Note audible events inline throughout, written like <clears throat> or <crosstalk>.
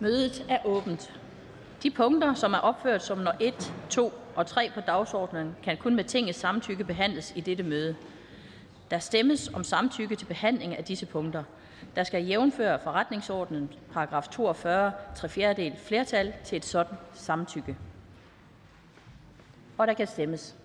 Mødet er åbent. De punkter, som er opført som nummer 1, 2 og 3 på dagsordenen, kan kun med tingets samtykke behandles i dette møde. Der stemmes om samtykke til behandling af disse punkter. Der skal jævnføre forretningsordenen paragraf 42 3 fjerdedel flertal til et sådan samtykke. Og der kan stemmes.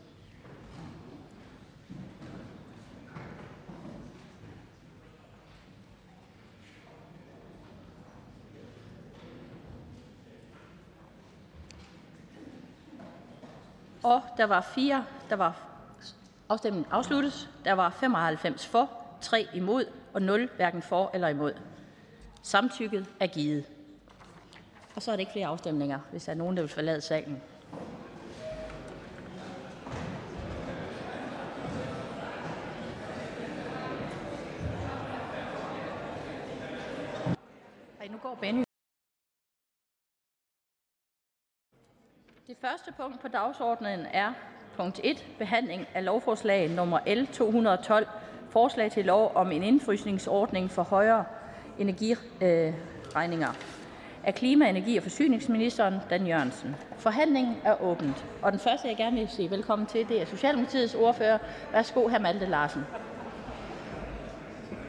Og der var fire, der var afstemningen afsluttes. Der var 95 for, 3 imod og 0 hverken for eller imod. Samtykket er givet. Og så er det ikke flere afstemninger, hvis der er nogen, der vil forlade salen. Ej, nu går Benny. Det første punkt på dagsordenen er punkt 1. Behandling af lovforslag nummer L 212. Forslag til lov om en indfrysningsordning for højere energiregninger. Af klima-, energi- og forsyningsministeren Dan Jørgensen. Forhandlingen er åbent. Og den første, jeg gerne vil sige velkommen til, det er Socialdemokratiets ordfører. Værsgo, hr. Malte Larsen.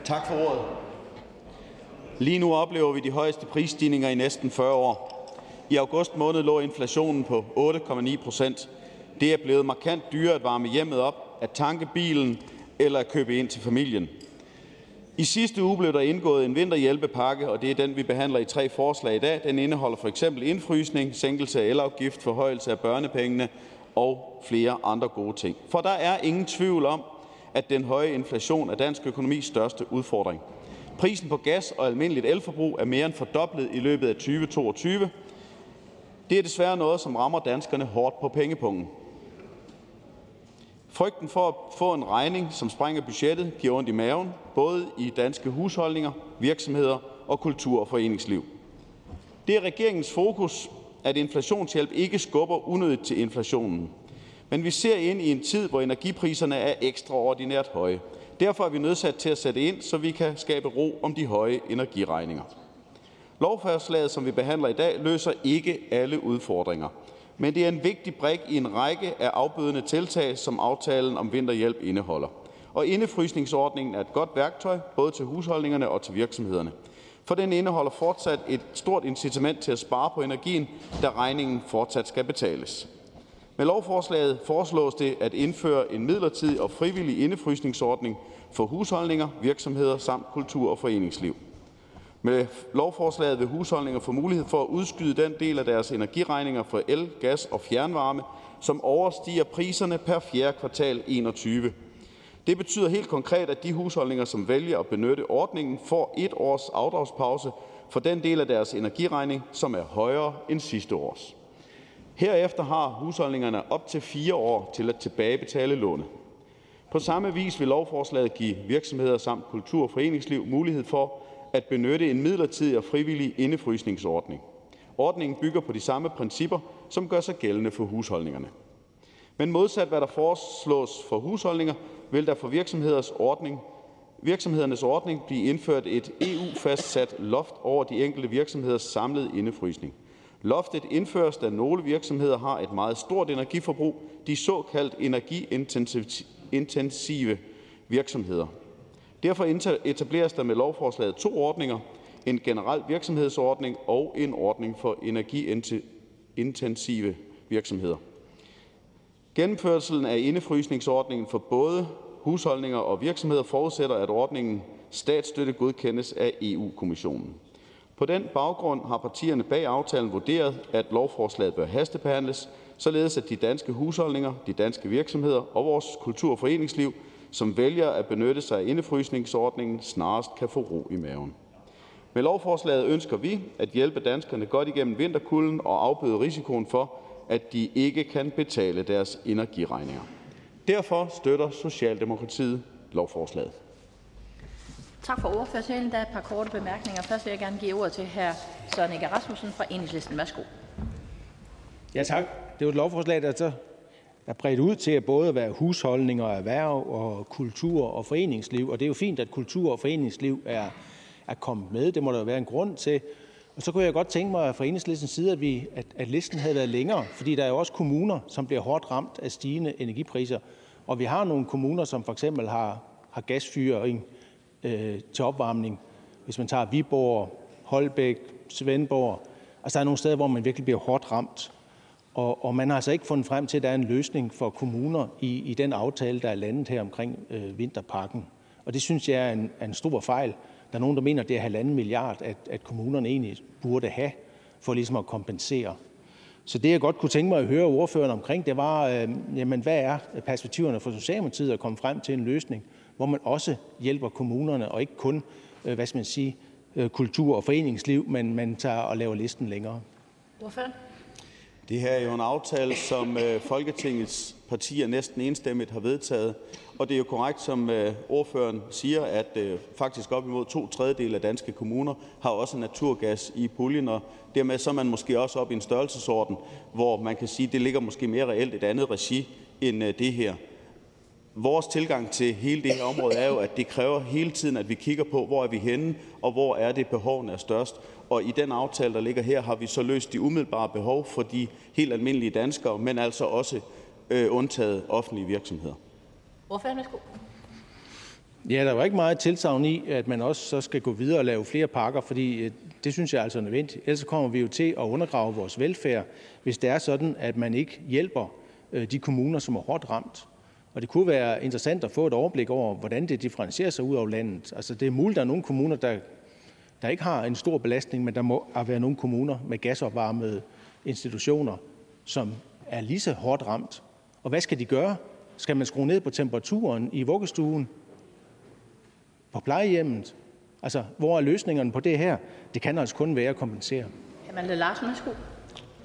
Tak for ordet. Lige nu oplever vi de højeste prisstigninger i næsten 40 år. I august måned lå inflationen på 8,9 procent. Det er blevet markant dyrere at varme hjemmet op, at tanke bilen eller at købe ind til familien. I sidste uge blev der indgået en vinterhjælpepakke, og det er den, vi behandler i tre forslag i dag. Den indeholder for eksempel indfrysning, sænkelse af elafgift, forhøjelse af børnepengene og flere andre gode ting. For der er ingen tvivl om, at den høje inflation er dansk økonomis største udfordring. Prisen på gas og almindeligt elforbrug er mere end fordoblet i løbet af 2022. Det er desværre noget, som rammer danskerne hårdt på pengepungen. Frygten for at få en regning, som sprænger budgettet, giver ondt i maven, både i danske husholdninger, virksomheder og kultur- og foreningsliv. Det er regeringens fokus, at inflationshjælp ikke skubber unødigt til inflationen. Men vi ser ind i en tid, hvor energipriserne er ekstraordinært høje. Derfor er vi nødsat til at sætte ind, så vi kan skabe ro om de høje energiregninger. Lovforslaget, som vi behandler i dag, løser ikke alle udfordringer, men det er en vigtig brik i en række af afbødende tiltag, som aftalen om vinterhjælp indeholder. Og indefrysningsordningen er et godt værktøj, både til husholdningerne og til virksomhederne. For den indeholder fortsat et stort incitament til at spare på energien, da regningen fortsat skal betales. Med lovforslaget foreslås det at indføre en midlertidig og frivillig indefrysningsordning for husholdninger, virksomheder samt kultur- og foreningsliv. Med lovforslaget vil husholdninger få mulighed for at udskyde den del af deres energiregninger for el, gas og fjernvarme, som overstiger priserne per fjerde kvartal 21. Det betyder helt konkret, at de husholdninger, som vælger at benytte ordningen, får et års afdragspause for den del af deres energiregning, som er højere end sidste års. Herefter har husholdningerne op til fire år til at tilbagebetale lånet. På samme vis vil lovforslaget give virksomheder samt kultur- og foreningsliv mulighed for at benytte en midlertidig og frivillig indefrysningsordning. Ordningen bygger på de samme principper, som gør sig gældende for husholdningerne. Men modsat hvad der foreslås for husholdninger, vil der for virksomheders ordning, virksomhedernes ordning blive indført et EU-fastsat loft over de enkelte virksomheders samlede indefrysning. Loftet indføres, da nogle virksomheder har et meget stort energiforbrug, de såkaldt energiintensive virksomheder. Derfor etableres der med lovforslaget to ordninger, en generel virksomhedsordning og en ordning for energiintensive virksomheder. Gennemførelsen af indefrysningsordningen for både husholdninger og virksomheder forudsætter, at ordningen statsstøtte godkendes af EU-kommissionen. På den baggrund har partierne bag aftalen vurderet, at lovforslaget bør hastebehandles, således at de danske husholdninger, de danske virksomheder og vores kultur- og foreningsliv som vælger at benytte sig af indefrysningsordningen, snarest kan få ro i maven. Med lovforslaget ønsker vi at hjælpe danskerne godt igennem vinterkulden og afbøde risikoen for, at de ikke kan betale deres energiregninger. Derfor støtter Socialdemokratiet lovforslaget. Tak for ordførertalen. Der er et par korte bemærkninger. Først vil jeg gerne give ordet til hr. Søren Ege Rasmussen fra Enhedslisten. Værsgo. Ja tak. Det er et lovforslag, der så er bredt ud til at både være husholdninger, erhverv og kultur og foreningsliv. Og det er jo fint, at kultur og foreningsliv er, er kommet med. Det må der jo være en grund til. Og så kunne jeg godt tænke mig fra enhedslistens side, at, vi, at, at listen havde været længere, fordi der er jo også kommuner, som bliver hårdt ramt af stigende energipriser. Og vi har nogle kommuner, som for eksempel har, har gasfyring øh, til opvarmning. Hvis man tager Viborg, Holbæk, Svendborg. Altså der er nogle steder, hvor man virkelig bliver hårdt ramt. Og, og man har altså ikke fundet frem til, at der er en løsning for kommuner i, i den aftale, der er landet her omkring øh, vinterpakken. Og det synes jeg er en, er en stor fejl. Der er nogen, der mener, at det er halvanden milliard, at, at kommunerne egentlig burde have, for ligesom at kompensere. Så det, jeg godt kunne tænke mig at høre ordføreren omkring, det var, øh, jamen, hvad er perspektiverne for Socialdemokratiet at komme frem til en løsning, hvor man også hjælper kommunerne, og ikke kun, øh, hvad skal man sige, øh, kultur og foreningsliv, men man tager og laver listen længere. Ordføreren? Det her er jo en aftale, som øh, Folketingets partier næsten enstemmigt har vedtaget. Og det er jo korrekt, som øh, ordføreren siger, at øh, faktisk op imod to tredjedel af danske kommuner har også naturgas i puljen, og dermed så er man måske også op i en størrelsesorden, hvor man kan sige, at det ligger måske mere reelt et andet regi end det her. Vores tilgang til hele det her område er jo, at det kræver hele tiden, at vi kigger på, hvor er vi henne, og hvor er det behovene er størst. Og i den aftale, der ligger her, har vi så løst de umiddelbare behov for de helt almindelige danskere, men altså også øh, undtaget offentlige virksomheder. Ordføreren, værsgo. Ja, der var ikke meget tilsavn i, at man også så skal gå videre og lave flere pakker, fordi øh, det synes jeg altså er nødvendigt. Ellers kommer vi jo til at undergrave vores velfærd, hvis det er sådan, at man ikke hjælper øh, de kommuner, som er hårdt ramt. Og det kunne være interessant at få et overblik over, hvordan det differentierer sig ud over landet. Altså, det er muligt, at der er nogle kommuner, der, der ikke har en stor belastning, men der må være nogle kommuner med gasopvarmede institutioner, som er lige så hårdt ramt. Og hvad skal de gøre? Skal man skrue ned på temperaturen i vuggestuen? På plejehjemmet? Altså, hvor er løsningerne på det her? Det kan altså kun være at kompensere. Jamen, Larsen, værsgo.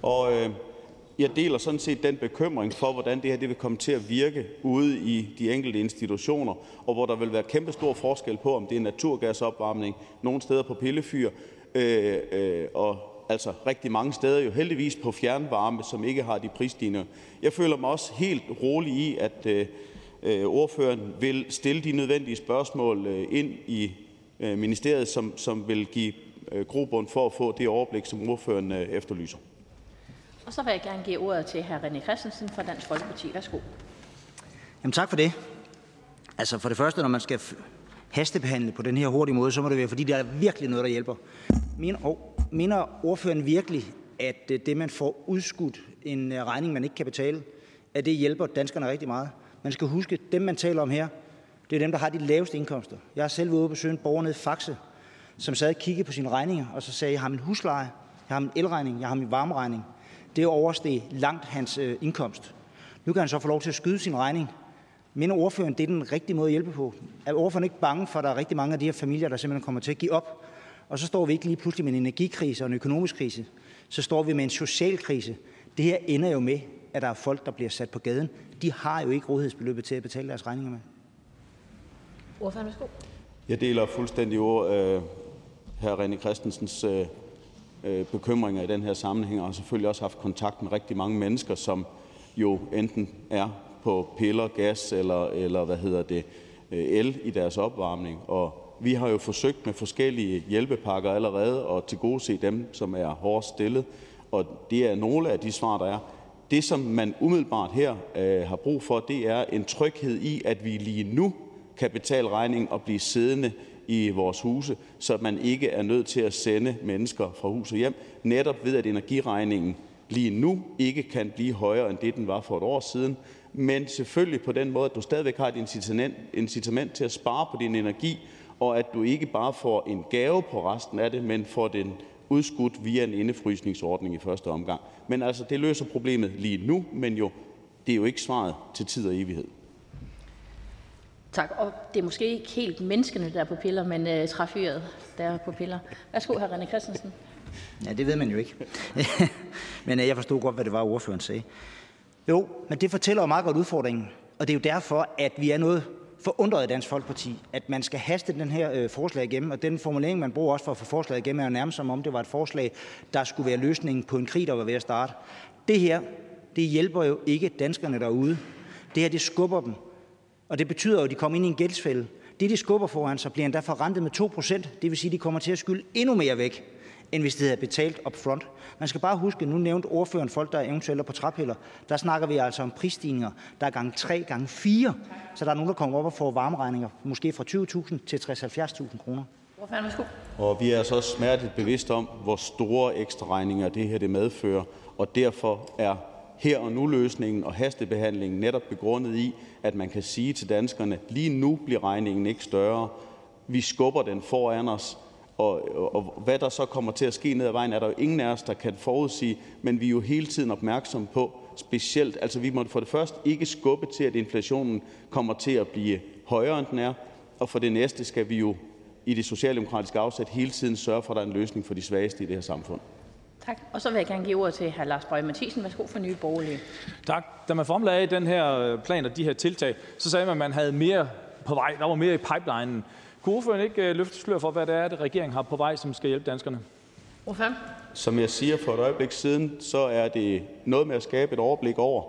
Og øh, jeg deler sådan set den bekymring for, hvordan det her det vil komme til at virke ude i de enkelte institutioner, og hvor der vil være kæmpe stor forskel på, om det er naturgasopvarmning nogle steder på pillefyr, øh, øh, og altså rigtig mange steder jo heldigvis på fjernvarme, som ikke har de prisstigninger. Jeg føler mig også helt rolig i, at øh, øh ordføreren vil stille de nødvendige spørgsmål øh, ind i øh, ministeriet, som, som vil give øh, grobund for at få det overblik, som ordføreren øh, efterlyser. Og så vil jeg gerne give ordet til hr. René Christensen fra Dansk Folkeparti. Værsgo. Jamen tak for det. Altså for det første, når man skal hastebehandle på den her hurtige måde, så må det være, fordi der er virkelig noget, der hjælper. Mener, og, mener ordføreren virkelig, at øh, det, man får udskudt en øh, regning, man ikke kan betale, at det hjælper danskerne rigtig meget? Man skal huske, dem man taler om her, det er dem, der har de laveste indkomster. Jeg har selv været ude og besøge en borger nede i Faxe, som sad og kiggede på sine regninger, og så sagde, jeg har min husleje, jeg har min elregning, jeg har min varmeregning det oversteg langt hans øh, indkomst. Nu kan han så få lov til at skyde sin regning. Mener ordføreren, det er den rigtige måde at hjælpe på? Er ordføreren ikke bange for, at der er rigtig mange af de her familier, der simpelthen kommer til at give op? Og så står vi ikke lige pludselig med en energikrise og en økonomisk krise. Så står vi med en social krise. Det her ender jo med, at der er folk, der bliver sat på gaden. De har jo ikke rådighedsbeløbet til at betale deres regninger med. Ordføreren, værsgo. Jeg deler fuldstændig ord, øh, hr. René Christensens øh, øh, bekymringer i den her sammenhæng, og har selvfølgelig også haft kontakt med rigtig mange mennesker, som jo enten er på piller, gas eller, eller hvad hedder det, øh, el i deres opvarmning. Og vi har jo forsøgt med forskellige hjælpepakker allerede at tilgodese dem, som er hårdt stillet, og det er nogle af de svar, der er. Det, som man umiddelbart her øh, har brug for, det er en tryghed i, at vi lige nu kan betale regningen og blive siddende i vores huse, så man ikke er nødt til at sende mennesker fra hus og hjem, netop ved at energiregningen lige nu ikke kan blive højere end det, den var for et år siden, men selvfølgelig på den måde, at du stadigvæk har et incitament, incitament til at spare på din energi, og at du ikke bare får en gave på resten af det, men får den udskudt via en indefrysningsordning i første omgang. Men altså, det løser problemet lige nu, men jo, det er jo ikke svaret til tid og evighed. Tak. Og det er måske ikke helt menneskene, der er på piller, men øh, uh, trafyret, der er på piller. Værsgo, hr. René Christensen. Ja, det ved man jo ikke. <laughs> men uh, jeg forstod godt, hvad det var, ordføreren sagde. Jo, men det fortæller jo meget godt udfordringen. Og det er jo derfor, at vi er noget forundret i Dansk Folkeparti, at man skal haste den her øh, forslag igennem, og den formulering, man bruger også for at få forslaget igennem, er jo nærmest som om det var et forslag, der skulle være løsningen på en krig, der var ved at starte. Det her, det hjælper jo ikke danskerne derude. Det her, det skubber dem og det betyder jo, at de kommer ind i en gældsfælde. Det, de skubber foran sig, bliver endda forrentet med 2 procent. Det vil sige, at de kommer til at skylde endnu mere væk, end hvis det havde betalt up front. Man skal bare huske, nu nævnte ordføreren folk, der eventuelt er på træpiller. Der snakker vi altså om prisstigninger, der er gang 3, gang 4. Så der er nogen, der kommer op og får varmeregninger, måske fra 20.000 til 60-70.000 kroner. Og vi er altså også smerteligt bevidste om, hvor store ekstra regninger det her det medfører, og derfor er her og nu løsningen og hastebehandlingen netop begrundet i, at man kan sige til danskerne, lige nu bliver regningen ikke større. Vi skubber den foran os, og, og, hvad der så kommer til at ske ned ad vejen, er der jo ingen af os, der kan forudsige, men vi er jo hele tiden opmærksom på, specielt, altså vi må for det første ikke skubbe til, at inflationen kommer til at blive højere, end den er, og for det næste skal vi jo i det socialdemokratiske afsæt hele tiden sørge for, at der er en løsning for de svageste i det her samfund. Tak. Og så vil jeg gerne give ordet til hr. Lars Bøge Mathisen. Værsgo for Nye Borgerlige. Tak. Da man fremlagde den her øh, plan og de her tiltag, så sagde man, at man havde mere på vej. Der var mere i pipelinen. Kunne ordføreren ikke øh, løfte slør for, hvad det er, det regeringen har på vej, som skal hjælpe danskerne? Ordfører? Som jeg siger for et øjeblik siden, så er det noget med at skabe et overblik over,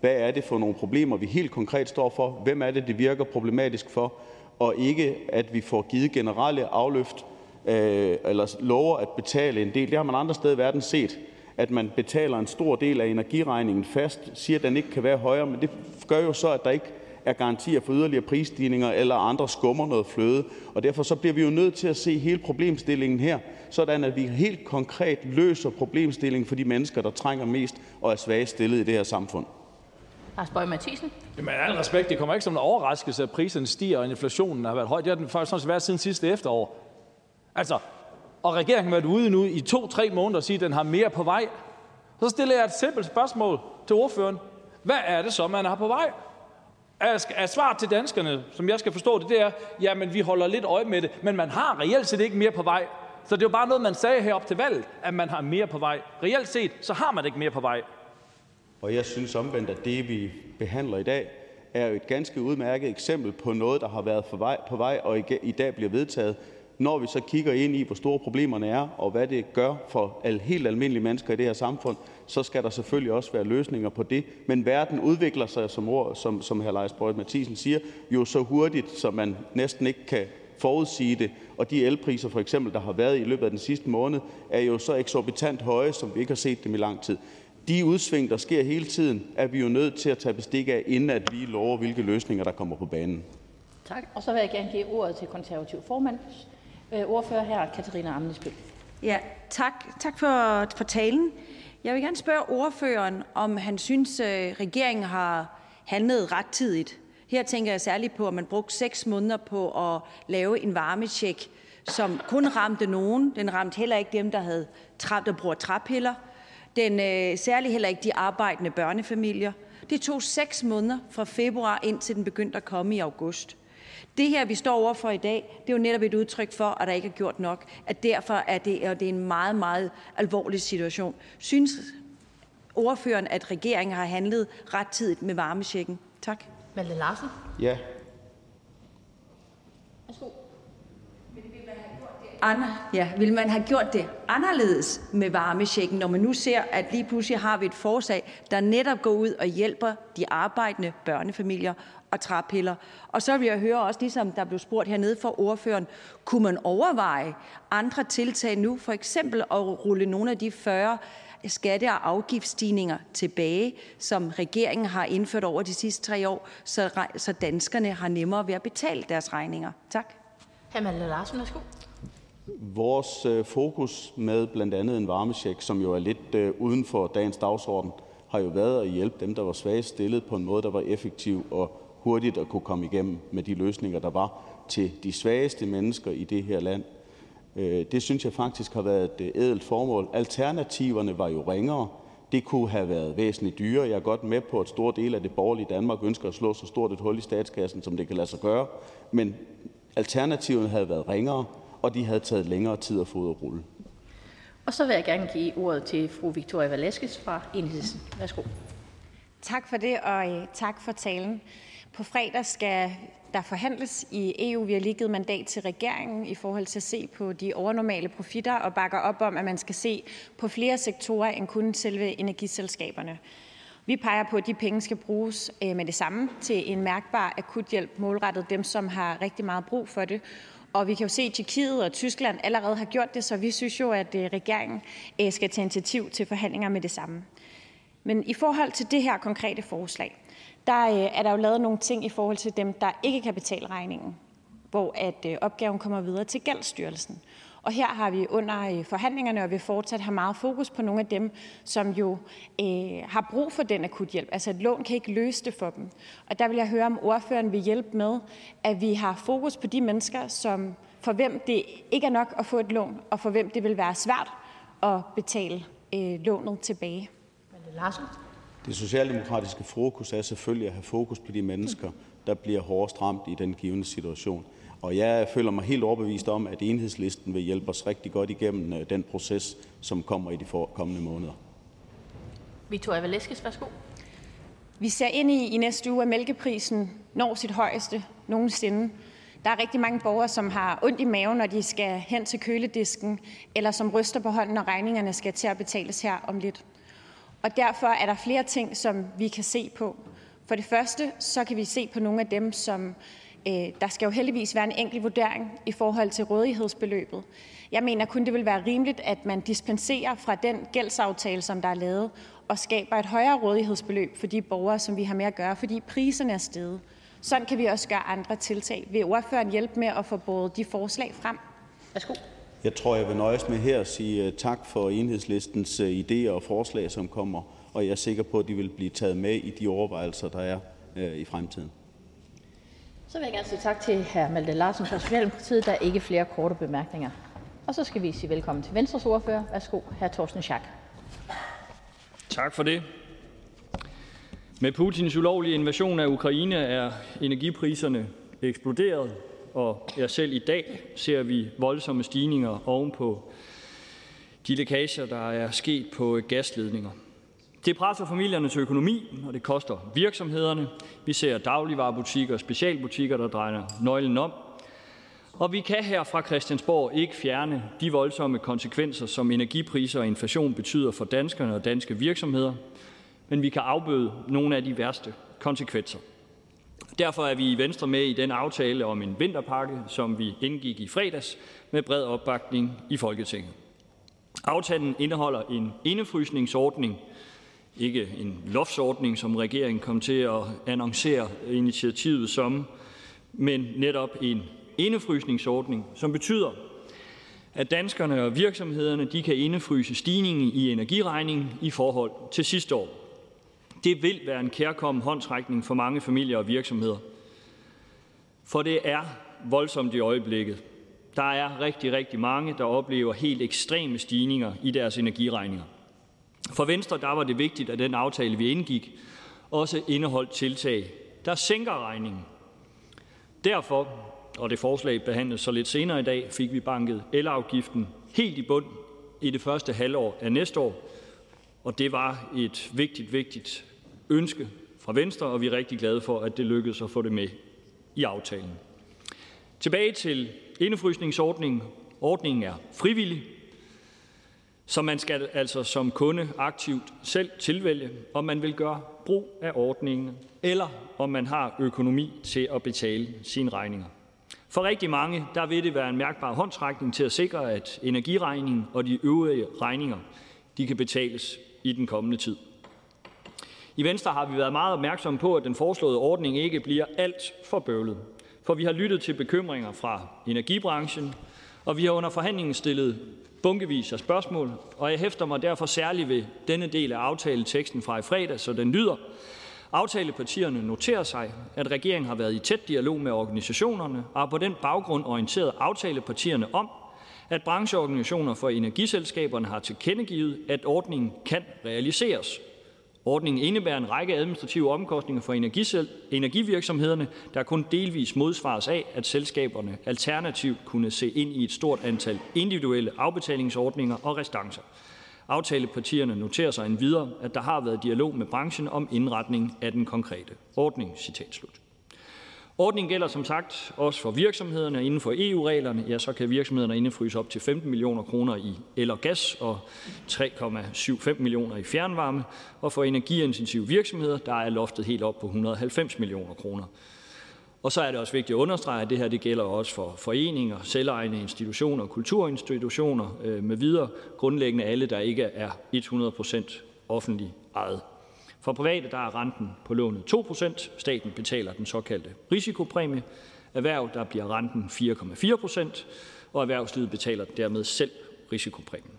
hvad er det for nogle problemer, vi helt konkret står for, hvem er det, det virker problematisk for, og ikke at vi får givet generelle afløft øh, eller lover at betale en del. Det har man andre steder i verden set, at man betaler en stor del af energiregningen fast, siger, at den ikke kan være højere, men det gør jo så, at der ikke er garantier for yderligere prisstigninger eller andre skummer noget fløde. Og derfor så bliver vi jo nødt til at se hele problemstillingen her, sådan at vi helt konkret løser problemstillingen for de mennesker, der trænger mest og er svagt stillet i det her samfund. Lars Bøge Mathisen. Jamen, al respekt, det kommer ikke som en overraskelse, at priserne stiger, og inflationen har været høj. Det har den faktisk sådan været siden sidste efterår. Altså, og regeringen har været ude nu i to-tre måneder og sige, at den har mere på vej. Så stiller jeg et simpelt spørgsmål til ordføreren. Hvad er det så, man har på vej? Er, er svar til danskerne, som jeg skal forstå det, det er, jamen vi holder lidt øje med det, men man har reelt set ikke mere på vej. Så det er jo bare noget, man sagde herop til valget, at man har mere på vej. Reelt set, så har man ikke mere på vej. Og jeg synes omvendt, at det, vi behandler i dag, er jo et ganske udmærket eksempel på noget, der har været på vej, på vej og i dag bliver vedtaget. Når vi så kigger ind i, hvor store problemerne er, og hvad det gør for al, helt almindelige mennesker i det her samfund, så skal der selvfølgelig også være løsninger på det. Men verden udvikler sig, som, ord, som, som hr. Leis Bøjt Mathisen siger, jo så hurtigt, så man næsten ikke kan forudsige det. Og de elpriser, for eksempel, der har været i løbet af den sidste måned, er jo så eksorbitant høje, som vi ikke har set dem i lang tid. De udsving, der sker hele tiden, er vi jo nødt til at tage bestik af, inden at vi lover, hvilke løsninger, der kommer på banen. Tak. Og så vil jeg gerne give ordet til konservativ formand, øh, ordfører her, Katarina Amnesbøl. Ja, tak, tak for, for talen. Jeg vil gerne spørge ordføreren, om han synes, at øh, regeringen har handlet rettidigt. Her tænker jeg særligt på, at man brugte seks måneder på at lave en varmecheck, som kun ramte nogen. Den ramte heller ikke dem, der, havde, der bruger træpiller. Den øh, særligt heller ikke de arbejdende børnefamilier. Det tog seks måneder fra februar indtil den begyndte at komme i august. Det her, vi står overfor i dag, det er jo netop et udtryk for, at der ikke er gjort nok. At derfor er det, er det en meget, meget alvorlig situation. Synes ordføreren, at regeringen har handlet rettidigt med varmesjekken? Tak. Malte Larsen. Ja, Ja, vil man have gjort det anderledes med varmesjekken, når man nu ser, at lige pludselig har vi et forslag, der netop går ud og hjælper de arbejdende børnefamilier og træpiller. Og så vil jeg høre også, ligesom der blev spurgt hernede for ordføreren, kunne man overveje andre tiltag nu, for eksempel at rulle nogle af de 40 skatte- og afgiftsstigninger tilbage, som regeringen har indført over de sidste tre år, så, så danskerne har nemmere ved at betale deres regninger. Tak. Hr. Malte Larsen, værsgo. Vores øh, fokus med blandt andet en varmecheck, som jo er lidt øh, uden for dagens dagsorden, har jo været at hjælpe dem, der var svagt stillet på en måde, der var effektiv og hurtigt at kunne komme igennem med de løsninger, der var til de svageste mennesker i det her land. Øh, det synes jeg faktisk har været et ædelt formål. Alternativerne var jo ringere. Det kunne have været væsentligt dyrere. Jeg er godt med på, at stor del af det borgerlige Danmark ønsker at slå så stort et hul i statskassen, som det kan lade sig gøre. Men alternativerne havde været ringere og de havde taget længere tid at få ud at rulle. Og så vil jeg gerne give ordet til fru Victoria Velasquez fra Enhedslisten. Værsgo. Tak for det, og øh, tak for talen. På fredag skal der forhandles i EU. Vi har lige givet mandat til regeringen i forhold til at se på de overnormale profitter og bakker op om, at man skal se på flere sektorer end kun selve energiselskaberne. Vi peger på, at de penge skal bruges øh, med det samme til en mærkbar akuthjælp målrettet dem, som har rigtig meget brug for det, Og vi kan jo se, at Tjekkiet og Tyskland allerede har gjort det, så vi synes jo, at øh, regeringen øh, skal tage initiativ til forhandlinger med det samme. Men i forhold til det her konkrete forslag, der øh, er der jo lavet nogle ting i forhold til dem, der ikke kan betale regningen, hvor at øh, opgaven kommer videre til Gældsstyrelsen. Og her har vi under øh, forhandlingerne og vi fortsat har meget fokus på nogle af dem, som jo øh, har brug for den akuthjælp. Altså et lån kan ikke løse det for dem. Og der vil jeg høre, om ordføreren vil hjælpe med, at vi har fokus på de mennesker, som for hvem det ikke er nok at få et lån, og for hvem det vil være svært at betale øh, lånet tilbage. Larsen? Det socialdemokratiske fokus er selvfølgelig at have fokus på de mennesker, der bliver hårdest ramt i den givende situation. Og jeg føler mig helt overbevist om, at enhedslisten vil hjælpe os rigtig godt igennem øh, den proces, som kommer i de kommende måneder. Victoria Valeskes, værsgo. Vi ser ind i i næste uge, at mælkeprisen når sit højeste nogensinde. Der er rigtig mange borgere, som har ondt i maven, når de skal hen til køledisken, eller som ryster på hånden, når regningerne skal til at betales her om lidt. Og derfor er der flere ting, som vi kan se på. For det første så kan vi se på nogle af dem, som Øh, der skal jo heldigvis være en enkelt vurdering i forhold til rådighedsbeløbet. Jeg mener kun, det vil være rimeligt, at man dispenserer fra den gældsaftale, som der er lavet, og skaber et højere rådighedsbeløb for de borgere, som vi har med at gøre, fordi priserne er steget. Sådan kan vi også gøre andre tiltag. Vil ordføreren hjælpe med at få båret de forslag frem? Værsgo. Jeg tror, jeg vil nøjes med her at sige øh, tak for enhedslistens øh, idéer og forslag, som kommer, og jeg er sikker på, at de vil blive taget med i de overvejelser, der er i fremtiden. Så vil jeg gerne sige tak til hr. Malte Larsen fra Socialdemokratiet. Der er ikke flere korte bemærkninger. Og så skal vi sige velkommen til Venstres ordfører. Værsgo, hr. Torsten Schack. Tak for det. Med Putins ulovlige invasion af Ukraine er energipriserne eksploderet, og ja, selv i dag ser vi voldsomme stigninger ovenpå de lækager, der er sket på gasledninger. Det presser familiernes økonomi, og det koster virksomhederne. Vi ser dagligvarerbutikker og specialbutikker, der drejer nøglen om. Og vi kan her fra Christiansborg ikke fjerne de voldsomme konsekvenser, som energipriser og inflation betyder for danskerne og danske virksomheder, men vi kan afbøde nogle af de værste konsekvenser. Derfor er vi i Venstre med i den aftale om en vinterpakke, som vi indgik i fredags med bred opbakning i Folketinget. Aftalen indeholder en indefrysningsordning, ikke en loftsordning, som regeringen kom til at annoncere initiativet som, men netop en indefrysningsordning, som betyder, at danskerne og virksomhederne de kan indefryse stigningen i energiregningen i forhold til sidste år. Det vil være en kærkommen håndtrækning for mange familier og virksomheder. For det er voldsomt i øjeblikket. Der er rigtig, rigtig mange, der oplever helt ekstreme stigninger i deres energiregninger. For Venstre der var det vigtigt, at den aftale, vi indgik, også indeholdt tiltag, der sænker regningen. Derfor, og det forslag behandles så lidt senere i dag, fik vi banket elafgiften helt i bund i det første halvår af næste år. Og det var et vigtigt, vigtigt ønske fra Venstre, og vi er rigtig glade for, at det lykkedes at få det med i aftalen. Tilbage til indefrysningsordningen. Ordningen er frivillig, så man skal altså som kunde aktivt selv tilvælge, om man vil gøre brug af ordningen, eller om man har økonomi til at betale sine regninger. For rigtig mange der vil det være en mærkbar håndtrækning til at sikre, at energiregningen og de øvrige regninger de kan betales i den kommende tid. I Venstre har vi været meget opmærksomme på, at den foreslåede ordning ikke bliver alt for bøvlet. For vi har lyttet til bekymringer fra energibranchen, og vi har under forhandlingen stillet bunkevis af spørgsmål, og jeg hæfter mig derfor særligt ved denne del af aftaleteksten fra i fredag, så den lyder: Aftalepartierne noterer sig, at regeringen har været i tæt dialog med organisationerne og har på den baggrund orienteret aftalepartierne om, at brancheorganisationer for energiselskaberne har tilkendegivet, at ordningen kan realiseres. Ordningen indebærer en række administrative omkostninger for energivirksomhederne, der kun delvis modsvares af, at selskaberne alternativt kunne se ind i et stort antal individuelle afbetalingsordninger og restancer. Aftalepartierne noterer sig endvidere, at der har været dialog med branchen om indretningen af den konkrete ordning. Ordningen gælder som sagt også for virksomhederne. Inden for EU-reglerne ja, så kan virksomhederne indefryse op til 15 millioner kroner i el og gas og 3,75 millioner i fjernvarme. Og for energiintensive virksomheder der er loftet helt op på 190 millioner kroner. Og så er det også vigtigt at understrege, at det her det gælder også for foreninger, selvejende institutioner, kulturinstitutioner øh, med videre, grundlæggende alle, der ikke er 100% offentligt ejet. For private der er renten på lånet 2%. Staten betaler den såkaldte risikopræmie. Erhverv der bliver renten 4,4%, og erhvervslivet betaler dermed selv risikopræmien.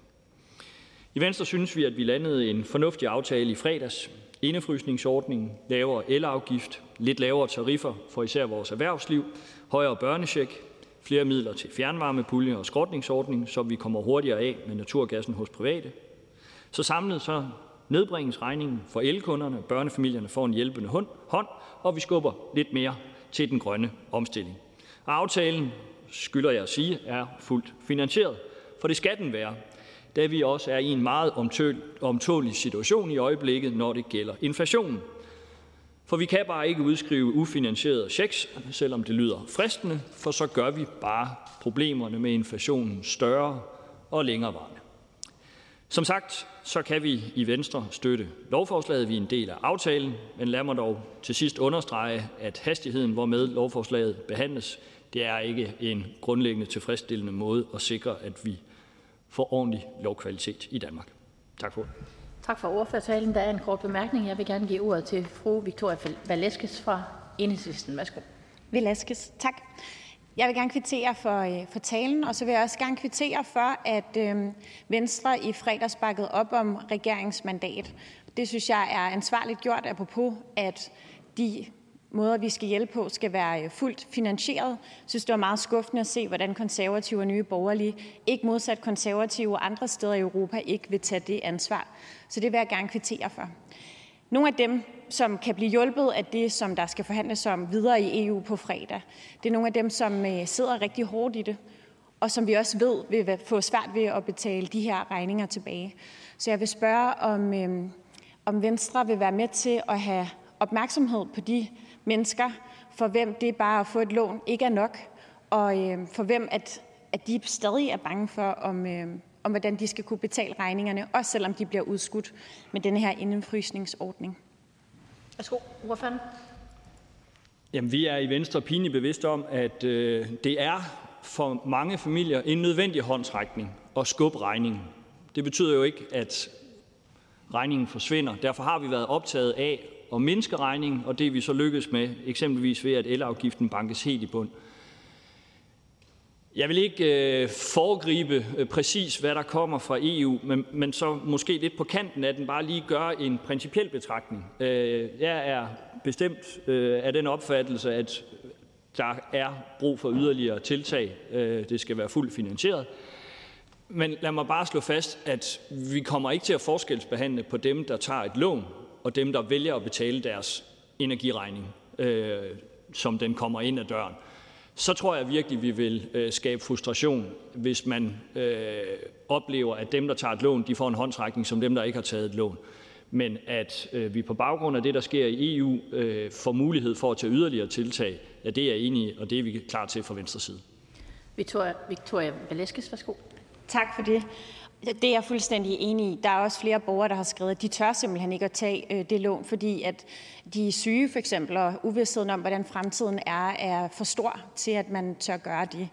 I Venstre synes vi, at vi landede en fornuftig aftale i fredags. Indefrysningsordningen, lavere elafgift, lidt lavere tariffer for især vores erhvervsliv, højere børnecheck, flere midler til fjernvarmepulje og skrotningsordning, så vi kommer hurtigere af med naturgassen hos private. Så samlet så nedbringes regningen for elkunderne, børnefamilierne får en hjælpende hånd, og vi skubber lidt mere til den grønne omstilling. Aftalen, skylder jeg at sige, er fuldt finansieret, for det skal den være, da vi også er i en meget omtålig situation i øjeblikket, når det gælder inflationen. For vi kan bare ikke udskrive ufinansierede checks, selvom det lyder fristende, for så gør vi bare problemerne med inflationen større og længerevarende. Som sagt så kan vi i Venstre støtte lovforslaget. Vi er en del af aftalen, men lad mig dog til sidst understrege, at hastigheden, hvormed lovforslaget behandles, det er ikke en grundlæggende tilfredsstillende måde at sikre, at vi får ordentlig lovkvalitet i Danmark. Tak for Tak for ordførertalen. Der er en kort bemærkning. Jeg vil gerne give ordet til fru Victoria Velasquez fra Enhedslisten. Værsgo. Velasquez, tak. Jeg vil gerne kvittere for, øh, for talen, og så vil jeg også gerne kvittere for, at øh, Venstre i fredags bakkede op om regeringsmandat. Det synes jeg er ansvarligt gjort, apropos at de måder, vi skal hjælpe på, skal være øh, fuldt finansieret. Jeg synes, det var meget skuffende at se, hvordan konservative og nye borgerlige, ikke modsat konservative og andre steder i Europa, ikke vil tage det ansvar. Så det vil jeg gerne kvittere for. Nogle af dem, som kan blive hjulpet af det, som der skal forhandles om videre i EU på fredag, det er nogle af dem, som øh, sidder rigtig hårdt i det, og som vi også ved vil få svært ved at betale de her regninger tilbage. Så jeg vil spørge, om, øh, om Venstre vil være med til at have opmærksomhed på de mennesker, for hvem det bare at få et lån ikke er nok, og øh, for hvem at, at de stadig er bange for, om, øh, om hvordan de skal kunne betale regningerne, også selvom de bliver udskudt med den her indefrysningsordning. Værsgo, ordføreren. Jamen, vi er i Venstre pinligt bevidste om, at øh, det er for mange familier en nødvendig håndtrækning at skubbe regningen. Det betyder jo ikke, at regningen forsvinder. Derfor har vi været optaget af at mindske regningen, og det er vi så lykkedes med, eksempelvis ved at elafgiften bankes helt i bund. Jeg vil ikke øh, foregribe øh, præcis, hvad der kommer fra EU, men, men så måske lidt på kanten af den bare lige gøre en principiel betragtning. Øh, jeg er bestemt øh, af den opfattelse, at der er brug for yderligere tiltag. Øh, det skal være fuldt finansieret. Men lad mig bare slå fast, at vi kommer ikke til at forskelsbehandle på dem, der tager et lån, og dem, der vælger at betale deres energiregning, øh, som den kommer ind ad døren så tror jeg virkelig, vi vil øh, skabe frustration, hvis man øh, oplever, at dem, der tager et lån, de får en håndtrækning som dem, der ikke har taget et lån. Men at øh, vi på baggrund af det, der sker i EU, øh, får mulighed for at tage yderligere tiltag, ja, det er jeg enig i, og det er vi klar til fra venstre side. Victoria, Victoria Velasquez, værsgo. Tak for det. Det er jeg fuldstændig enig i. Der er også flere borgere, der har skrevet, at de tør simpelthen ikke at tage øh, det lån, fordi at de er syge for eksempel, og uvidstheden om, hvordan fremtiden er, er for stor til, at man tør gøre det.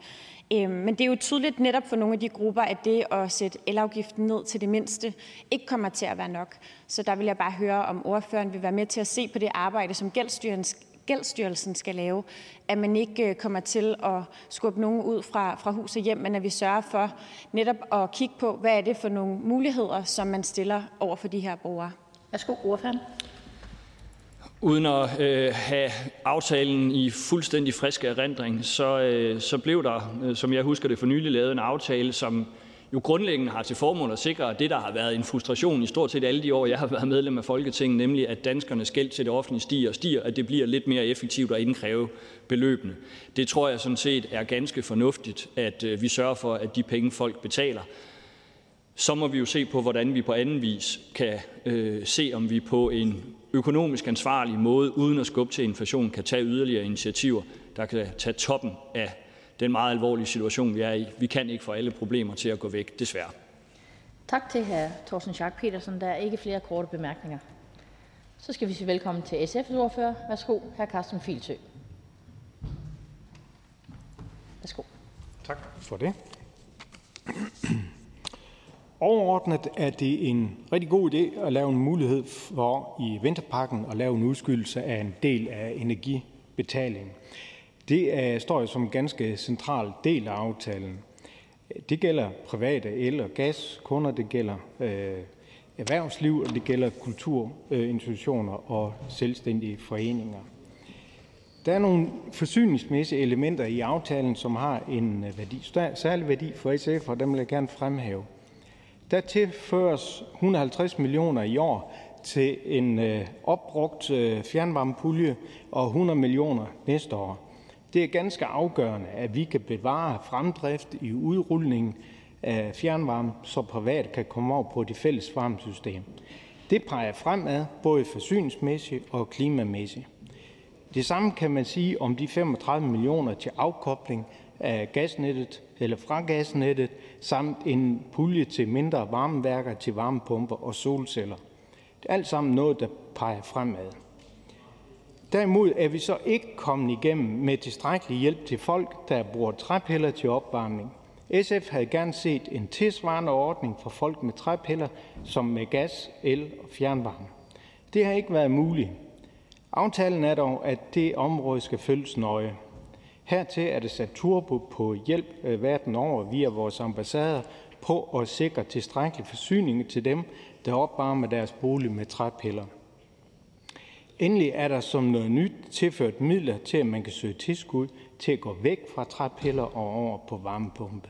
Øh, men det er jo tydeligt netop for nogle af de grupper, at det at sætte elafgiften ned til det mindste ikke kommer til at være nok. Så der vil jeg bare høre, om ordføreren vil være med til at se på det arbejde, som Gældsstyrelsen Gældsstyrelsen skal lave, at man ikke øh, kommer til at skubbe nogen ud fra, fra hus og hjem, men at vi sørger for netop at kigge på, hvad er det for nogle muligheder, som man stiller over for de her brugere. Værsgo, ordføreren. Uden at øh, have aftalen i fuldstændig frisk erindring, så, øh, så blev der, øh, som jeg husker det for nylig, lavet en aftale, som jo grundlæggende har til formål at sikre, at det, der har været en frustration i stort set alle de år, jeg har været medlem af Folketinget, nemlig at danskernes gæld til det offentlige stiger og stiger, at det bliver lidt mere effektivt at indkræve beløbene. Det tror jeg sådan set er ganske fornuftigt, at øh, vi sørger for, at de penge, folk betaler, så må vi jo se på, hvordan vi på anden vis kan øh, se, om vi på en økonomisk ansvarlig måde, uden at skubbe til inflation, kan tage yderligere initiativer, der kan tage toppen af den meget alvorlige situation, vi er i. Vi kan ikke få alle problemer til at gå væk, desværre. Tak til hr. Thorsten Schack Petersen. Der er ikke flere korte bemærkninger. Så skal vi sige velkommen til SF's ordfører. Værsgo, hr. Carsten Filsø. Værsgo. Tak for det. Overordnet er det en rigtig god idé at lave en mulighed for i vinterpakken at lave en udskydelse af en del af energibetalingen. Det er, står jo som en ganske central del af aftalen. Det gælder private el- og gaskunder, det gælder øh, erhvervsliv, og det gælder kulturinstitutioner og selvstændige foreninger. Der er nogle forsyningsmæssige elementer i aftalen, som har en øh, værdi, særlig værdi for SF, og dem vil jeg gerne fremhæve. Der tilføres 150 millioner i år til en øh, opbrugt øh, fjernvarmepulje og 100 millioner næste år. Det er ganske afgørende, at vi kan bevare fremdrift i udrulningen af fjernvarme, så privat kan komme over på det fælles varmesystem. Det peger fremad, både forsyningsmæssigt og klimamæssigt. Det samme kan man sige om de 35 millioner til afkobling af gasnettet eller fra gasnettet, samt en pulje til mindre varmeværker, til varmepumper og solceller. Det er alt sammen noget, der peger fremad. Derimod er vi så ikke kommet igennem med tilstrækkelig hjælp til folk, der bruger træpiller til opvarmning. SF havde gerne set en tilsvarende ordning for folk med træpiller som med gas, el og fjernvarme. Det har ikke været muligt. Aftalen er dog, at det område skal følges nøje. Hertil er det sat turbo på hjælp øh, verden over via vores ambassader på at sikre tilstrækkelig forsyning til dem, der opvarmer deres bolig med træpiller. Endelig er der som noget nyt tilført midler til, at man kan søge tilskud til at gå væk fra træpiller og over på varmepumpe.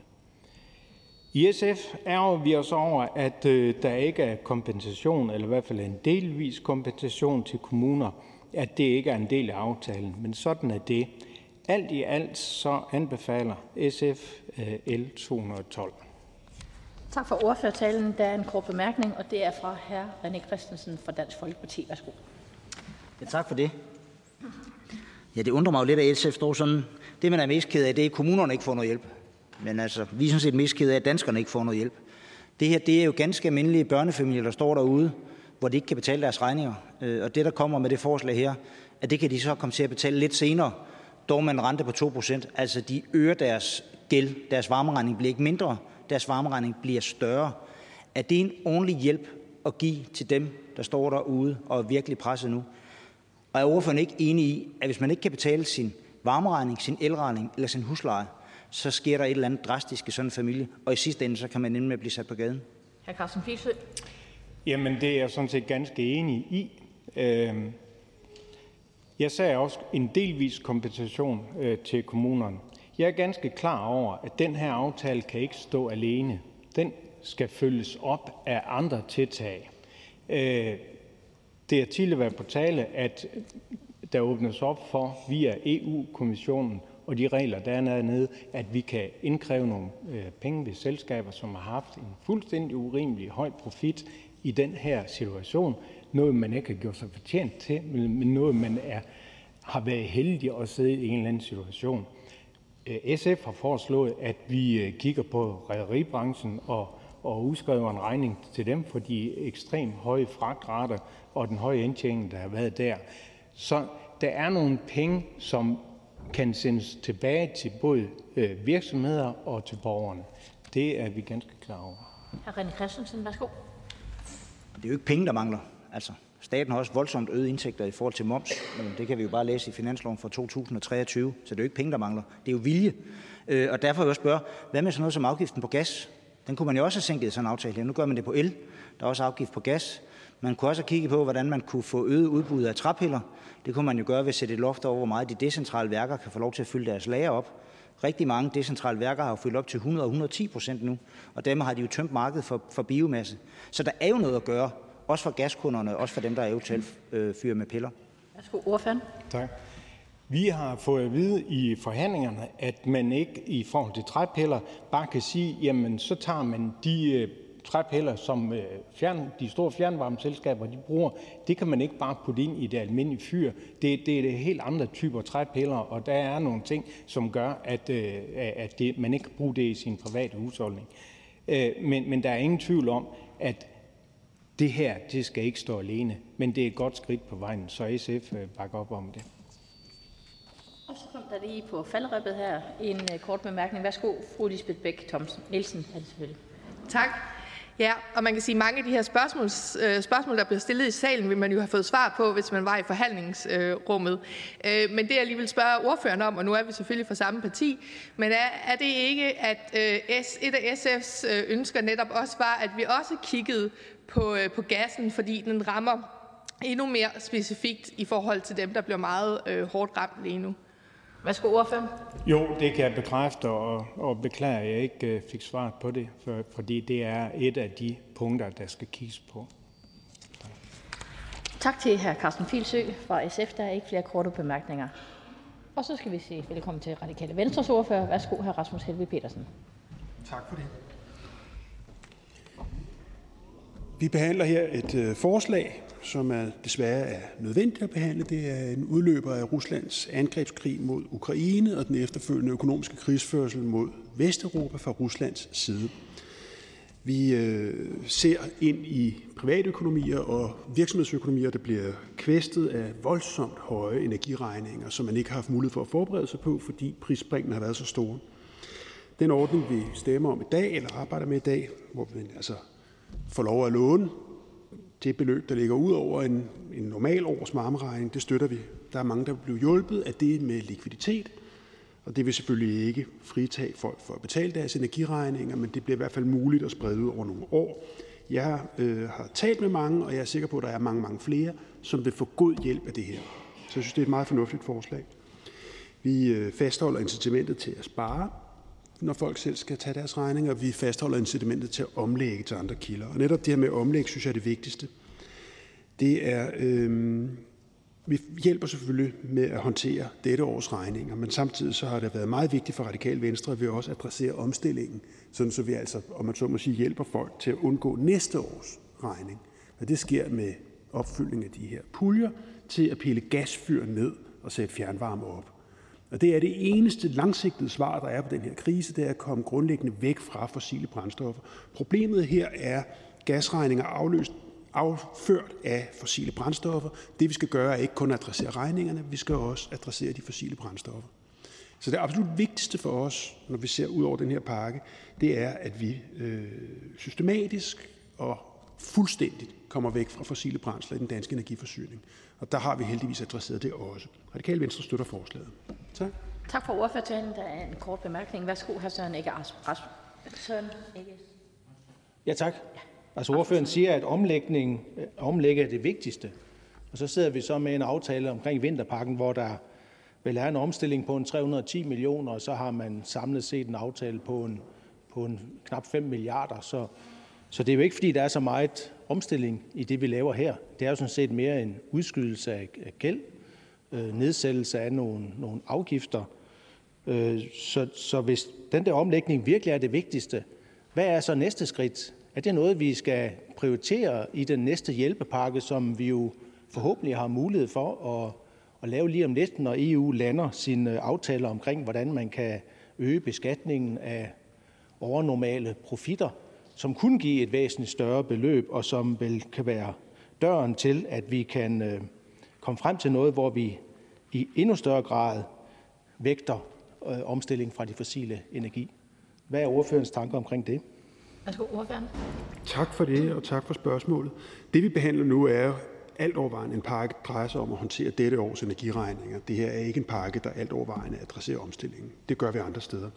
I SF er vi os over, at øh, der ikke er kompensation, eller i hvert fald en delvis kompensation til kommuner, at det ikke er en del af aftalen, men sådan er det. Alt i alt så anbefaler SF øh, L 212. Tak for ordførertalen. Der er en kort bemærkning, og det er fra hr. René Christensen fra Dansk Folkeparti. Værsgo. Ja, tak for det. Ja, det undrer mig jo lidt, at SF står sådan. Det, man er mest ked af, det er, at kommunerne ikke får noget hjælp. Men altså, vi er sådan set mest ked af, at danskerne ikke får noget hjælp. Det her, det er jo ganske almindelige børnefamilier, der står derude, hvor de ikke kan betale deres regninger. Øh, og det, der kommer med det forslag her, at det kan de så komme til at betale lidt senere, dog med en rente på 2%. Altså, de øger deres gæld. Deres varmeregning bliver ikke mindre. Deres varmeregning bliver større. Er det en ordentlig hjælp at give til dem, der står derude og er virkelig presset nu? Og er ordføreren ikke enig i, at hvis man ikke kan betale sin varmeregning, sin elregning eller sin husleje, så sker der et eller andet drastisk i sådan en familie, og i sidste ende, så kan man nemlig blive sat på gaden? Hr. Carsten Fiesø. Jamen, det er jeg sådan set ganske enig i. Øhm, jeg sagde også en delvis kompensation øh, til kommunerne. Jeg er ganske klar over, at den her aftale kan ikke stå alene. Den skal følges op af andre tiltag. Øh, det har tidligere været på tale, at der åbnes op for via EU-kommissionen og de regler, der er dernede, at vi kan indkræve nogle øh, penge ved selskaber, som har haft en fuldstændig urimelig høj profit i den her situation. Noget, man ikke har gjort sig fortjent til, men noget, man er, har været heldig at sidde i en eller anden situation. Øh, SF har foreslået, at vi øh, kigger på rædderibranchen og, og udskriver en regning til dem for de ekstremt høje fragtrater og den høje indtjening, der har været der. Så der er nogle penge, som kan sendes tilbage til både øh, virksomheder og til borgerne. Det er vi ganske klar over. Hr. René Christensen, værsgo. Det er jo ikke penge, der mangler. Altså, staten har også voldsomt øget indtægter i forhold til moms. Men det kan vi jo bare læse i finansloven for 2023. Så det er jo ikke penge, der mangler. Det er jo vilje. Øh, og derfor vil jeg også spørge, hvad med sådan noget som afgiften på gas? Den kunne man jo også have sænket i sådan en aftale her. Nu gør man det på el. Der er også afgift på gas. Man kunne også have kigget på, hvordan man kunne få øget udbud af træpiller. Det kunne man jo gøre ved at sætte et loft over, hvor meget de decentrale værker kan få lov til at fylde deres lager op. Rigtig mange decentrale værker har jo fyldt op til 100 og 110 procent nu, og dermed har de jo tømt markedet for, for biomasse. Så der er jo noget at gøre, også for gaskunderne, også for dem, der er eventuelt øh, fyrer med piller. Værsgo, ordføreren. Tak. Vi har fået at vide i forhandlingerne, at man ikke i forhold til træpiller bare kan sige, jamen så tager man de øh, træpiller, som øh, fjern, de store fjernvarmeselskaber de bruger, det kan man ikke bare putte ind i det almindelige fyr. Det, det er det helt andre typer træpiller, og der er nogle ting, som gør, at, øh, at det, man ikke kan bruge det i sin private husholdning. Men, men der er ingen tvivl om, at det her det skal ikke stå alene, men det er et godt skridt på vejen, så SF bakker op om det. Og så kom der lige på faldrebet her en øh, kort bemærkning. Værsgo, fru Lisbeth Bæk Thomsen. Nielsen er det selvfølgelig. Tak. Ja, og man kan sige, at mange af de her spørgsmål, øh, spørgsmål, der bliver stillet i salen, vil man jo have fået svar på, hvis man var i forhandlingsrummet. Øh, men det jeg lige vil spørge ordføreren om, og nu er vi selvfølgelig fra samme parti, men er, er det ikke, at et af SF's ønsker netop også var, at vi også kiggede på, på gassen, fordi den rammer endnu mere specifikt i forhold til dem, der bliver meget hårdt ramt lige nu? Værsgo, ordføreren. Jo, det kan jeg bekræfte, og, og beklager, at jeg ikke uh, fik svaret på det, for, fordi det er et af de punkter, der skal kigges på. Tak til hr. Carsten Filsø fra SF. Der er ikke flere korte bemærkninger. Og så skal vi sige velkommen til Radikale Venstres ordfører. Værsgo, hr. Rasmus Helve Petersen. Tak for det. Vi behandler her et øh, forslag, som er desværre er nødvendigt at behandle. Det er en udløber af Ruslands angrebskrig mod Ukraine og den efterfølgende økonomiske krigsførsel mod Vesteuropa fra Ruslands side. Vi øh, ser ind i privatøkonomier og virksomhedsøkonomier, der bliver kvæstet af voldsomt høje energiregninger, som man ikke har haft mulighed for at forberede sig på, fordi prisspringene har været så store. Den ordning, vi stemmer om i dag, eller arbejder med i dag, hvor vi altså får lov at låne det beløb, der ligger ud over en, en normal års varmeregning, det støtter vi. Der er mange, der vil blive hjulpet af det med likviditet, og det vil selvfølgelig ikke fritage folk for at betale deres energiregninger, men det bliver i hvert fald muligt at sprede ud over nogle år. Jeg øh, har talt med mange, og jeg er sikker på, at der er mange, mange flere, som vil få god hjælp af det her. Så jeg synes, det er et meget fornuftigt forslag. Vi øh, fastholder incitamentet til at spare, når folk selv skal tage deres regninger. Vi fastholder incitamentet til at omlægge til andre kilder. Og netop det her med at omlægge, synes jeg er det vigtigste. Det er, øh, vi hjælper selvfølgelig med at håndtere dette års regninger, men samtidig så har det været meget vigtigt for Radikal Venstre, at vi også adresserer omstillingen, sådan så vi altså, om man så må sige, hjælper folk til at undgå næste års regning. Og det sker med opfyldning af de her puljer til at pille gasfyr ned og sætte fjernvarme op. Og det er det eneste langsigtede svar, der er på den her krise, det er at komme grundlæggende væk fra fossile brændstoffer. Problemet her er gasregninger afløst afført af fossile brændstoffer. Det vi skal gøre er ikke kun at adressere regningerne, vi skal også adressere de fossile brændstoffer. Så det absolut vigtigste for os, når vi ser ud over den her pakke, det er, at vi øh, systematisk og fuldstændigt kommer væk fra fossile brændsler i den danske energiforsyning. Og der har vi heldigvis adresseret det også. Radikale Venstre støtter forslaget. Tak. Tak for ordførertalen. Der er en kort bemærkning. Værsgo, hr. Søren Egge Søren Egge. Ja, tak. Altså ordføreren siger, at omlægning, omlægge er det vigtigste. Og så sidder vi så med en aftale omkring vinterpakken, hvor der vel er en omstilling på en 310 millioner, og så har man samlet set en aftale på en, på en knap 5 milliarder. Så, så det er jo ikke, fordi der er så meget omstilling i det, vi laver her. Det er jo sådan set mere en udskydelse af, af gæld, øh, nedsættelse af nogle, nogle afgifter. Øh, så, så hvis den der omlægning virkelig er det vigtigste, hvad er så næste skridt? Er det noget, vi skal prioritere i den næste hjælpepakke, som vi jo forhåbentlig har mulighed for at, at lave lige om lidt, når EU lander sine aftaler omkring, hvordan man kan øge beskatningen af overnormale profitter, som kunne give et væsentligt større beløb, og som vel kan være døren til, at vi kan øh, komme frem til noget, hvor vi i endnu større grad vægter øh, omstilling fra de fossile energi. Hvad er ordførens tanker omkring det? Værsgo, ordføreren. Tak for det, og tak for spørgsmålet. Det vi behandler nu er alt overvejende en pakke, der drejer sig om at håndtere dette års energiregninger. Det her er ikke en pakke, der alt overvejende adresserer omstillingen. Det gør vi andre steder.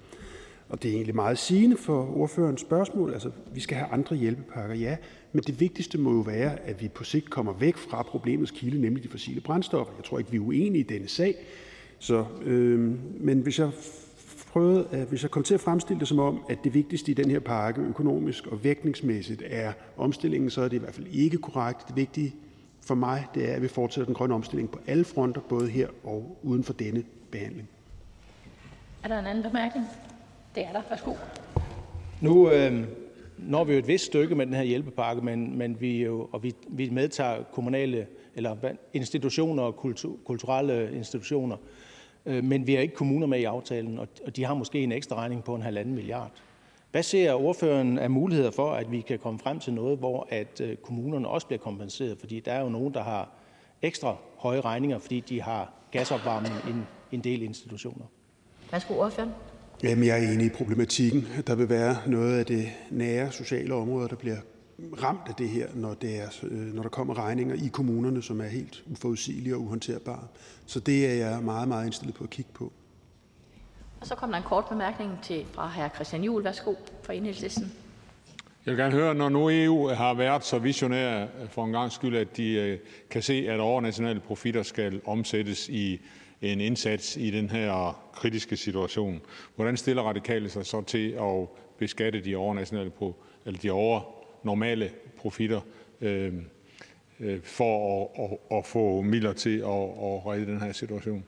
Og det er egentlig meget sigende for ordførens spørgsmål. Altså, vi skal have andre hjælpepakker, ja, men det vigtigste må jo være, at vi på sigt kommer væk fra problemets kilde, nemlig de fossile brændstoffer. Jeg tror ikke, vi er uenige i denne sag. Så, øh, men hvis jeg prøvede, at hvis jeg kom til at fremstille det som om, at det vigtigste i den her pakke økonomisk og vægtningsmæssigt er omstillingen, så er det i hvert fald ikke korrekt. Det vigtige for mig, det er, at vi fortsætter den grønne omstilling på alle fronter, både her og uden for denne behandling. Er der en anden bemærkning? Det er der. Værsgo. Nu øh, når vi jo et vist stykke med den her hjælpepakke, men, men vi, jo, og vi, vi medtager kommunale eller institutioner og kultur, kulturelle institutioner, Øh, men vi har ikke kommuner med i aftalen, og de har måske en ekstra regning på en halvanden milliard. Hvad ser ordføreren af muligheder for, at vi kan komme frem til noget, hvor at øh, kommunerne også bliver kompenseret? Fordi der er jo nogen, der har ekstra høje regninger, fordi de har gasopvarmning i en del institutioner. Værsgo, ordføreren. Jamen, jeg er enig i problematikken. Der vil være noget af det nære sociale område, der bliver ramt af det her, når, det er, øh, når der kommer regninger i kommunerne, som er helt uforudsigelige og uhåndterbare. Så det er jeg meget, meget indstillet på at kigge på. Og så kommer der en kort bemærkning til fra hr. Christian Juhl. Værsgo fra enhedslisten. Jeg vil gerne høre, når nu EU har været så visionær for en gang skyld, at de øh, kan se, at overnationale profitter skal omsættes i en indsats i den her kritiske situation. Hvordan stiller radikale sig så til at beskatte de overnationale eller de overnormale profitter øh, øh, for at, at, at få midler til at, at redde den her situation?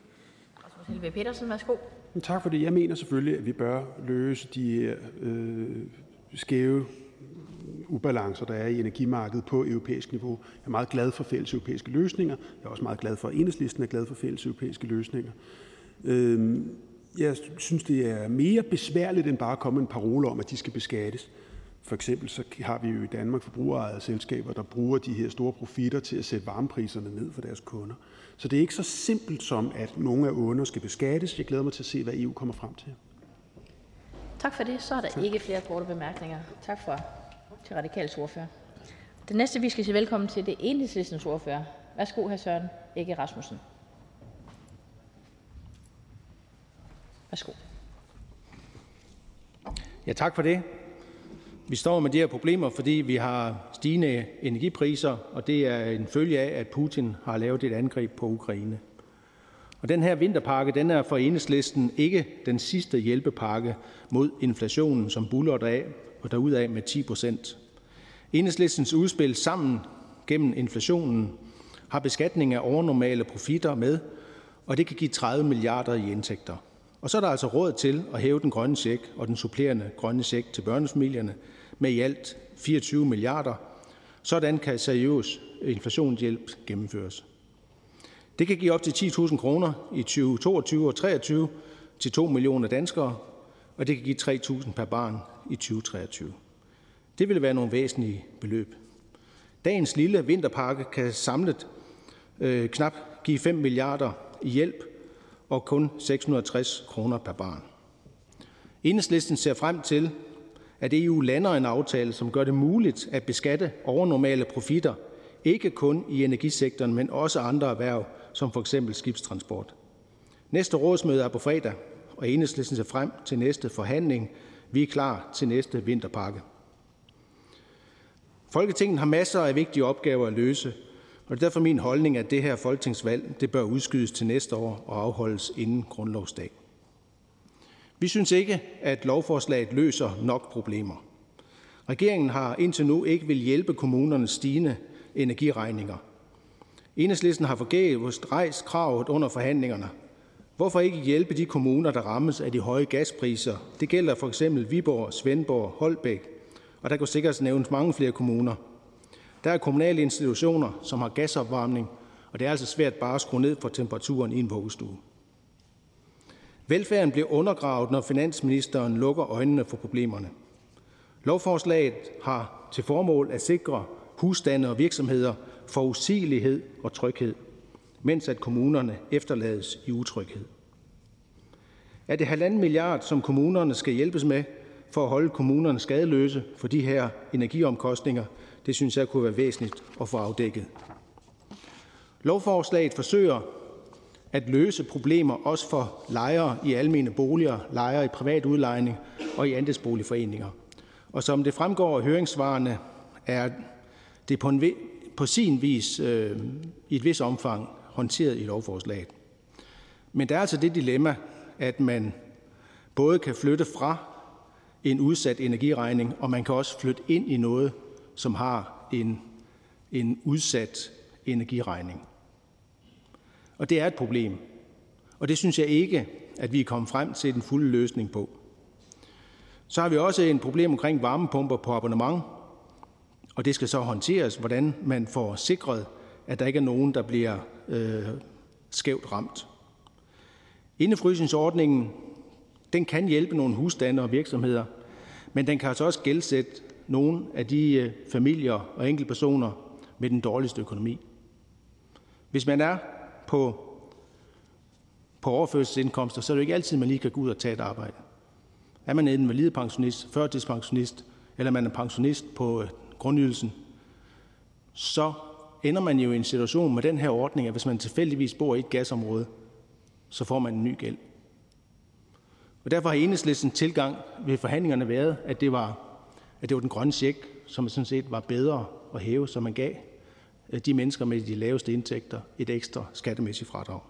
Helve Petersen, værsgo. Tak for det. Jeg mener selvfølgelig, at vi bør løse de øh, skæve ubalancer, der er i energimarkedet på europæisk niveau. Jeg er meget glad for fælles europæiske løsninger. Jeg er også meget glad for, at enhedslisten er glad for fælles europæiske løsninger. Øhm, jeg synes, det er mere besværligt end bare at komme med en parole om, at de skal beskattes. For eksempel så har vi jo i Danmark forbrugerejede selskaber, der bruger de her store profitter til at sætte varmepriserne ned for deres kunder. Så det er ikke så simpelt som, at nogle af under skal beskattes. Jeg glæder mig til at se, hvad EU kommer frem til. Tak for det. Så er der tak. ikke flere korte bemærkninger. Tak for til Radikals ordfører. Det næste, vi skal sige velkommen til, det er Enhedslistens ordfører. Værsgo, hr. Søren Ikke Rasmussen. Værsgo. Ja, tak for det. Vi står med de her problemer, fordi vi har stigende energipriser, og det er en følge af, at Putin har lavet et angreb på Ukraine. Og den her vinterpakke den er for enhedslisten ikke den sidste hjælpepakke mod inflationen, som buller af og derudaf med 10 procent. Enhedslistens udspil sammen gennem inflationen har beskatning af overnormale profitter med, og det kan give 30 milliarder i indtægter. Og så er der altså råd til at hæve den grønne check og den supplerende grønne check til børnefamilierne med i alt 24 milliarder. Sådan kan seriøs inflationshjælp gennemføres. Det kan give op til 10.000 kroner i 2022 og 2023 til 2 millioner danskere, og det kan give 3.000 per barn i 2023. Det vil være nogle væsentlige beløb. Dagens lille vinterpakke kan samlet øh, knap give 5 milliarder i hjælp og kun 660 kroner per barn. Enhedslisten ser frem til, at EU lander en aftale, som gør det muligt at beskatte overnormale profitter, ikke kun i energisektoren, men også andre erhverv, som for eksempel skibstransport. Næste rådsmøde er på fredag, og Enhedslisten ser frem til næste forhandling. Vi er klar til næste vinterpakke. Folketinget har masser af vigtige opgaver at løse, og det er derfor min holdning, at det her folketingsvalg det bør udskydes til næste år og afholdes inden grundlovsdag. Vi synes ikke, at lovforslaget løser nok problemer. Regeringen har indtil nu ikke vil hjælpe kommunernes stigende energiregninger. Enhedslisten har forgæves rejst kravet under forhandlingerne. Hvorfor ikke hjælpe de kommuner, der rammes af de høje gaspriser? Det gælder for eksempel Viborg, Svendborg, Holbæk, og der kunne sikkert nævnes mange flere kommuner. Der er kommunale institutioner, som har gasopvarmning, og det er altså svært bare at skrue ned for temperaturen i en vuggestue. Velfærden bliver undergravet, når finansministeren lukker øjnene for problemerne. Lovforslaget har til formål at sikre husstande og virksomheder forudsigelighed og tryghed, mens at kommunerne efterlades i utryghed. Er det halvanden milliard, som kommunerne skal hjælpes med for at holde kommunerne skadeløse for de her energiomkostninger, det synes jeg kunne være væsentligt at få afdækket. Lovforslaget forsøger at løse problemer også for lejere i almene boliger, lejere i privat udlejning og i andelsboligforeninger. Og som det fremgår af høringssvarene, er det på, en, på sin vis øh, i et vis omfang håndteret i lovforslaget. Men der er altså det dilemma, at man både kan flytte fra en udsat energiregning, og man kan også flytte ind i noget, som har en, en udsat energiregning. Og det er et problem. Og det synes jeg ikke, at vi er kommet frem til den fulde løsning på. Så har vi også en problem omkring varmepumper på abonnement, og det skal så håndteres, hvordan man får sikret, at der ikke er nogen, der bliver Øh, skævt ramt. Indefrysningsordningen den kan hjælpe nogle husstande og virksomheder, men den kan altså også gældsætte nogle af de øh, familier og enkeltpersoner med den dårligste økonomi. Hvis man er på på overførselsindkomster, så er det jo ikke altid, man lige kan gå ud og tage et arbejde. Er man en invalidepensionist, førtidspensionist, eller man er pensionist på øh, grundydelsen, så ender man jo i en situation med den her ordning, at hvis man tilfældigvis bor i et gasområde, så får man en ny gæld. Og derfor har enhedslisten tilgang ved forhandlingerne været, at det var, at det var den grønne check, som sådan set var bedre at hæve, som man gav øh, de mennesker med de laveste indtægter et ekstra skattemæssigt fradrag.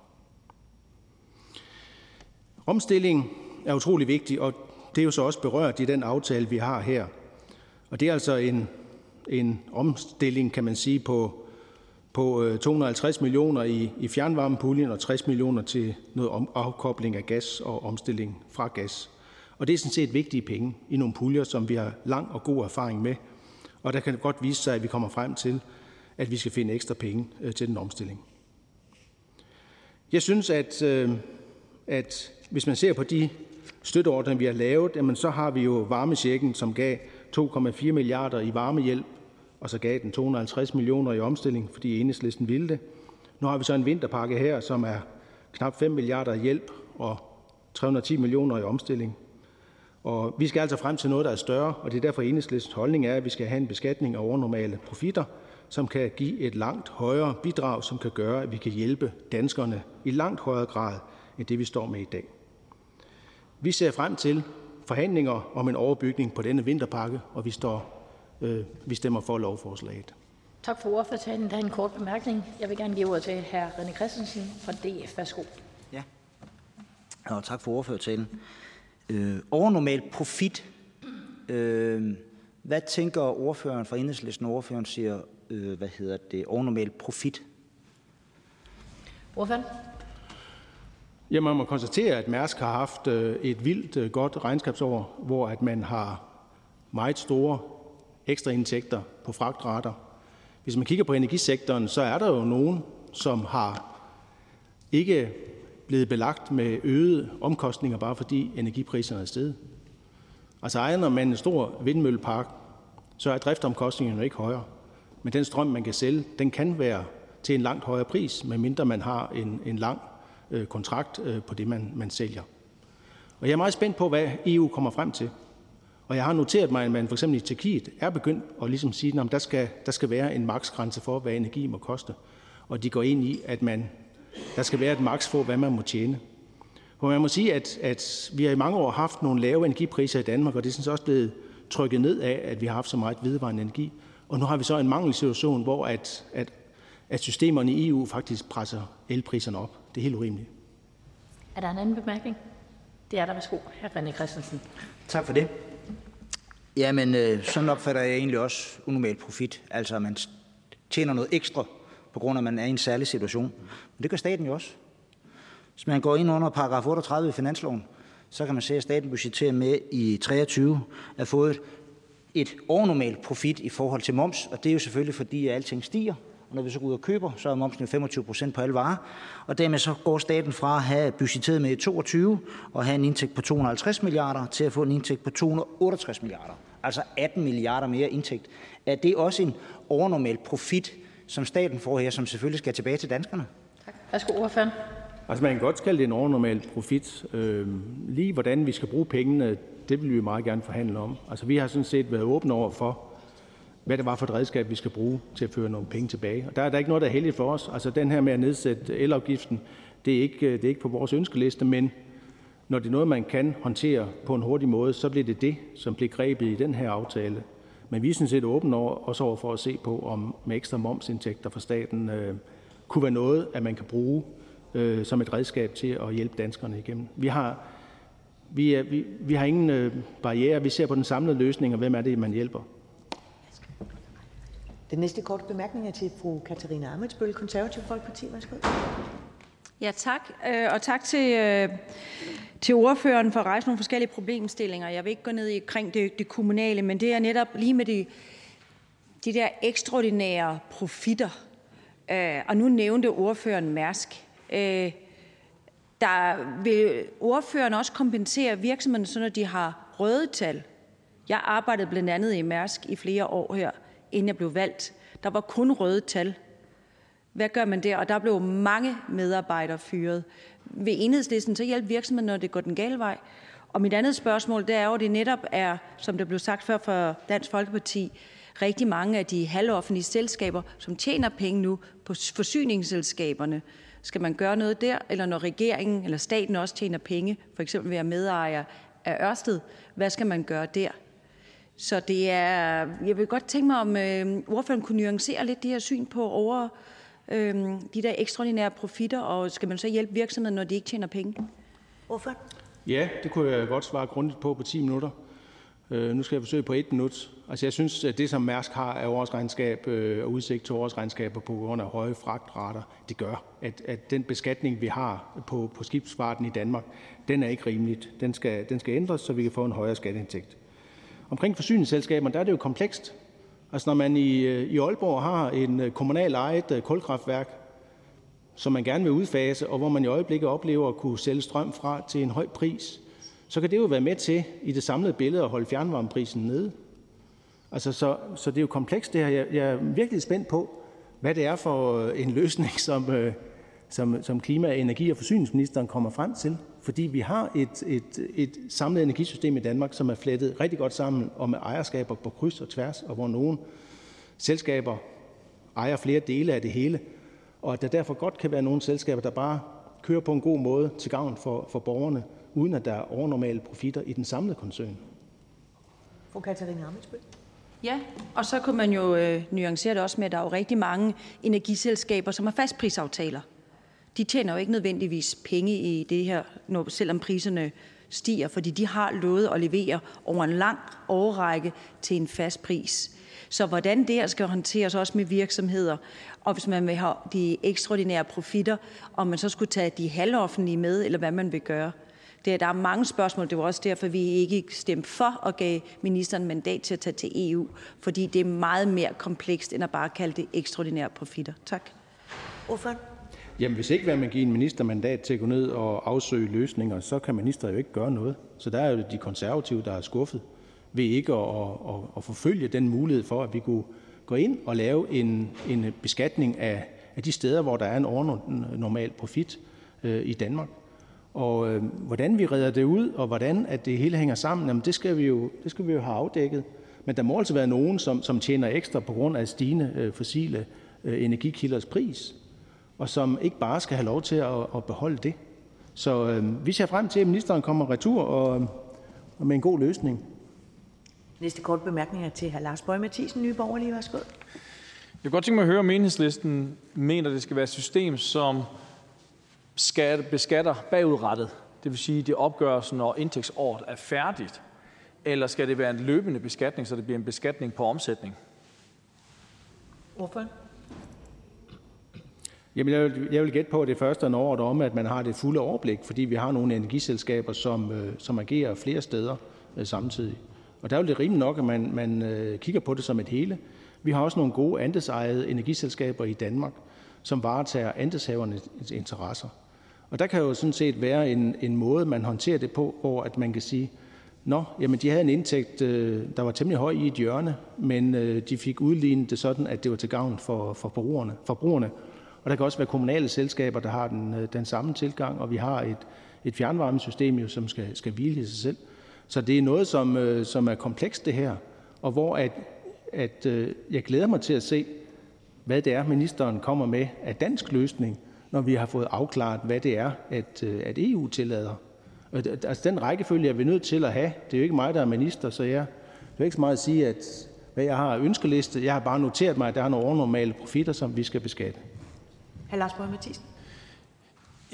Omstilling er utrolig vigtig, og det er jo så også berørt i den aftale, vi har her. Og det er altså en, en omstilling, kan man sige, på, på øh, 250 millioner i, i fjernvarmepuljen og 60 millioner til noget om, afkobling af gas og omstilling fra gas. Og det er sådan set vigtige penge i nogle puljer, som vi har lang og god erfaring med. Og der kan det godt vise sig, at vi kommer frem til, at vi skal finde ekstra penge øh, til den omstilling. Jeg synes, at, øh, at hvis man ser på de støtteordninger, vi har lavet, jamen så har vi jo varmesjekken, som gav 2,4 milliarder i varmehjælp, og så gav den 250 millioner i omstilling, fordi enhedslisten ville det. Nu har vi så en vinterpakke her, som er knap 5 milliarder i hjælp og 310 millioner i omstilling. Og vi skal altså frem til noget, der er større, og det er derfor enhedslistens holdning er, at vi skal have en beskatning af overnormale profitter, som kan give et langt højere bidrag, som kan gøre, at vi kan hjælpe danskerne i langt højere grad, end det vi står med i dag. Vi ser frem til forhandlinger om en overbygning på denne vinterpakke, og vi, står, vi stemmer for lovforslaget. Tak for ordførertalen. Der er en kort bemærkning. Jeg vil gerne give ordet til hr. René Christensen fra DF. Værsgo. Ja, og tak for ordførertalen. Øh, overnormal profit. Øh, hvad tænker ordføreren fra enhedslisten, ordføreren siger, øh, hvad hedder det, overnormal profit? Ordføreren? Ja, man må konstatere, at Mærsk har haft øh, et vildt øh, godt regnskabsår, hvor at man har meget store ekstra indtægter på fragtrater. Hvis man kigger på energisektoren, så er der jo nogen, som har ikke blevet belagt med øgede omkostninger, bare fordi energipriserne er steget. Altså ejer man en stor vindmøllepark, så er driftomkostningerne ikke højere. Men den strøm, man kan sælge, den kan være til en langt højere pris, medmindre man har en, en lang Øh, kontrakt øh, på det, man, man sælger. Og jeg er meget spændt på, hvad EU kommer frem til. Og jeg har noteret mig, at man for eksempel i Tjekkiet er begyndt at ligesom sige, at der skal, der skal være en maksgrænse for, hvad energi må koste. Og de går ind i, at man, der skal være et maks for, hvad man må tjene. For man må sige, at, at vi har i mange år haft nogle lave energipriser i Danmark, og det er sådan også blevet trykket ned af, at vi har haft så meget vedvarende energi. Og nu har vi så en mangelsituation, hvor at, at, at systemerne i EU faktisk presser elpriserne op. Det er helt urimeligt. Er der en anden bemærkning? Det er der. Værsgo, hr. René Christensen. Tak for det. Jamen, øh, sådan opfatter jeg egentlig også unormal profit. Altså, at man tjener noget ekstra, på grund af, at man er i en særlig situation. Men det gør staten jo også. Hvis man går ind under paragraf 38 i finansloven, så kan man se, at staten budgetterer med i 23 at få et, et overnormalt profit i forhold til moms, og det er jo selvfølgelig fordi, at alting stiger, og når vi så går ud og køber, så er momsen jo 25 procent på alle varer. Og dermed så går staten fra at have budgetteret med i 22 og have en indtægt på 250 milliarder til at få en indtægt på 268 milliarder. Altså 18 milliarder mere indtægt. Er det også en overnormal profit, som staten får her, som selvfølgelig skal tilbage til danskerne? Tak. Værsgo, ordføreren. Altså man kan godt kalde det en overnormal profit. Øh, lige hvordan vi skal bruge pengene, det vil vi meget gerne forhandle om. Altså vi har sådan set været åbne over for, hvad det var for et redskab, vi skal bruge til at føre nogle penge tilbage. Og der er der ikke noget, der er heldigt for os. Altså den her med at nedsætte elafgiften, det er ikke, det er ikke på vores ønskeliste, men når det er noget, man kan håndtere på en hurtig måde, så bliver det det, som bliver grebet i den her aftale. Men vi er sådan set åbne over, også over for at se på, om med ekstra momsindtægter fra staten øh, kunne være noget, at man kan bruge øh, som et redskab til at hjælpe danskerne igennem. Vi har, vi, er, vi, vi har ingen øh, barriere. Vi ser på den samlede løsning, og hvem er det, man hjælper. Den næste korte bemærkning er til fru Katarina Amitsbøl, Konservativ Folkeparti. Værsgo. Ja, tak. Øh, og tak til, øh, til ordføreren for at rejse nogle forskellige problemstillinger. Jeg vil ikke gå ned i kring det, det kommunale, men det er netop lige med de, de der ekstraordinære profitter. Øh, og nu nævnte ordføreren Mærsk. Øh, der vil ordføreren også kompensere virksomhederne, så når de har røde tal. Jeg arbejdede blandt andet i Mærsk i flere år her inden jeg blev valgt. Der var kun røde tal. Hvad gør man der? Og der blev mange medarbejdere fyret. Vil enhedslisten så hjælpe virksomheden, når det går den gale vej? Og mit andet spørgsmål, det er jo, at det netop er, som der blev sagt før fra Dansk Folkeparti, rigtig mange af de halvoffentlige selskaber, som tjener penge nu på forsyningsselskaberne. Skal man gøre noget der, eller når regeringen eller staten også tjener penge, for eksempel ved at medejer af Ørsted, hvad skal man gøre der? Så det er, jeg vil godt tænke mig, om øh, ordføreren kunne nuancere lidt det her syn på over øh, de der ekstraordinære profitter, og skal man så hjælpe virksomheden, når de ikke tjener penge? Ordføreren? Ja, det kunne jeg godt svare grundigt på på 10 minutter. Øh, nu skal jeg forsøge på et minut. Altså jeg synes, at det som Mærsk har af årsregnskab øh, og udsigt til årsregnskaber på grund af høje fragtrater, det gør, at, at den beskatning, vi har på, på skibsfarten i Danmark, den er ikke rimeligt. Den skal, den skal ændres, så vi kan få en højere skatteindtægt. Omkring forsyningsselskaberne, der er det jo komplekst. Altså når man i, øh, i Aalborg har en kommunalt kommunal ejet øh, kulkraftværk, som man gerne vil udfase, og hvor man i øjeblikket oplever at kunne sælge strøm fra til en høj pris, så kan det jo være med til i det samlede billede at holde fjernvarmeprisen nede. Altså, så, så det er jo komplekst det her. Jeg, jeg er virkelig spændt på, hvad det er for en løsning, som, som, som klima-, energi- og forsyningsministeren kommer frem til. Fordi vi har et, et, et samlet energisystem i Danmark, som er flettet rigtig godt sammen, og med ejerskaber på kryds og tværs, og hvor nogle selskaber ejer flere dele af det hele, og at der derfor godt kan være nogle selskaber, der bare kører på en god måde til gavn for, for borgerne, uden at der er overnormale profitter i den samlede koncern. Fru Katarina Amitsbøl. Ja, og så kunne man jo øh, nuancere det også med, at der er jo rigtig mange energiselskaber, som har fastprisaftaler. De tjener jo ikke nødvendigvis penge i det her, når, selvom priserne stiger, fordi de har lovet at levere over en lang årrække til en fast pris. Så hvordan det her skal håndteres også med virksomheder, og hvis man vil have de ekstraordinære profitter, om man så skulle tage de halvoffentlige med, eller hvad man vil gøre. Det, der er mange spørgsmål. Det var også derfor, vi ikke stemte for og gav ministeren mandat til at tage til EU, fordi det er meget mere komplekst, end at bare kalde det ekstraordinære profitter. Tak. Ordføren? Jamen, hvis ikke man giver en minister mandat til at gå ned og afsøge løsninger, så kan minister jo ikke gøre noget. Så der er jo de konservative, der er skuffet ved ikke at, at, at forfølge den mulighed for, at vi kunne gå ind og lave en, en beskatning af, af de steder, hvor der er en overnormal profit øh, i Danmark. Og øh, hvordan vi redder det ud, og hvordan at det hele hænger sammen, jamen det, skal vi jo, det skal vi jo have afdækket. Men der må altså være nogen, som, som tjener ekstra på grund af stigende øh, fossile øh, energikilders pris, og som ikke bare skal have lov til at, at beholde det. Så øh, vi ser frem til, at ministeren kommer retur og, og med en god løsning. Næste kort bemærkning er til hr. Lars Bøge Mathisen, Nye Borgerlige. Værsgo. Jeg kunne godt tænke mig at høre, om enhedslisten mener, at det skal være et system, som skal beskatter bagudrettet. Det vil sige, at det opgøres, når indtægtsåret er færdigt. Eller skal det være en løbende beskatning, så det bliver en beskatning på omsætning? Ordføren? Jamen, jeg vil, jeg vil gætte på, at det første er året om, at man har det fulde overblik, fordi vi har nogle energiselskaber, som, øh, som agerer flere steder øh, samtidig. Og der er det rimeligt nok, at man, man øh, kigger på det som et hele. Vi har også nogle gode andelsejede energiselskaber i Danmark, som varetager andelshavernes interesser. Og der kan jo sådan set være en, en måde, man håndterer det på, hvor at man kan sige, Nå, jamen de havde en indtægt, der var temmelig høj i et hjørne, men de fik udlignet det sådan, at det var til gavn for, for forbrugerne. forbrugerne. Og der kan også være kommunale selskaber, der har den, øh, den samme tilgang, og vi har et, et fjernvarmesystem, jo, som skal, skal hvile i sig selv. Så det er noget, som, øh, som er komplekst det her, og hvor at, at, øh, jeg glæder mig til at se, hvad det er, ministeren kommer med af dansk løsning, når vi har fået afklaret, hvad det er, at, øh, at EU tillader. Altså den rækkefølge er vi nødt til at have. Det er jo ikke mig, der er minister, så jeg vil ikke så meget at sige, at hvad jeg har ønskeliste. Jeg har bare noteret mig, at der er nogle overnormale profitter, som vi skal beskatte. Hr. Lars Boje Mathiesen.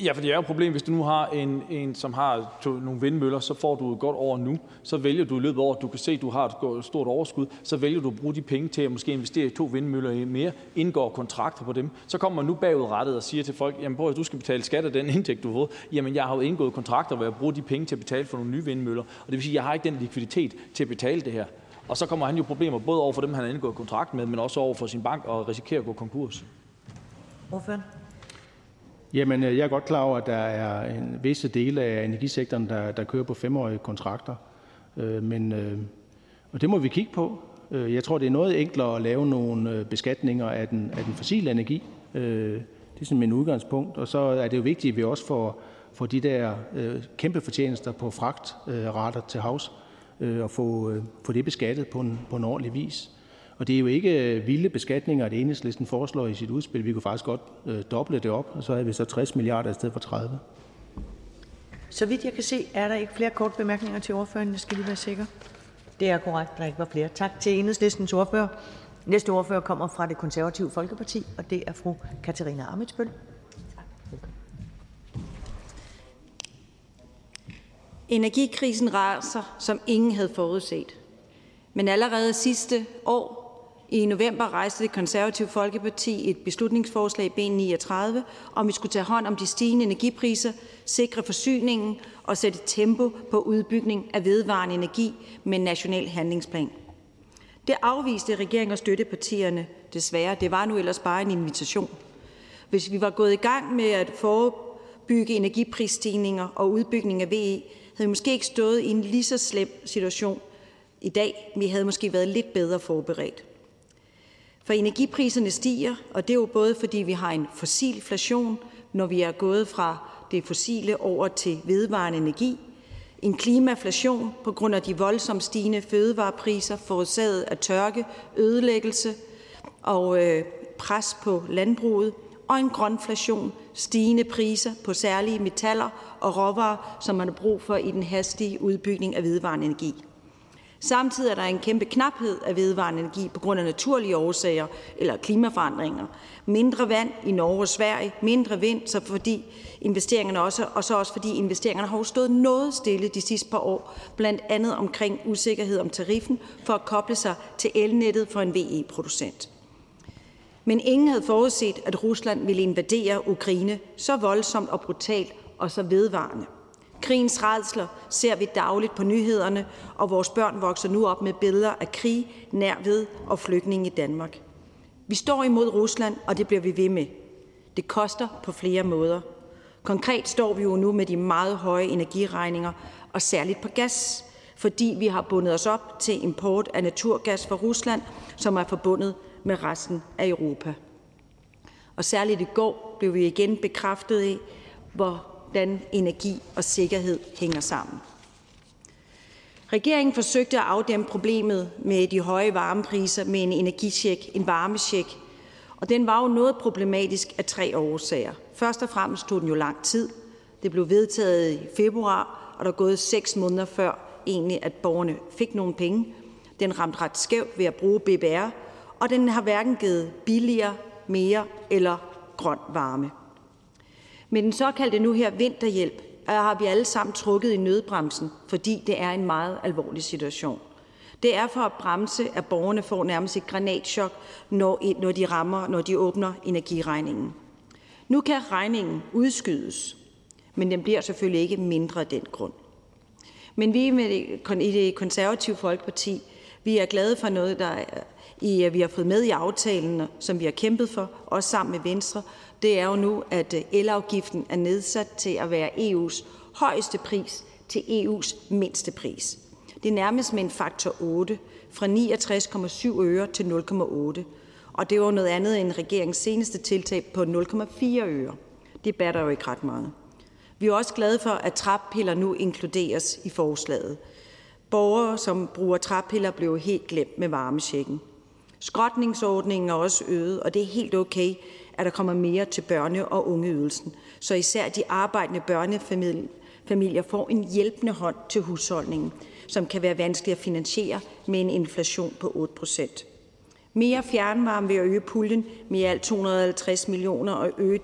Ja, for det er jo et problem, hvis du nu har en, en som har to, nogle vindmøller, så får du et godt år nu. Så vælger du i løbet af året, du kan se, at du har et stort overskud, så vælger du at bruge de penge til at måske investere i to vindmøller mere, indgår kontrakter på dem. Så kommer man nu bagudrettet og siger til folk, jamen prøv, du skal betale skat af den <laughs> indtægt, du har. Jamen jeg har jo indgået kontrakter, hvor jeg bruger de penge til at betale for nogle nye vindmøller. Og det vil sige, at jeg har ikke den likviditet til at betale det her. Og så kommer han jo problemer både over for dem, han har indgået kontrakt med, men også over for sin bank og risikerer at gå konkurs. Ordføren? Jamen, øh, jeg er godt klar over, at der er en visse dele af energisektoren, der, der kører på femårige kontrakter. Øh, men, øh, og det må vi kigge på. Øh, jeg tror, det er noget enklere at lave nogle beskatninger af den, af den fossile energi, Det er sådan min udgangspunkt. Og så er det jo vigtigt, at vi også får, får de der kæmpe fortjenester på fragtrater til havs og få, få det beskattet på en, på en ordentlig vis. Og det er jo ikke vilde beskatninger, at enhedslisten foreslår i sit udspil. Vi kunne faktisk godt øh, doble det op, og så havde vi så 60 milliarder i stedet for 30. Så vidt jeg kan se, er der ikke flere korte bemærkninger til ordføreren. Jeg skal lige være sikker. Det er korrekt, der ikke var flere. Tak til enhedslistens ordfører. Næste ordfører kommer fra det konservative Folkeparti, og det er fru Katarina Amitsbøl. Energikrisen raser, som ingen havde forudset. Men allerede sidste år i november rejste det konservative Folkeparti et beslutningsforslag, B 39, om vi skulle tage hånd om de stigende energipriser, sikre forsyningen og sætte tempo på udbygning af vedvarende energi med en national handlingsplan. Det afviste regeringen og støttepartierne desværre. Det var nu ellers bare en invitation. Hvis vi var gået i gang med at forebygge energiprisstigninger og udbygning af VE, havde vi måske ikke stået i en lige så slem situation i dag. Vi havde måske været lidt bedre forberedt. For energipriserne stiger, og det er jo både fordi vi har en fossilflation, når vi er gået fra det fossile over til vedvarende energi, en klimaflation på grund af de voldsomt stigende fødevarepriser forårsaget af tørke, ødelæggelse og øh, pres på landbruget, og en grønflation, stigende priser på særlige metaller og råvarer, som man har brug for i den hastige udbygning af vedvarende energi. Samtidig er der en kæmpe knaphed af vedvarende energi på grund af naturlige årsager eller klimaforandringer. Mindre vand i Norge og Sverige, mindre vind, så fordi investeringerne også, og så også fordi investeringerne har stået noget stille de sidste par år, blandt andet omkring usikkerhed om tariffen for at koble sig til elnettet for en VE-producent. Men ingen havde forudset, at Rusland ville invadere Ukraine så voldsomt og brutalt og så vedvarende. Krigens redsler ser vi dagligt på nyhederne, og vores børn vokser nu op med billeder af krig nær ved og flygtninge i Danmark. Vi står imod Rusland, og det bliver vi ved med. Det koster på flere måder. Konkret står vi jo nu med de meget høje energiregninger, og særligt på gas, fordi vi har bundet os op til import af naturgas fra Rusland, som er forbundet med resten af Europa. Og særligt i går blev vi igen bekræftet i, hvor hvordan energi og sikkerhed hænger sammen. Regeringen forsøgte at afdæmme problemet med de høje varmepriser med en energicheck, en varmecheck, og den var jo noget problematisk af tre årsager. Først og fremmest tog den jo lang tid. Det blev vedtaget i februar, og der er gået seks måneder før egentlig, at borgerne fik nogle penge. Den ramte ret skævt ved at bruge BBR, og den har hverken givet billigere, mere eller grøn varme. Med den såkaldte nu her vinterhjælp øh, har vi alle sammen trukket i nødbremsen, fordi det er en meget alvorlig situation. Det er for at bremse, at borgerne får nærmest et granatschok, når, når de rammer, når de åbner energiregningen. Nu kan regningen udskydes, men den bliver selvfølgelig ikke mindre af den grund. Men vi med i det konservative Folkeparti, vi er glade for noget, der øh, i, vi har fået med i aftalen, som vi har kæmpet for, også sammen med Venstre, det er jo nu, at øh, elafgiften er nedsat til at være EU's højeste pris til EU's mindste pris. Det er nærmest med en faktor 8, fra 69,7 øre til 0,8. Og det var noget andet end regeringens seneste tiltag på 0,4 øre. Det batter jo ikke ret meget. Vi er også glade for, at træpiller nu inkluderes i forslaget. Borgere, som bruger træpiller, blev helt glemt med varmesjekken. Skrotningsordningen er også øget, og det er helt okay, at der kommer mere til børne- og ungeydelsen, så især de arbejdende børnefamilier får en hjælpende hånd til husholdningen, som kan være vanskelig at finansiere med en inflation på 8 procent. Mere fjernvarme ved at øge puljen med alt 250 millioner og øge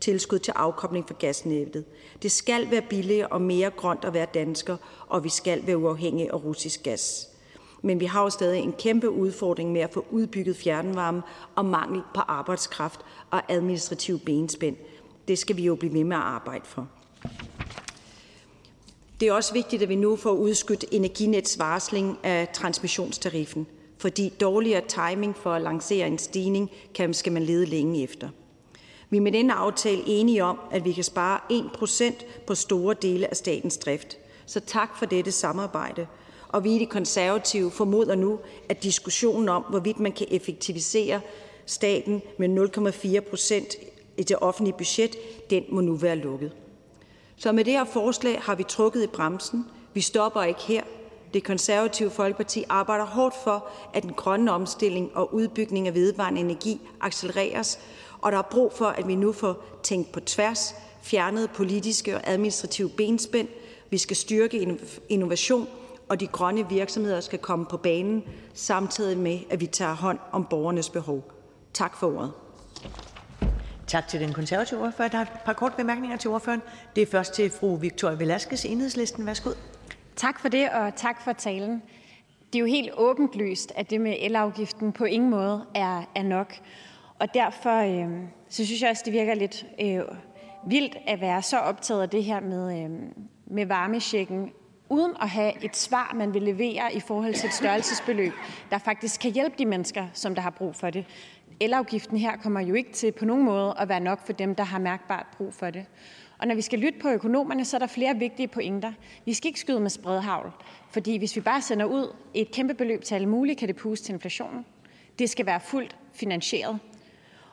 tilskud til afkobling for gasnettet. Det skal være billigere og mere grønt at være dansker, og vi skal være uafhængige af russisk gas men vi har jo stadig en kæmpe udfordring med at få udbygget fjernvarme og mangel på arbejdskraft og administrativ benspænd. Det skal vi jo blive ved med at arbejde for. Det er også vigtigt, at vi nu får udskudt Energinets varsling af transmissionstariffen, fordi dårligere timing for at lancere en stigning kan, skal man lede længe efter. Vi er med denne aftale enige om, at vi kan spare 1% på store dele af statens drift. Så tak for dette samarbejde, og vi i de konservative formoder nu, at diskussionen om, hvorvidt man kan effektivisere staten med 0,4 procent i det offentlige budget, den må nu være lukket. Så med det her forslag har vi trukket i bremsen. Vi stopper ikke her. Det konservative Folkeparti arbejder hårdt for, at den grønne omstilling og udbygning af vedvarende energi accelereres, og der er brug for, at vi nu får tænkt på tværs, fjernet politiske og administrative benspænd. Vi skal styrke innovation, og de grønne virksomheder skal komme på banen, samtidig med, at vi tager hånd om borgernes behov. Tak for ordet. Tak til den konservative ordfører. Der er et par korte bemærkninger til ordføreren. Det er først til fru Victoria Velasquez, Enhedslisten. Værsgo. Tak for det, og tak for talen. Det er jo helt åbenlyst, at det med elafgiften på ingen måde er, er nok. Og derfor øh, så synes jeg også, det virker lidt øh, vildt at være så optaget af det her med, øh, med varmesjekken, uden at have et svar, man vil levere i forhold til et størrelsesbeløb, der faktisk kan hjælpe de mennesker, som der har brug for det. Elafgiften her kommer jo ikke til på nogen måde at være nok for dem, der har mærkbart brug for det. Og når vi skal lytte på økonomerne, så er der flere vigtige pointer. Vi skal ikke skyde med spredhavl, fordi hvis vi bare sender ud et kæmpe beløb til alle mulige, kan det puste til inflationen. Det skal være fuldt finansieret.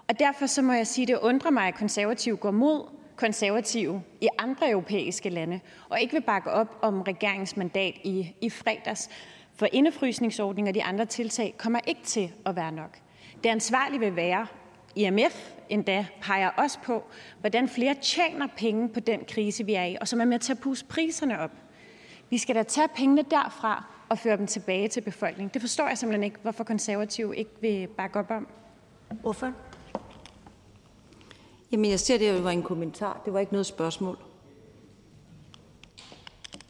Og derfor så må jeg sige, at det undrer mig, at konservative går mod konservative i andre europæiske lande og ikke vil bakke op om regeringens mandat i, i fredags. For indefrysningsordning og de andre tiltag kommer ikke til at være nok. Det ansvarlige vil være, IMF endda peger også på, hvordan flere tjener penge på den krise, vi er i, og som er med til at puste priserne op. Vi skal da tage pengene derfra og føre dem tilbage til befolkningen. Det forstår jeg simpelthen ikke, hvorfor konservative ikke vil bakke op om. Hvorfor? Jamen, jeg ser, det var en kommentar. Det var ikke noget spørgsmål.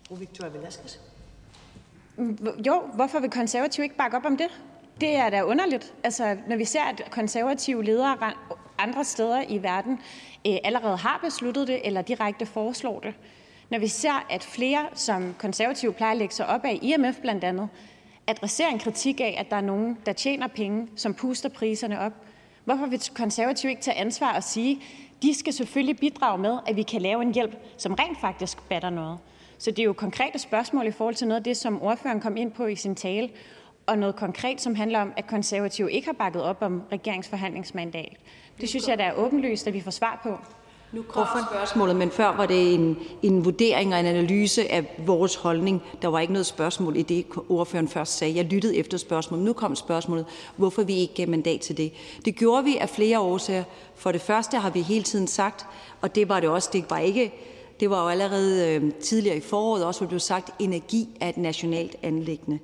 Fru Victoria Velasquez. Jo, hvorfor vil konservative ikke bakke op om det? Det er da underligt. Altså, når vi ser, at konservative ledere andre steder i verden øh, allerede har besluttet det eller direkte foreslår det. Når vi ser, at flere, som konservative plejer at lægge sig op af, IMF blandt andet, adresserer en kritik af, at der er nogen, der tjener penge, som puster priserne op. Hvorfor vil konservative ikke tage ansvar og sige, de skal selvfølgelig bidrage med, at vi kan lave en hjælp, som rent faktisk batter noget? Så det er jo konkrete spørgsmål i forhold til noget af det, som ordføreren kom ind på i sin tale, og noget konkret, som handler om, at konservative ikke har bakket op om regeringsforhandlingsmandat. Det synes jeg, der er åbenlyst, at vi får svar på. Nu kommer spørgsmålet, men før var det en, en vurdering og en analyse af vores holdning. Der var ikke noget spørgsmål i det, ordføreren først sagde. Jeg lyttede efter spørgsmålet. Nu kom spørgsmålet, hvorfor vi ikke gav mandat til det. Det gjorde vi af flere årsager. For det første har vi hele tiden sagt, og det var det også, det var ikke det var jo allerede øh, tidligere i foråret også, hvor det blev sagt, at energi er et nationalt anlæggende.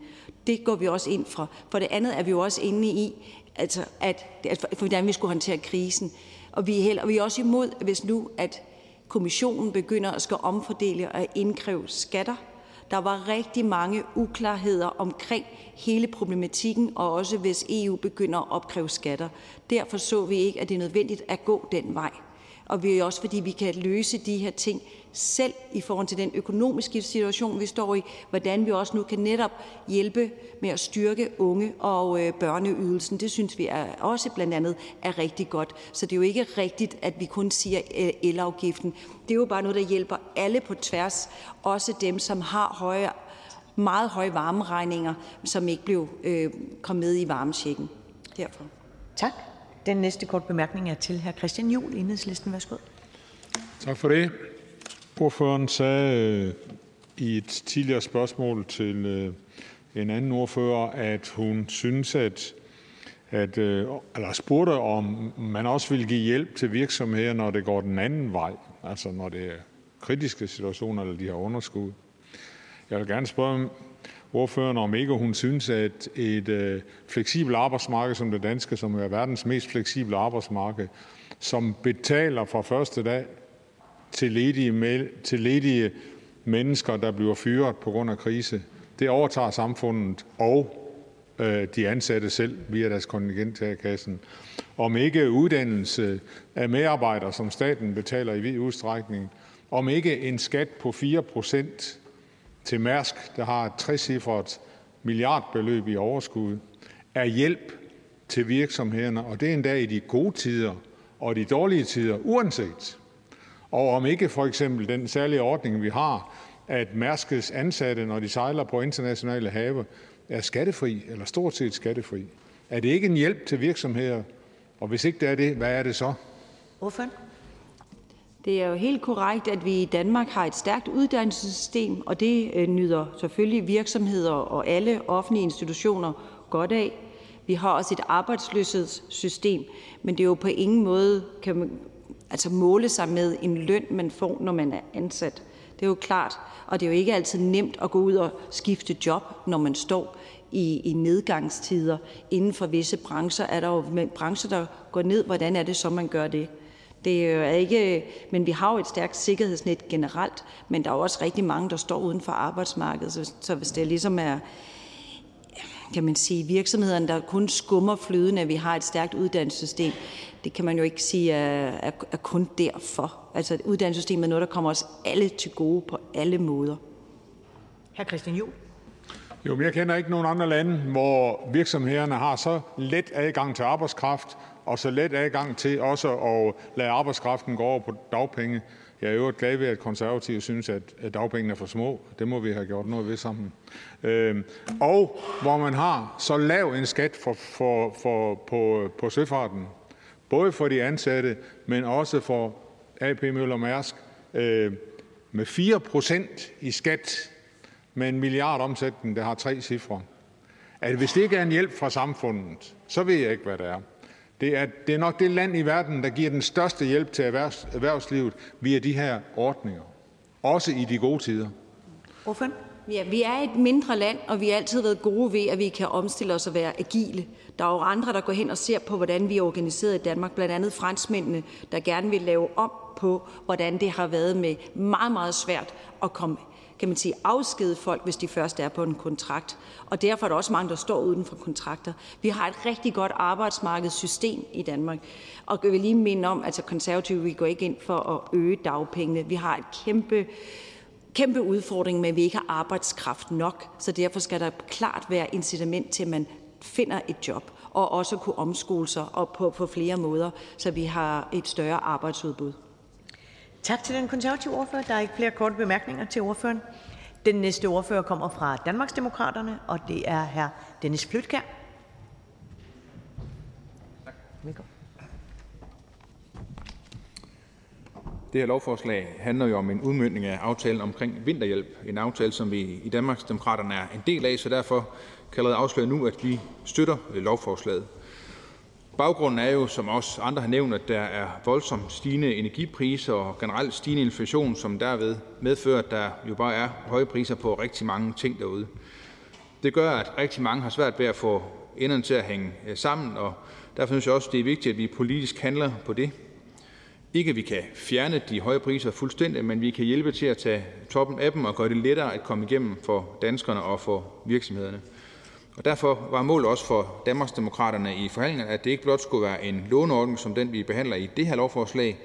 Det går vi også ind for. For det andet er vi jo også inde i, altså at, for hvordan vi skulle håndtere krisen. Og vi er, heller, vi er også imod, hvis nu at kommissionen begynder at skal omfordele og indkræve skatter. Der var rigtig mange uklarheder omkring hele problematikken, og også hvis EU begynder at opkræve skatter. Derfor så vi ikke, at det er nødvendigt at gå den vej. Og vi er også, fordi vi kan løse de her ting selv i forhold til den økonomiske situation, vi står i, hvordan vi også nu kan netop hjælpe med at styrke unge og øh, børneydelsen. Det synes vi er også blandt andet er rigtig godt. Så det er jo ikke rigtigt, at vi kun siger øh, elafgiften. Det er jo bare noget, der hjælper alle på tværs, også dem, som har høje, meget høje varmeregninger, som ikke blev øh, kommet med i varmesjekken. Derfor. Tak. Den næste kort bemærkning er til hr. Christian Juhl, Enhedslisten. Værsgo. Tak for det. Ordføreren sagde øh, i et tidligere spørgsmål til øh, en anden ordfører, at hun synes, at, at øh, eller spurgte, om man også vil give hjælp til virksomheder, når det går den anden vej, altså når det er kritiske situationer eller de har underskud. Jeg vil gerne spørge ordføreren, om ikke hun synes, at et øh, fleksibelt arbejdsmarked som det danske, som er verdens mest fleksible arbejdsmarked, som betaler fra første dag til ledige, til ledige mennesker, der bliver fyret på grund af krise. Det overtager samfundet og øh, de ansatte selv via deres kontingent til kassen. Om ikke uddannelse af medarbejdere, som staten betaler i vid udstrækning. Om ikke en skat på 4 procent til Mærsk, der har et trecifret milliardbeløb i overskud, er hjælp til virksomhederne, og det er endda i de gode tider og de dårlige tider, uanset og om ikke for eksempel den særlige ordning, vi har, at Mærskes ansatte, når de sejler på internationale have, er skattefri eller stort set skattefri. Er det ikke en hjælp til virksomheder Og hvis ikke det er det, hvad er det så? Ordføren? Det er jo helt korrekt, at vi i Danmark har et stærkt uddannelsessystem, og det øh, nyder selvfølgelig virksomheder og alle offentlige institutioner godt af. Vi har også et arbejdsløshedssystem, men det er jo på ingen måde kan man, altså måle sig med en løn, man får, når man er ansat. Det er jo klart, og det er jo ikke altid nemt at gå ud og skifte job, når man står i, i nedgangstider. Inden for visse brancher er der jo brancher, der går ned. Hvordan er det så, man gør det? Det er ikke, men vi har jo et stærkt sikkerhedsnet generelt, men der er også rigtig mange, der står uden for arbejdsmarkedet. Så, så hvis det ligesom er, kan man sige, virksomhederne, der kun skummer fløden, at vi har et stærkt uddannelsessystem, det kan man jo ikke sige er, er, er kun derfor. Altså uddannelsessystemet er noget, der kommer os alle til gode på alle måder. Hr. Christian Juhl. Jo, men jeg kender ikke nogen andre lande, hvor virksomhederne har så let adgang til arbejdskraft og så let adgang til også at lade arbejdskraften gå over på dagpenge. Jeg er jo glad ved, at konservative synes, at dagpengene er for små. Det må vi have gjort noget ved sammen. Øhm, og hvor man har så lav en skat for, for, for, på, på søfarten, både for de ansatte, men også for AP Møller Mærsk, øh, med 4 procent i skat med en milliard omsætning, der har tre cifre. At hvis det ikke er en hjælp fra samfundet, så ved jeg ikke, hvad det er. Det er, det er nok det land i verden, der giver den største hjælp til erhvervs, erhvervslivet via de her ordninger. Også i de gode tider. Hvorfor? Ja, vi er et mindre land, og vi har altid været gode ved, at vi kan omstille os og være agile. Der er jo andre, der går hen og ser på, hvordan vi er organiseret i Danmark, blandt andet franskmændene, der gerne vil lave om på, hvordan det har været med meget, meget svært at komme kan man sige, afskede folk, hvis de først er på en kontrakt. Og derfor er der også mange, der står uden for kontrakter. Vi har et rigtig godt arbejdsmarkedssystem i Danmark. Og jeg vil lige minde om, at altså konservative, vi går ikke ind for at øge dagpengene. Vi har et kæmpe kæmpe udfordring med, at vi ikke har arbejdskraft nok. Så derfor skal der klart være incitament til, at man finder et job og også kunne omskole sig og på, på flere måder, så vi har et større arbejdsudbud. Tak til den konservative ordfører. Der er ikke flere korte bemærkninger til ordføreren. Den næste ordfører kommer fra Danmarksdemokraterne, og det er hr. Dennis Flytkær. Det her lovforslag handler jo om en udmyndning af aftalen omkring vinterhjælp. En aftale, som vi i Danmarksdemokraterne er en del af, så derfor kan jeg allerede afsløre nu, at vi støtter lovforslaget. Baggrunden er jo, som også andre har nævnt, at der er voldsomt stigende energipriser og generelt stigende inflation, som derved medfører, at der jo bare er høje priser på rigtig mange ting derude. Det gør, at rigtig mange har svært ved at få enderne til at hænge øh, sammen, og derfor synes jeg også, det er vigtigt, at vi politisk handler på det. Ikke at vi kan fjerne de høje priser fuldstændig, men vi kan hjælpe til at tage toppen af dem og gøre det lettere at komme igennem for danskerne og for virksomhederne. Og Derfor var målet også for Danmarksdemokraterne i forhandlingerne, at det ikke blot skulle være en låneordning som den, vi behandler i det her lovforslag,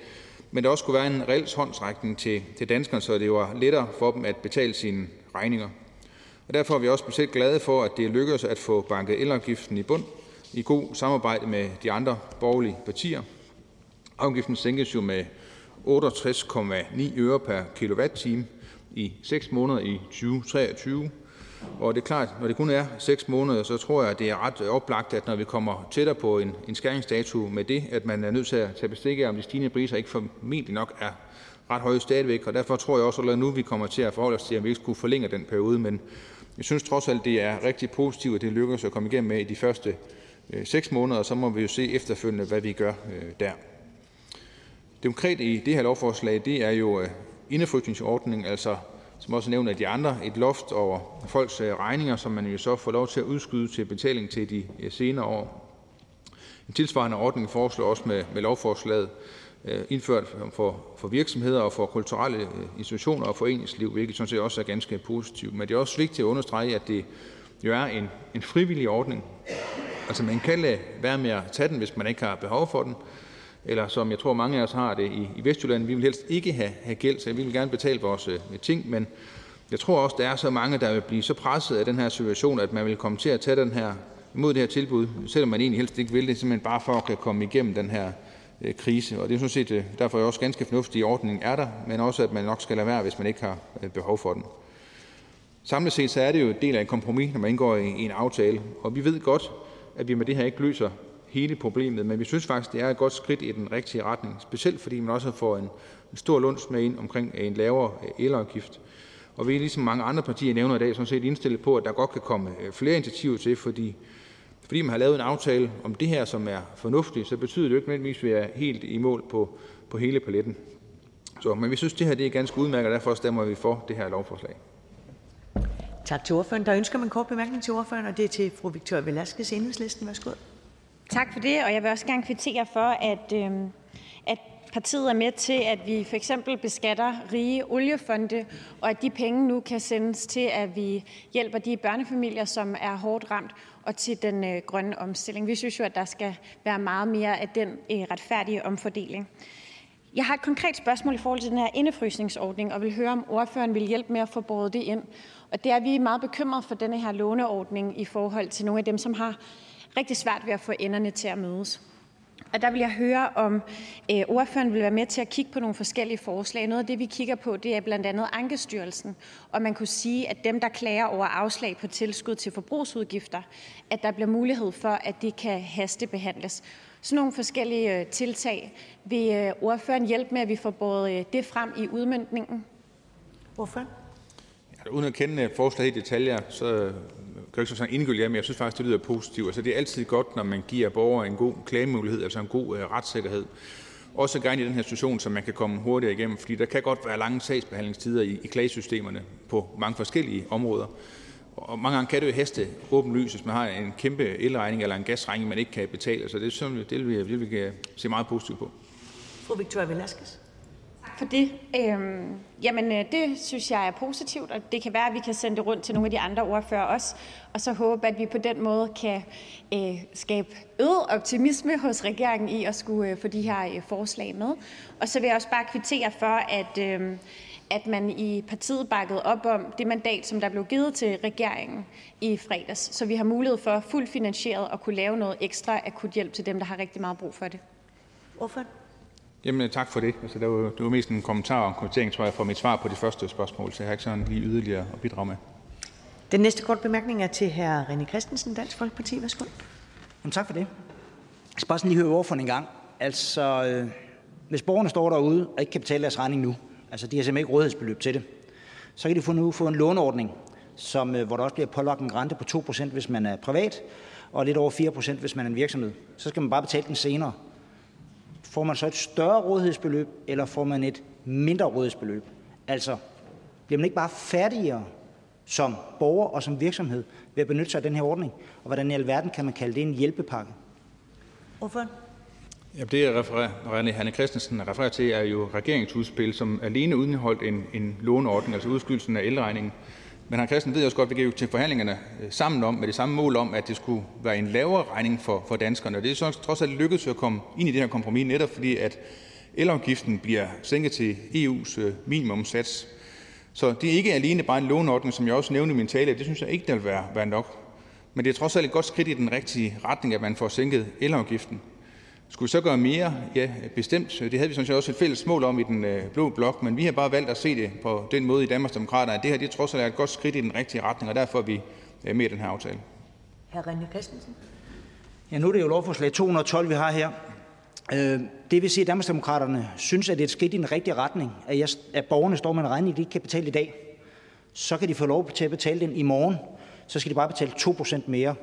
men der også skulle være en reel håndsrækning til til danskerne, så det var lettere for dem at betale sine regninger. Og Derfor er vi også specielt glade for, at det lykkedes at få banket elafgiften i bund i god samarbejde med de andre borgerlige partier. Afgiften sænkes jo med 68,9 øre per kilowatt-time i 6 måneder i 2023, og det er klart, når det kun er 6 måneder, så tror jeg, det er ret oplagt, at når vi kommer tættere på en, en skæringsdato med det, at man er nødt til at tage bestik af, om de stigende priser ikke formentlig nok er ret høje stadigvæk. Og derfor tror jeg også at nu, vi kommer til at forholde os til, at vi ikke skulle forlænge den periode. Men jeg synes trods alt, det er rigtig positivt, at det lykkedes at komme igennem med i de første øh, 6 måneder, og så må vi jo se efterfølgende, hvad vi gør øh, der. Det konkrete i det her lovforslag, det er jo øh, indefrysningsordningen, altså som også nævnt af de andre, et loft over folks øh, regninger, som man jo så får lov til at udskyde til betaling til de øh, senere år. En tilsvarende ordning foreslår også med, med lovforslaget øh, indført for, for virksomheder og for kulturelle institutioner og foreningsliv, hvilket sådan set også er ganske positivt. Men det er også vigtigt at understrege, at det jo er en, en frivillig ordning. Altså man kan lade være med at tage den, hvis man ikke har behov for den, eller som jeg tror mange af os har det i, i Vestjylland, vi vil helst ikke have, have gæld, så vi vil gerne betale vores øh, ting, men jeg tror også, der er så mange, der vil blive så presset af den her situation, at man vil komme til at tage den her, imod det her tilbud, selvom man egentlig helst ikke vil det, simpelthen bare for at kunne komme igennem den her øh, krise. Og det er sådan set øh, derfor er også ganske fornuftigt, at ordningen er der, men også at man nok skal lade være, hvis man ikke har øh, behov for den. Samlet set så er det jo en del af en kompromis, når man indgår i, i en aftale, og vi ved godt, at vi med det her ikke løser hele problemet, men vi synes faktisk, det er et godt skridt i den rigtige retning, specielt fordi man også får en stor lunds med ind omkring en lavere øh, elafgift. Og vi er ligesom mange andre partier nævner i dag sådan set indstillet på, at der godt kan komme øh, flere initiativer til, fordi fordi man har lavet en aftale om det her, som er fornuftig, så betyder det jo ikke nødvendigvis, at vi er helt i mål på, på hele paletten. Så, men vi synes, det her det er ganske udmærket, og derfor stemmer vi for det her lovforslag. Tak til ordføreren. Der ønsker man en kort bemærkning til ordføreren, og det er til fru Victoria Velasquez, Enhedslisten. Værsgo. Tak for det, og jeg vil også gerne kvittere for, at, øh, at partiet er med til, at vi for eksempel beskatter rige oliefonde, og at de penge nu kan sendes til, at vi hjælper de børnefamilier, som er hårdt ramt, og til den øh, grønne omstilling. Vi synes jo, at der skal være meget mere af den øh, retfærdige omfordeling. Jeg har et konkret spørgsmål i forhold til den her indefrysningsordning, og vil høre, om ordføreren vil hjælpe med at få båret det ind. Og det er, at vi er meget bekymrede for denne her låneordning i forhold til nogle af dem, som har rigtig svært ved at få enderne til at mødes. Og der vil jeg høre, om øh, ordføreren vil være med til at kigge på nogle forskellige forslag. Noget af det, vi kigger på, det er blandt andet Ankestyrelsen, og man kunne sige, at dem, der klager over afslag på tilskud til forbrugsudgifter, at der bliver mulighed for, at det kan hastebehandles. Sådan nogle forskellige øh, tiltag. Vil øh, ordføreren hjælpe med, at vi får båret det frem i udmyndningen? Ordføreren? Ja, uden at kende forslaget i detaljer, så kan ikke sådan indgyldigt men jeg synes faktisk, det lyder positivt. Altså, det er altid godt, når man giver borgere en god klagemulighed, altså en god øh, retssikkerhed. Også gerne i den her situation, så man kan komme hurtigere igennem, fordi der kan godt være lange sagsbehandlingstider i, i klagesystemerne på mange forskellige områder. Og mange gange kan det jo heste åbenlyst, hvis man har en kæmpe elregning eller en gasregning, man ikke kan betale. Så det, er sådan, det vil, vi, det vil vi øh, se meget positivt på. Fru Victoria Velasquez for det. Øhm, jamen, øh, det synes jeg er positivt, og det kan være, at vi kan sende det rundt til nogle af de andre ordfører også, og så håbe, at vi på den måde kan øh, skabe øget optimisme hos regeringen i at skulle øh, få de her øh, forslag med. Og så vil jeg også bare kvittere for, at, øh, at man i partiet bakkede op om det mandat, som der blev givet til regeringen i fredags, så vi har mulighed for fuldt finansieret at kunne lave noget ekstra akut hjælp til dem, der har rigtig meget brug for det. Hvorfor? Jamen, tak for det. Altså, det, var, det var mest en kommentar og en kommentering, tror jeg, for mit svar på de første spørgsmål, så jeg har ikke sådan lige yderligere at bidrage med. Den næste kort bemærkning er til hr. René Christensen, Dansk Folkeparti. Værsgo. Jamen, tak for det. Jeg skal bare sådan lige høre ordføreren en gang. Altså, øh, hvis borgerne står derude og ikke kan betale deres regning nu, altså de har simpelthen ikke rådighedsbeløb til det, så kan de få nu få en låneordning, som, øh, hvor der også bliver pålagt en rente på 2%, hvis man er privat, og lidt over 4%, hvis man er en virksomhed. Så skal man bare betale den senere. Får man så et større rådighedsbeløb, eller får man et mindre rådighedsbeløb? Altså, bliver man ikke bare færdigere som borger og som virksomhed ved at benytte sig af den her ordning? Og hvordan i alverden kan man kalde det en hjælpepakke? Hvorfor? Ja, det, jeg refererer, René Hanne Christensen refererer til, er jo regeringsudspil, som alene udenholdt en, en låneordning, altså udskyldelsen af elregningen, men han Christian ved også godt, at vi gik til forhandlingerne øh, sammen om, med det samme mål om, at det skulle være en lavere regning for, for danskerne. Og det er så trods alt lykkedes at komme ind i det her kompromis, netop fordi at elafgiften bliver sænket til EU's øh, minimumsats. Så det er ikke alene bare en låneordning, som jeg også nævnte i min tale. Det synes jeg ikke, der vil være, være nok. Men det er trods alt et godt skridt i den rigtige retning, at man får sænket elafgiften. Skulle vi så gøre mere? Ja, bestemt. Det havde vi sådan set også et fælles mål om i den øh, blå blok, men vi har bare valgt at se det på den måde i Danmarksdemokraterne, at det her det trods alt er et godt skridt i den rigtige retning, og derfor er vi øh, med i den her aftale. Hr. René Christensen. Ja, nu er det jo lovforslag 212, vi har her. Øh, det vil sige, at Danmarksdemokraterne synes, at det er et skridt i den rigtige retning, at, jeg, at borgerne står med en regning, de ikke kan betale i dag. Så kan de få lov til at betale den i morgen. Så skal de bare betale 2% mere.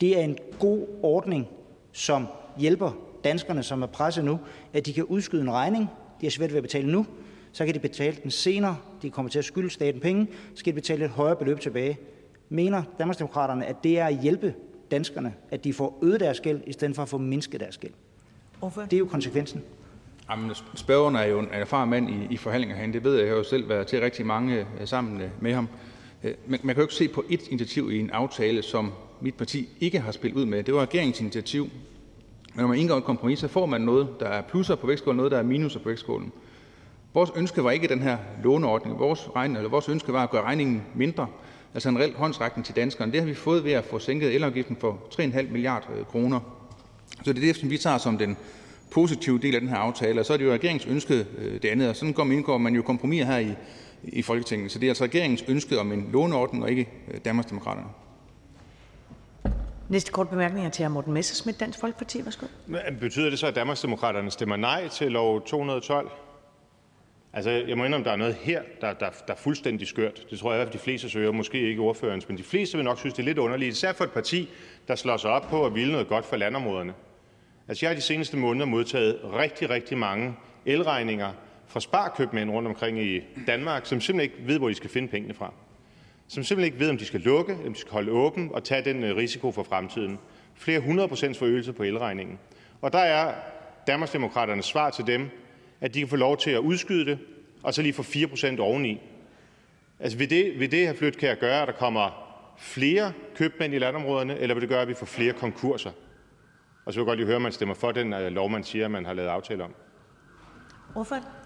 Det er en god ordning, som hjælper danskerne, som er presset nu, at de kan udskyde en regning, de har svært ved at betale nu, så kan de betale den senere, de kommer til at skylde staten penge, så skal de betale et højere beløb tilbage. Mener Danmarksdemokraterne, at det er at hjælpe danskerne, at de får øget deres gæld, i stedet for at få mindsket deres gæld? Det er jo konsekvensen. Jamen, spørgeren er jo en erfaren mand i, i forhandlinger herinde. Det ved jeg, jeg har jo selv været til rigtig mange øh, sammen øh, med ham. Øh, men man kan jo ikke se på et initiativ i en aftale, som mit parti ikke har spillet ud med. Det var regeringens initiativ men når man indgår et kompromis, så får man noget, der er plusser på vægtskålen, noget, der er minuser på vægtskålen. Vores ønske var ikke den her låneordning. Vores, regning, eller vores ønske var at gøre regningen mindre, altså en reel håndsrækning til danskerne. Det har vi fået ved at få sænket elafgiften for 3,5 milliarder øh, kroner. Så det er det, som vi tager som den positive del af den her aftale. Og så er det jo regeringens ønske øh, det andet, og sådan går indgår man jo kompromis her i, i Folketinget. Så det er altså regeringens ønske om en låneordning, og ikke øh, Danmarksdemokraterne. Næste kort bemærkning er til hr. Morten Messerschmidt, Dansk Folkeparti. Værsgo. Betyder det så, at Danmarksdemokraterne stemmer nej til lov 212? Altså, jeg må indrømme, der er noget her, der, der, der er fuldstændig skørt. Det tror jeg, i hvert fald de fleste søger, måske ikke ordførerens, men de fleste vil nok synes, det er lidt underligt, især for et parti, der slår sig op på at ville noget godt for landområderne. Altså, jeg har de seneste måneder modtaget rigtig, rigtig mange elregninger fra sparkøbmænd rundt omkring i Danmark, som simpelthen ikke ved, hvor de skal finde pengene fra. Som simpelthen ikke ved, om de skal lukke, om de skal holde åben og tage den øh, risiko for fremtiden. Flere hundrede procents forøgelse på elregningen. Og der er Danmarksdemokraternes svar til dem, at de kan få lov til at udskyde det, og så lige få 4 procent oveni. Altså, vil det, vil det her flytkær gøre, at der kommer flere købmænd i landområderne, eller vil det gøre, at vi får flere konkurser? Og så vil jeg godt lige høre, om man stemmer for den øh, lov, man siger, man har lavet aftale om. Hvorfor?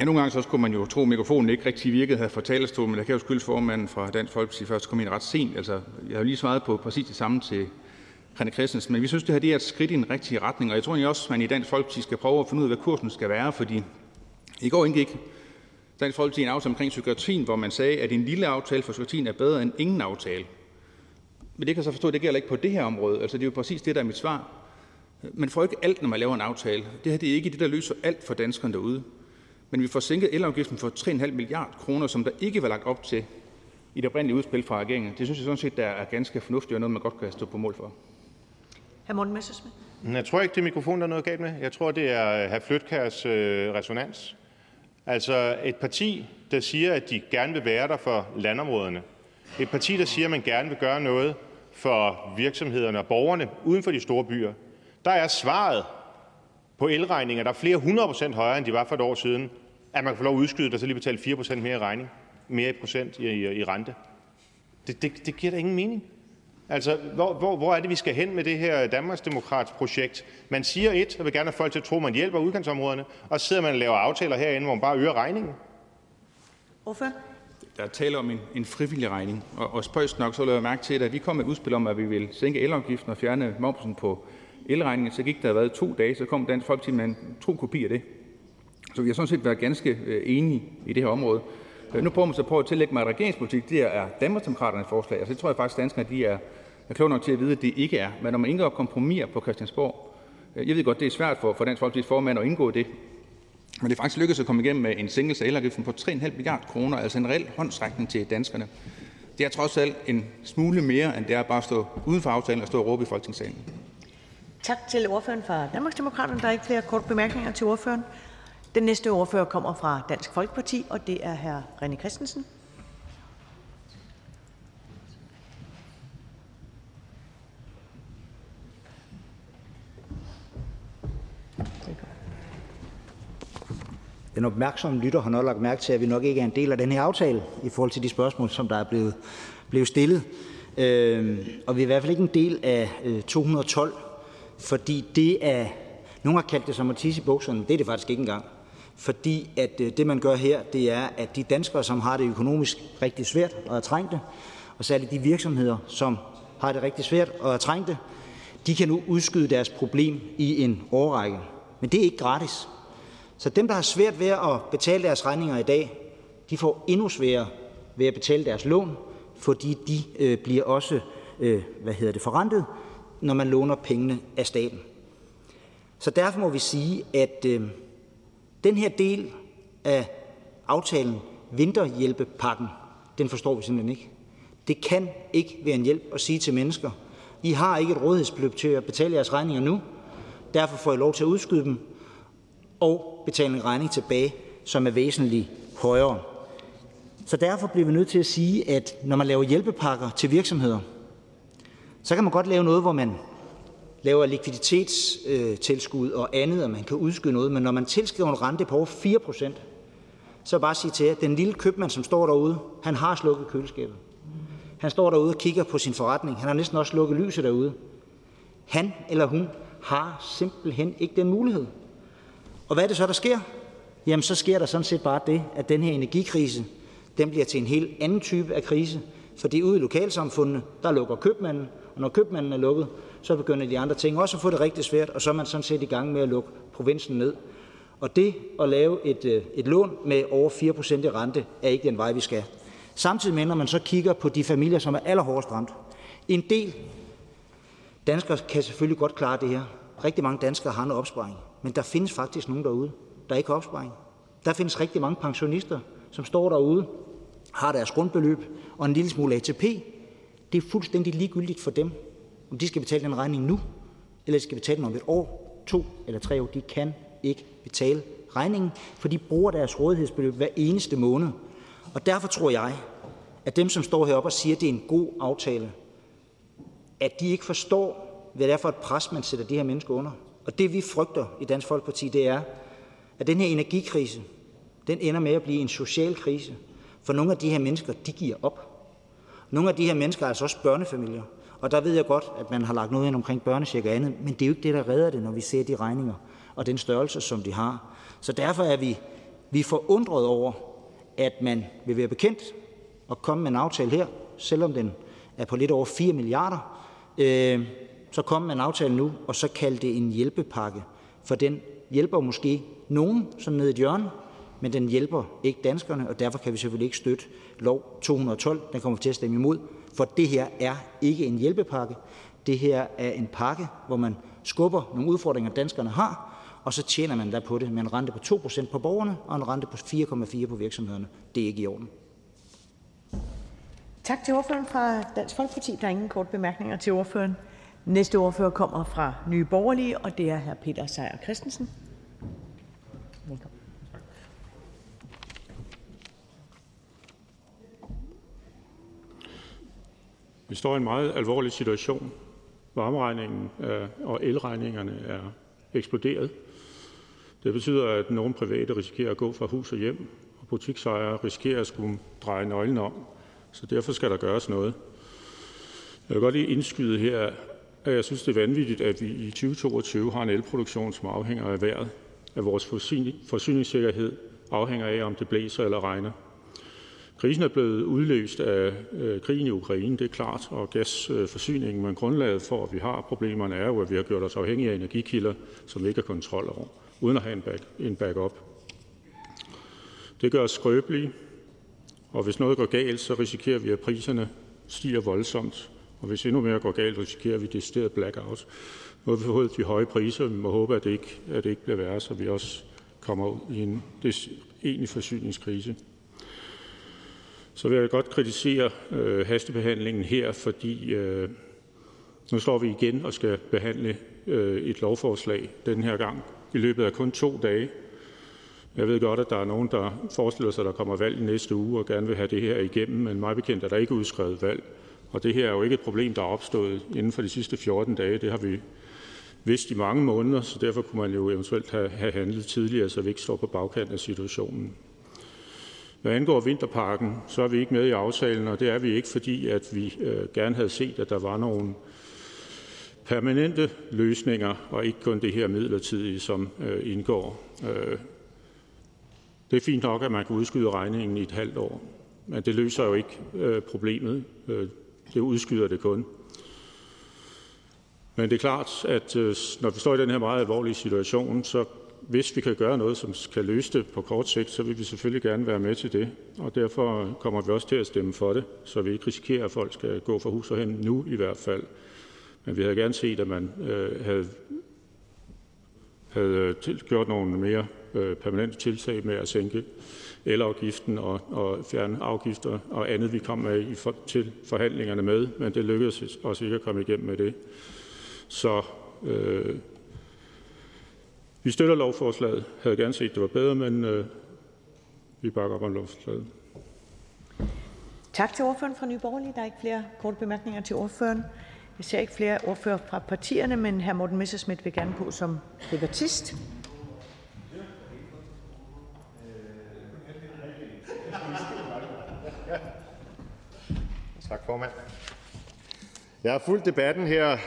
Ja, nogle gange så skulle man jo tro, at mikrofonen ikke rigtig virkede her fra talerstolen, men det kan jo skyldes formanden fra Dansk Folkeparti først kom ind ret sent. Altså, jeg har jo lige svaret på præcis det samme til René Christensen, men vi synes, det her det er et skridt i den rigtige retning, og jeg tror egentlig også, at man i Dansk Folkeparti skal prøve at finde ud af, hvad kursen skal være, fordi i går indgik Dansk Folkeparti en aftale omkring psykiatrien, hvor man sagde, at en lille aftale for psykiatrien er bedre end ingen aftale. Men det kan jeg så forstå, at det gælder ikke på det her område. Altså, det er jo præcis det, der er mit svar. Man får ikke alt, når man laver en aftale. Det her det er ikke det, der løser alt for danskerne derude. Men vi får sænket elafgiften for 3,5 milliard kroner, som der ikke var lagt op til i det oprindelige udspil fra regeringen. Det synes jeg sådan set der er ganske fornuftigt og noget, man godt kan stå på mål for. Hr. Morten Messerschmidt. Jeg tror ikke, det er mikrofonen, der er noget galt med. Jeg tror, det er hr. Flytkærs øh, resonans. Altså et parti, der siger, at de gerne vil være der for landområderne. Et parti, der siger, at man gerne vil gøre noget for virksomhederne og borgerne uden for de store byer. Der er svaret på elregninger, der er flere hundrede procent højere, end de var for et år siden, at man kan få lov at udskyde det og så lige betale 4 procent mere i regning, mere i procent i, i, i rente. Det, det, det giver da ingen mening. Altså, hvor, hvor, hvor er det, vi skal hen med det her Danmarksdemokrats projekt? Man siger et, og vil gerne have folk til at tro, at man hjælper udkantsområderne, og så sidder man og laver aftaler herinde, hvor man bare øger regningen. Hvorfor? Der er tale om en, en frivillig regning, og, og spøjst nok, så lader jeg mærke til, at vi kom med et udspil om, at vi vil sænke elafgiften og fjerne momsen på elregningen, så gik der været to dage, så kom Dansk Folkeparti med en tro kopi af det. Så vi har sådan set været ganske øh, enige i det her område. Øh, nu prøver man så på at tillægge mig regeringspolitik. Det er Danmarksdemokraternes forslag. Altså, det tror jeg faktisk, at danskerne de er, er kloge nok til at vide, at det ikke er. Men når man indgår kompromis på Christiansborg, øh, jeg ved godt, det er svært for, for Dansk Folkeparti's formand at indgå det, men det er faktisk lykkedes at komme igennem med en sænkelse af elafgiften på 3,5 milliarder kroner, altså en reel håndsrækning til danskerne. Det er trods alt en smule mere, end det er bare at stå uden for aftalen og stå og råbe i Folketingssalen. Tak til ordføreren fra Danmarksdemokraterne. Der er ikke flere korte bemærkninger til ordføreren. Den næste ordfører kommer fra Dansk Folkeparti, og det er hr. René Christensen. Den opmærksomme lytter har nok lagt mærke til, at vi nok ikke er en del af den her aftale i forhold til de spørgsmål, som der er blevet, blevet stillet. Øh, og vi er i hvert fald ikke en del af øh, 212, fordi det er, nogen har kaldt det som at tisse i bukserne, det er det faktisk ikke engang. Fordi at øh, det, man gør her, det er, at de danskere, som har det økonomisk rigtig svært og er trængte, og særligt de virksomheder, som har det rigtig svært og er trængte, de kan nu udskyde deres problem i en årrække. Men det er ikke gratis. Så dem, der har svært ved at betale deres regninger i dag, de får endnu sværere ved at betale deres lån, fordi de øh, bliver også øh, hvad hedder det, forrentet, når man låner pengene af staten. Så derfor må vi sige, at øh, den her del af aftalen, vinterhjælpepakken, den forstår vi simpelthen ikke. Det kan ikke være en hjælp at sige til mennesker, I har ikke et rådighedsbeløb til at betale jeres regninger nu, derfor får I lov til at udskyde dem og betale en regning tilbage, som er væsentligt højere. Så derfor bliver vi nødt til at sige, at når man laver hjælpepakker til virksomheder, så kan man godt lave noget, hvor man laver likviditetstilskud og andet, og man kan udskyde noget, men når man tilskriver en rente på over 4%, så bare sige til jer, at den lille købmand, som står derude, han har slukket køleskabet. Han står derude og kigger på sin forretning. Han har næsten også slukket lyset derude. Han eller hun har simpelthen ikke den mulighed. Og hvad er det så, der sker? Jamen, så sker der sådan set bare det, at den her energikrise, den bliver til en helt anden type af krise, fordi ude i lokalsamfundene, der lukker købmanden, og når købmanden er lukket, så begynder de andre ting også at få det rigtig svært, og så er man sådan set i gang med at lukke provinsen ned. Og det at lave et, øh, et lån med over 4% i rente, er ikke den vej, vi skal. Samtidig med, når man så kigger på de familier, som er allerhårdest ramt. En del Danskere kan selvfølgelig godt klare det her. Rigtig mange danskere har en opsparing, men der findes faktisk nogen derude, der ikke har opsparing. Der findes rigtig mange pensionister, som står derude, har deres grundbeløb og en lille smule ATP. Det er fuldstændig ligegyldigt for dem, om de skal betale den regning nu, eller de skal betale den om et år, to eller tre år. De kan ikke betale regningen, for de bruger deres rådighedsbeløb hver eneste måned. Og derfor tror jeg, at dem, som står heroppe og siger, at det er en god aftale, at de ikke forstår, hvad det er for et pres, man sætter de her mennesker under. Og det vi frygter i Dansk Folkeparti, det er, at den her energikrise, den ender med at blive en social krise. For nogle af de her mennesker, de giver op. Nogle af de her mennesker er altså også børnefamilier. Og der ved jeg godt, at man har lagt noget ind omkring børnecheck og andet, men det er jo ikke det, der redder det, når vi ser de regninger og den størrelse, som de har. Så derfor er vi, vi forundret over, at man vil være bekendt og komme med en aftale her, selvom den er på lidt over 4 milliarder. Øh, så kommer man en aftale nu, og så kalde det en hjælpepakke. For den hjælper måske nogen sådan nede i et hjørne, men den hjælper ikke danskerne, og derfor kan vi selvfølgelig ikke støtte lov 212. Den kommer vi til at stemme imod, for det her er ikke en hjælpepakke. Det her er en pakke, hvor man skubber nogle udfordringer, danskerne har, og så tjener man der på det med en rente på 2% på borgerne og en rente på 4,4 på virksomhederne. Det er ikke i orden. Tak til ordføreren fra Dansk Folkeparti. Der er ingen kort bemærkninger til ordføreren. Næste ordfører kommer fra Nye Borgerlige, og det er hr. Peter Sejer Christensen. Velkommen. Vi står i en meget alvorlig situation. Varmeregningen øh, og elregningerne er eksploderet. Det betyder, at nogle private risikerer at gå fra hus og hjem, og butiksejere risikerer at skulle dreje nøglen om. Så derfor skal der gøres noget. Jeg vil godt lige indskyde her, at jeg synes, det er vanvittigt, at vi i 2022 har en elproduktion, som afhænger af vejret. At vores forsyningssikkerhed afhænger af, om det blæser eller regner. Krisen er blevet udløst af øh, krigen i Ukraine, det er klart, og gasforsyningen, men grundlaget for, at vi har problemerne, er jo, at vi har gjort os afhængige af energikilder, som vi ikke har kontrol over, uden at have en, back, en backup. Det gør os skrøbelige, og hvis noget går galt, så risikerer vi, at priserne stiger voldsomt, og hvis endnu mere går galt, risikerer vi decideret blackout. Nu har vi fået de høje priser, vi må håbe, at det ikke, at det ikke bliver værre, så vi også kommer ud i en egentlig forsyningskrise. Så vil jeg godt kritisere øh, hastebehandlingen her, fordi øh, nu står vi igen og skal behandle øh, et lovforslag den her gang i løbet af kun to dage. Jeg ved godt, at der er nogen, der forestiller sig, at der kommer valg næste uge og gerne vil have det her igennem, men mig bekendt er der ikke udskrevet valg. Og det her er jo ikke et problem, der er opstået inden for de sidste 14 dage. Det har vi vidst i mange måneder, så derfor kunne man jo eventuelt have, have handlet tidligere, så vi ikke står på bagkanten af situationen. Hvad angår vinterparken, så er vi ikke med i aftalen, og det er vi ikke, fordi at vi øh, gerne havde set, at der var nogle permanente løsninger, og ikke kun det her midlertidige, som øh, indgår. Øh, det er fint nok, at man kan udskyde regningen i et halvt år, men det løser jo ikke øh, problemet. Øh, det udskyder det kun. Men det er klart, at øh, når vi står i den her meget alvorlige situation, så hvis vi kan gøre noget, som kan løse det på kort sigt, så vil vi selvfølgelig gerne være med til det. Og derfor kommer vi også til at stemme for det, så vi ikke risikerer, at folk skal gå fra hus og hen nu i hvert fald. Men vi havde gerne set, at man øh, havde, havde øh, gjort nogle mere øh, permanente tiltag med at sænke elafgiften og, og fjerne afgifter og andet, vi kom med i for, til forhandlingerne med, men det lykkedes os ikke at komme igennem med det. Så øh, vi støtter lovforslaget. havde gerne set, det var bedre, men øh, vi bakker op om lovforslaget. Tak til ordføreren fra Nye Borgerlige. Der er ikke flere korte bemærkninger til ordføreren. Jeg ser ikke flere ordfører fra partierne, men hr. Morten Messerschmidt vil gerne på som privatist. Tak, formand. Jeg har fulgt debatten her,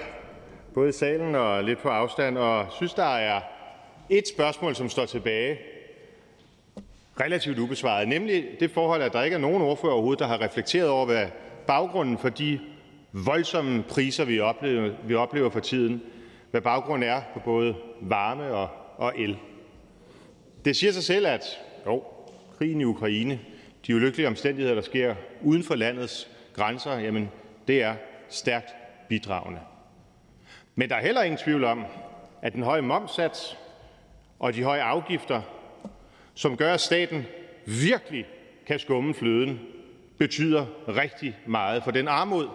både i salen og lidt på afstand, og synes, der er et spørgsmål, som står tilbage relativt ubesvaret, nemlig det forhold, at der ikke er nogen ordfører overhovedet, der har reflekteret over, hvad baggrunden for de voldsomme priser, vi oplever, vi oplever for tiden, hvad baggrunden er på både varme og, og el. Det siger sig selv, at jo, krigen i Ukraine, de ulykkelige omstændigheder, der sker uden for landets grænser, jamen det er stærkt bidragende. Men der er heller ingen tvivl om, at den høje momssats og de høje afgifter, som gør, at staten virkelig kan skumme fløden, betyder rigtig meget for den armod,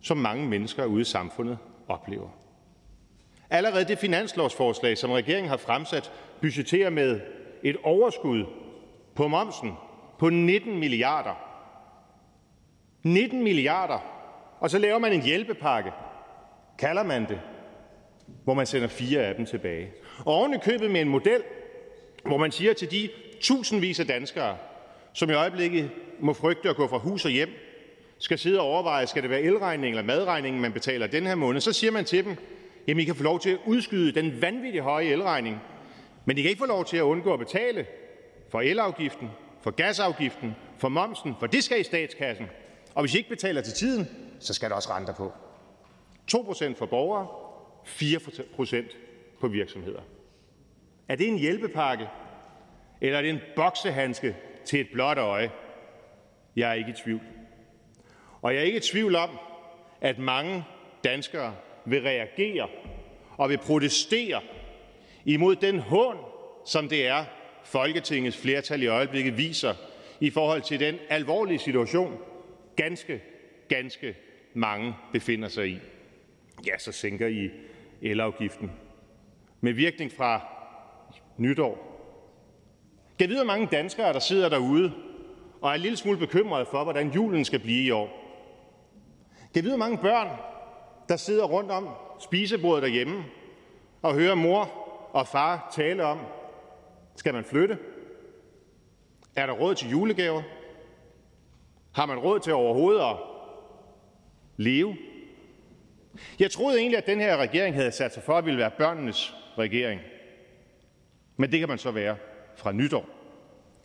som mange mennesker ude i samfundet oplever. Allerede det finanslovsforslag, som regeringen har fremsat, budgetterer med et overskud på momsen på 19 milliarder. 19 milliarder. Og så laver man en hjælpepakke, kalder man det, hvor man sender fire af dem tilbage. Og oven i købet med en model, hvor man siger til de tusindvis af danskere, som i øjeblikket må frygte at gå fra hus og hjem, skal sidde og overveje, skal det være elregningen eller madregningen, man betaler den her måned, så siger man til dem, jamen I kan få lov til at udskyde den vanvittigt høje elregning, men I kan ikke få lov til at undgå at betale for elafgiften, for gasafgiften, for momsen, for det skal i statskassen. Og hvis I ikke betaler til tiden, så skal der også renter på. 2% for borgere, 4% på virksomheder. Er det en hjælpepakke, eller er det en boksehandske til et blåt øje? Jeg er ikke i tvivl. Og jeg er ikke i tvivl om, at mange danskere vil reagere og vil protestere imod den hån, som det er, Folketingets flertal i øjeblikket viser i forhold til den alvorlige situation, ganske, ganske mange befinder sig i. Ja, så sænker I elafgiften med virkning fra nytår. Kan vide, hvor mange danskere, der sidder derude og er en lille smule bekymrede for, hvordan julen skal blive i år. Kan vide, hvor mange børn, der sidder rundt om spisebordet derhjemme og hører mor og far tale om, skal man flytte? Er der råd til julegaver? Har man råd til overhovedet at leve? Jeg troede egentlig, at den her regering havde sat sig for at ville være børnenes regering. Men det kan man så være fra nytår,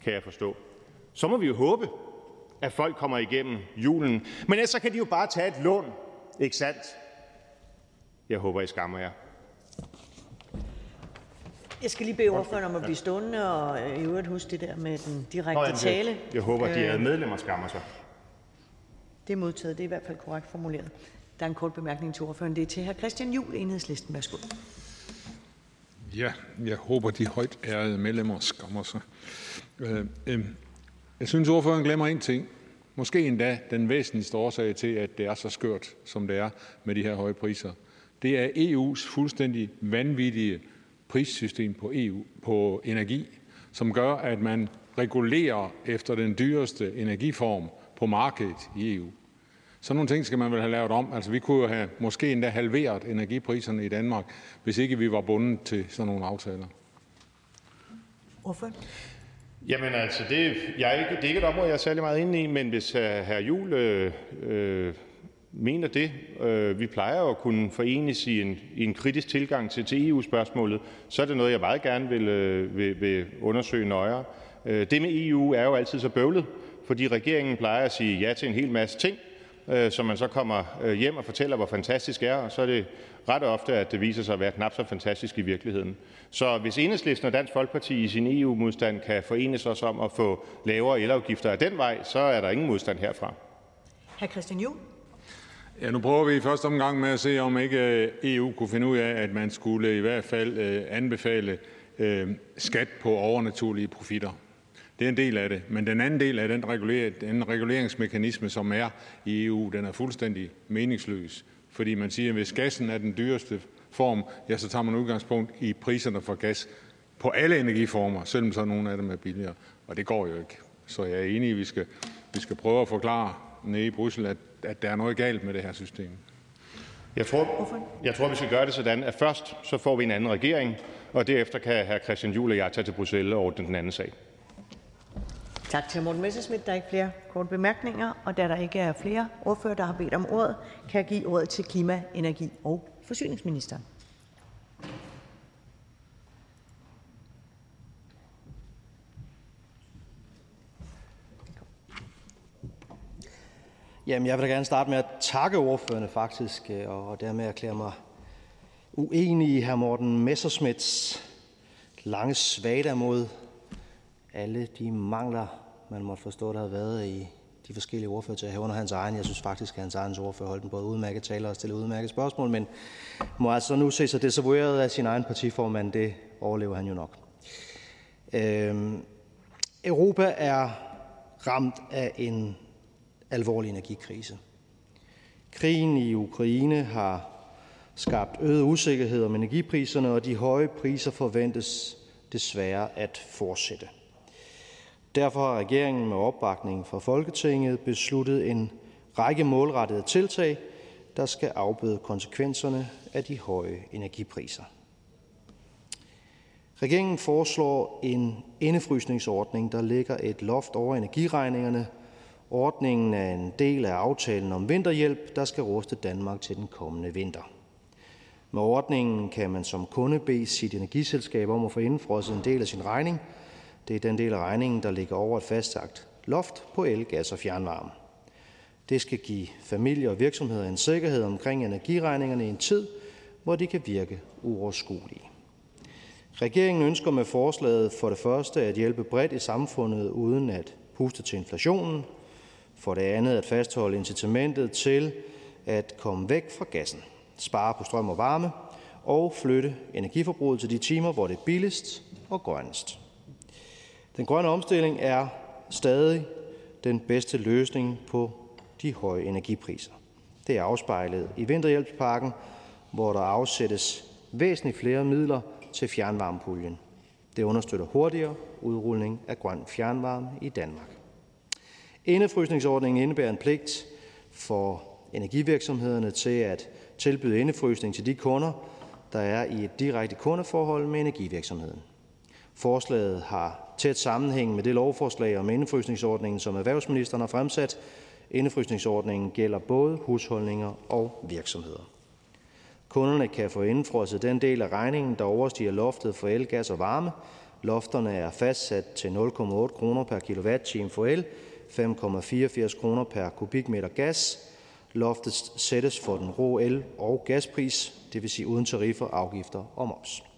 kan jeg forstå. Så må vi jo håbe, at folk kommer igennem julen. Men ellers så kan de jo bare tage et lån, ikke sandt? Jeg håber, I skammer jer. Jeg skal lige bede ordføreren om at blive stående og øh, i øvrigt huske det der med den direkte tale. Jeg håber, de Øh, ærede medlemmer skammer sig. Det er modtaget. Det er i hvert fald korrekt formuleret. Der er en kort bemærkning til ordføreren. Det er til hr. Christian Juhl, Enhedslisten. Værsgo. Ja, jeg håber, de højt ærede medlemmer skammer sig. Øh, øh, jeg synes, ordføreren glemmer en ting. Måske endda den væsentligste årsag til, at det er så skørt, som det er med de her høje priser. Det er EU's fuldstændig vanvittige prissystem på, EU, på energi, som gør, at man regulerer efter den dyreste energiform på markedet i EU. Sådan nogle ting skal man vel have lavet om. Altså, vi kunne jo have måske endda halveret energipriserne i Danmark, hvis ikke vi var bundet til sådan nogle aftaler. Ordføreren? Jamen altså, det, jeg er ikke, det er ikke et område, jeg er særlig meget inde i, men hvis uh, hr. Jul øh, øh, mener det, øh, vi plejer jo at kunne forenes i en, i en kritisk tilgang til, til EU-spørgsmålet, så er det noget, jeg meget gerne vil, øh, vil, vil undersøge nøjere. Øh, det med EU er jo altid så bøvlet, fordi regeringen plejer at sige ja til en hel masse ting, øh, som man så kommer øh, hjem og fortæller, hvor fantastisk er, og så er det ret ofte, at det viser sig at være knap så fantastisk i virkeligheden. Så hvis Enhedslisten og Dansk Folkeparti i sin EU-modstand kan forenes os om at få lavere elafgifter af den vej, så er der ingen modstand herfra. Hr. Christian Juhl? Ja, nu prøver vi i første omgang med at se, om ikke EU kunne finde ud af, at man skulle i hvert fald øh, anbefale øh, skat på overnaturlige profitter. Det er en del af det. Men den anden del af den, den reguleringsmekanisme, som er i EU, den er fuldstændig meningsløs. Fordi man siger, at hvis gassen er den dyreste form, ja, så tager man udgangspunkt i priserne for gas på alle energiformer, selvom så nogle af dem er billigere. Og det går jo ikke. Så jeg er enig i, at vi skal, vi skal prøve at forklare nede i Bruxelles, at, at der er noget galt med det her system. Jeg tror, jeg tror, vi skal gøre det sådan, at først så får vi en anden regering, og derefter kan hr. Christian Juhl og jeg tage til Bruxelles og ordne den anden sag. Tak til hr. Morten Messerschmidt. Der er ikke flere korte bemærkninger, og da der ikke er flere ordfører, der har bedt om ordet, kan jeg give ordet til klima-, energi- og forsyningsministeren. Jamen, jeg vil da gerne starte med at takke ordførerne faktisk, øh, og dermed erklære mig uenig i hr. Morten Messerschmidts lange svada mod alle de mangler, man måtte forstå, der har været i de forskellige ordfører til, under hans egen. Jeg synes faktisk, at hans egen ordfører holdt en både udmærket taler og stille udmærket spørgsmål, men må altså nu se sig desavoueret af sin egen partiformand. Det overlever han jo nok. Øhm, Europa er ramt af en alvorlig energikrise. Krigen i Ukraine har skabt øget usikkerhed om energipriserne, og de høje priser forventes desværre at fortsætte. Derfor har regeringen med opbakning fra Folketinget besluttet en række målrettede tiltag, der skal afbøde konsekvenserne af de høje energipriser. Regeringen foreslår en indefrysningsordning, der lægger et loft over energiregningerne. Ordningen er en del af aftalen om vinterhjælp, der skal ruste Danmark til den kommende vinter. Med ordningen kan man som kunde bede sit energiselskab om at få indfrosset en del af sin regning. Det er den del af regningen, der ligger over et fastsagt loft på el, gas og fjernvarme. Det skal give familier og virksomheder en sikkerhed omkring energiregningerne i en tid, hvor de kan virke uoverskuelige. Regeringen ønsker med forslaget for det første at hjælpe bredt i samfundet uden at puste til inflationen, for det andet at fastholde incitamentet til at komme væk fra gassen, spare på strøm og varme og flytte energiforbruget til de timer, hvor det er billigst og grønnest. Den grønne omstilling er stadig den bedste løsning på de høje energipriser. Det er afspejlet i vinterhjælpspakken, hvor der afsættes væsentligt flere midler til fjernvarmepuljen. Det understøtter hurtigere udrulning af grøn fjernvarme i Danmark. Indefrysningsordningen indebærer en pligt for energivirksomhederne til at tilbyde indefrysning til de kunder, der er i et direkte kundeforhold med energivirksomheden. Forslaget har tæt sammenhæng med det lovforslag om indefrysningsordningen, som erhvervsministeren har fremsat. Indefrysningsordningen gælder både husholdninger og virksomheder. Kunderne kan få indefrosset den del af regningen, der overstiger loftet for el, gas og varme. Lofterne er fastsat til 0,8 kroner per kilowatt-time for el, 5,84 kroner per kubikmeter gas. Loftet sættes for den rå el- og gaspris, det vil sige uden tariffer, afgifter og moms.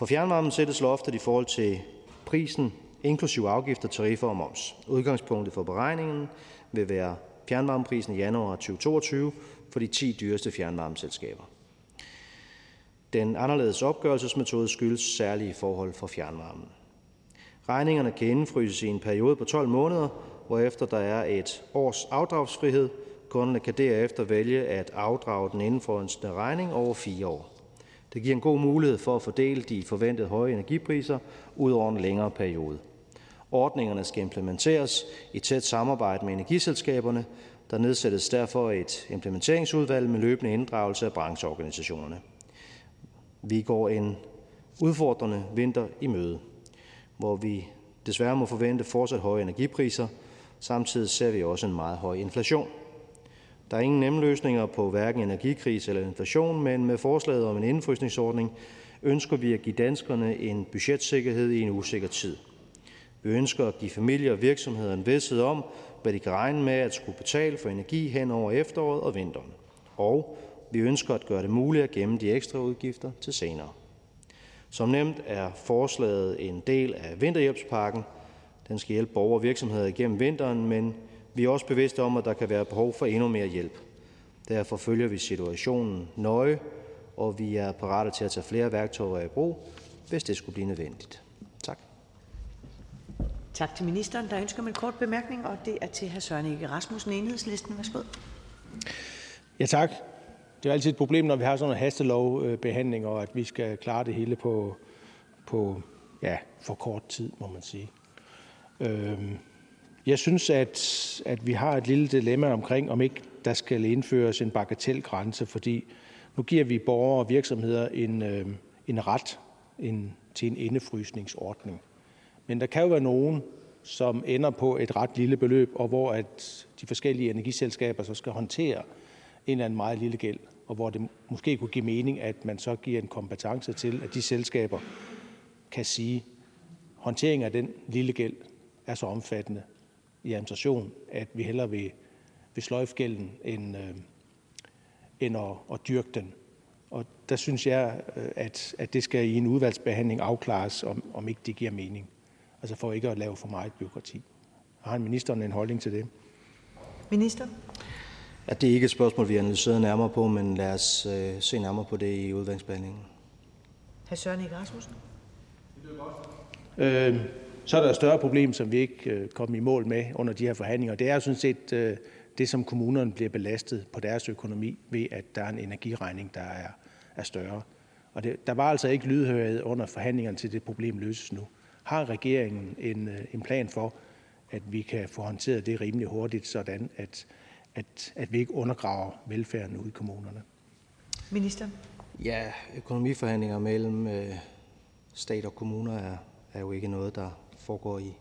For fjernvarmen sættes loftet i forhold til prisen, inklusiv afgifter, tariffer og moms. Udgangspunktet for beregningen vil være fjernvarmeprisen i januar 2022 for de 10 dyreste fjernvarmeselskaber. Den anderledes opgørelsesmetode skyldes særlige forhold for fjernvarmen. Regningerne kan indfryses i en periode på 12 måneder, hvorefter der er et års afdragsfrihed. Kunderne kan derefter vælge at afdrage den indfrosne regning over fire år. Det giver en god mulighed for at fordele de forventede høje energipriser ud over en længere periode. Ordningerne skal implementeres i tæt samarbejde med energiselskaberne. Der nedsættes derfor et implementeringsudvalg med løbende inddragelse af brancheorganisationerne. Vi går en udfordrende vinter i møde, hvor vi desværre må forvente fortsat høje energipriser. Samtidig ser vi også en meget høj inflation. Der er ingen nemme løsninger på hverken energikrise eller inflation, men med forslaget om en indfrysningsordning ønsker vi at give danskerne en budgetsikkerhed i en usikker tid. Vi ønsker at give familier og virksomheder en vidsthed om, hvad de kan regne med at skulle betale for energi hen over efteråret og vinteren. Og vi ønsker at gøre det muligt at gemme de ekstra udgifter til senere. Som nemt er forslaget en del af vinterhjælpspakken. Den skal hjælpe borgere og virksomheder igennem vinteren, men vi er også bevidste om, at der kan være behov for endnu mere hjælp. Derfor følger vi situationen nøje, og vi er parate til at tage flere værktøjer i brug, hvis det skulle blive nødvendigt. Tak. Tak til ministeren. Der ønsker man en kort bemærkning, og det er til hr. Søren Ege Rasmussen, Enhedslisten. Værsgo. Ja, tak. Det er altid et problem, når vi har sådan en hastelovbehandling, og at vi skal klare det hele på, på ja, for kort tid, må man sige. Øhm, jeg synes, at, at vi har et lille dilemma omkring, om ikke der skal indføres en bagatelgrænse, fordi nu giver vi borgere og virksomheder en, øh, en ret en, til en indefrysningsordning. Men der kan jo være nogen, som ender på et ret lille beløb, og hvor at de forskellige energiselskaber så skal håndtere en eller anden meget lille gæld, og hvor det måske kunne give mening, at man så giver en kompetence til, at de selskaber kan sige, at håndtering af den lille gæld er så omfattende i administration, at vi hellere vil, vil sløjfe gælden, end, øh, end at, at dyrke den. Og der synes jeg, at, at det skal i en udvalgsbehandling afklares, om, om ikke det giver mening. Altså for ikke at lave for meget byråkrati. Har ministeren en holdning til det? Minister? Ja, det er ikke et spørgsmål, vi har analyseret nærmere på, men lad os øh, se nærmere på det i udvalgsbehandlingen. Hr. Søren Egge Rasmussen? Øh, så er der et større problem, som vi ikke øh, kom i mål med under de her forhandlinger. Det er jo sådan set øh, det, som kommunerne bliver belastet på deres økonomi ved, at der er en energiregning, der er, er større. Og det, der var altså ikke lydhørighed under forhandlingerne til det problem løses nu. Har regeringen en, øh, en plan for, at vi kan få håndteret det rimelig hurtigt, sådan at, at, at vi ikke undergraver velfærden ude i kommunerne? Minister? Ja, økonomiforhandlinger mellem øh, stat og kommuner er, er jo ikke noget, der foregår i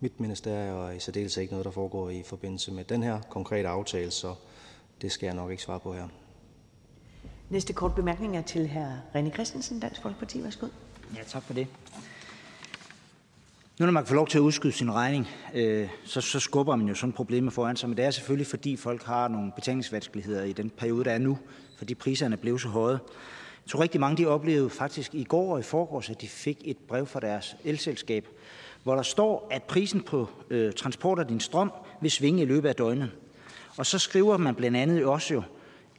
mit ministerie, og i særdeleshed ikke noget, der foregår i forbindelse med den her konkrete aftale, så det skal jeg nok ikke svare på her. Næste kort bemærkning er til hr. René Christensen, Dansk Folkeparti. Værsgo. Ja, tak for det. Nu når man kan få lov til at udskyde sin regning, øh, så, så skubber man jo sådan problemer foran sig. Men det er selvfølgelig, fordi folk har nogle betalingsvanskeligheder i den periode, der er nu, fordi priserne blev så høje. Jeg tror rigtig mange, de oplevede faktisk i går og i forgårs, at de fik et brev fra deres elselskab, hvor der står, at prisen på øh, transport af din strøm vil svinge i løbet af døgnet. Og så skriver man blandt andet også jo,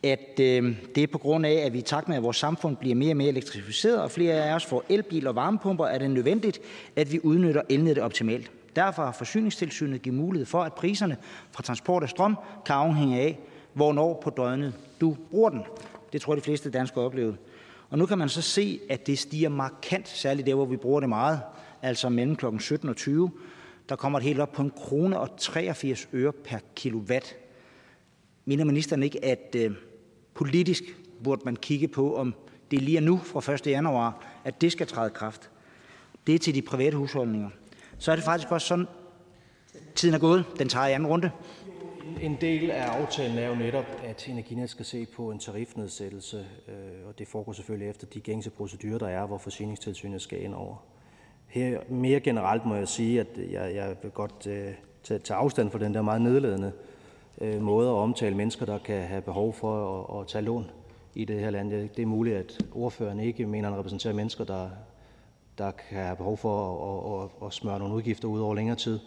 at øh, det er på grund af, at vi i takt med, at vores samfund bliver mere og mere elektrificeret, og flere af os får elbiler og varmepumper, er det nødvendigt, at vi udnytter elnettet optimalt. Derfor har Forsyningstilsynet givet mulighed for, at priserne fra transport af strøm kan afhænge af, hvornår på døgnet du bruger den. Det tror jeg, de fleste danskere oplevet. Og nu kan man så se, at det stiger markant, særligt der, hvor vi bruger det meget, altså mellem kl. 17 og 20. Der kommer det helt op på en krone og 83 øre per kilowatt. Mener ministeren ikke, at øh, politisk burde man kigge på, om det lige er nu fra 1. januar, at det skal træde kraft? Det er til de private husholdninger. Så er det faktisk også sådan, tiden er gået. Den tager i anden runde. En del af aftalen er jo netop, at Energinet skal se på en tarifnedsættelse, øh, og det foregår selvfølgelig efter de gængse procedurer, der er, hvor forsyningstilsynet skal ind over. Her mere generelt må jeg sige, at jeg, jeg vil godt øh, tage, tage afstand fra den der meget nedladende øh, måde at omtale mennesker, der kan have behov for at, at tage lån i det her land. Det er muligt, at ordføreren ikke mener, at han repræsenterer mennesker, der, der kan have behov for at, at, at smøre nogle udgifter ud over længere tid.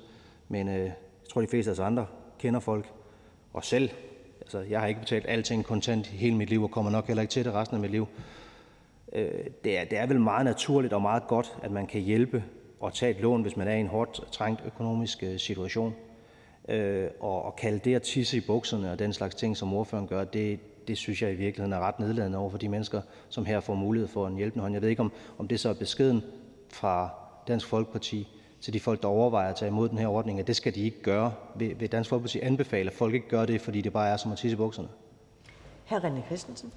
Men øh, jeg tror, de fleste af os andre kender folk, og selv. Altså, jeg har ikke betalt alting kontant hele mit liv, og kommer nok heller ikke til det resten af mit liv. Øh, det, er, det er vel meget naturligt og meget godt, at man kan hjælpe og tage et lån, hvis man er i en hårdt trængt økonomisk øh, situation. Øh, og, og kalde det at tisse i bukserne og den slags ting, som ordføreren gør, det, det synes jeg i virkeligheden er ret nedladende over for de mennesker, som her får mulighed for en hjælpende hånd. Jeg ved ikke, om, om det så er beskeden fra Dansk Folkeparti til de folk, der overvejer at tage imod den her ordning, at det skal de ikke gøre. Vil, vil Dansk Folkeparti anbefale, at folk ikke gør det, fordi det bare er som at tisse i bukserne? Hr. René Christensen.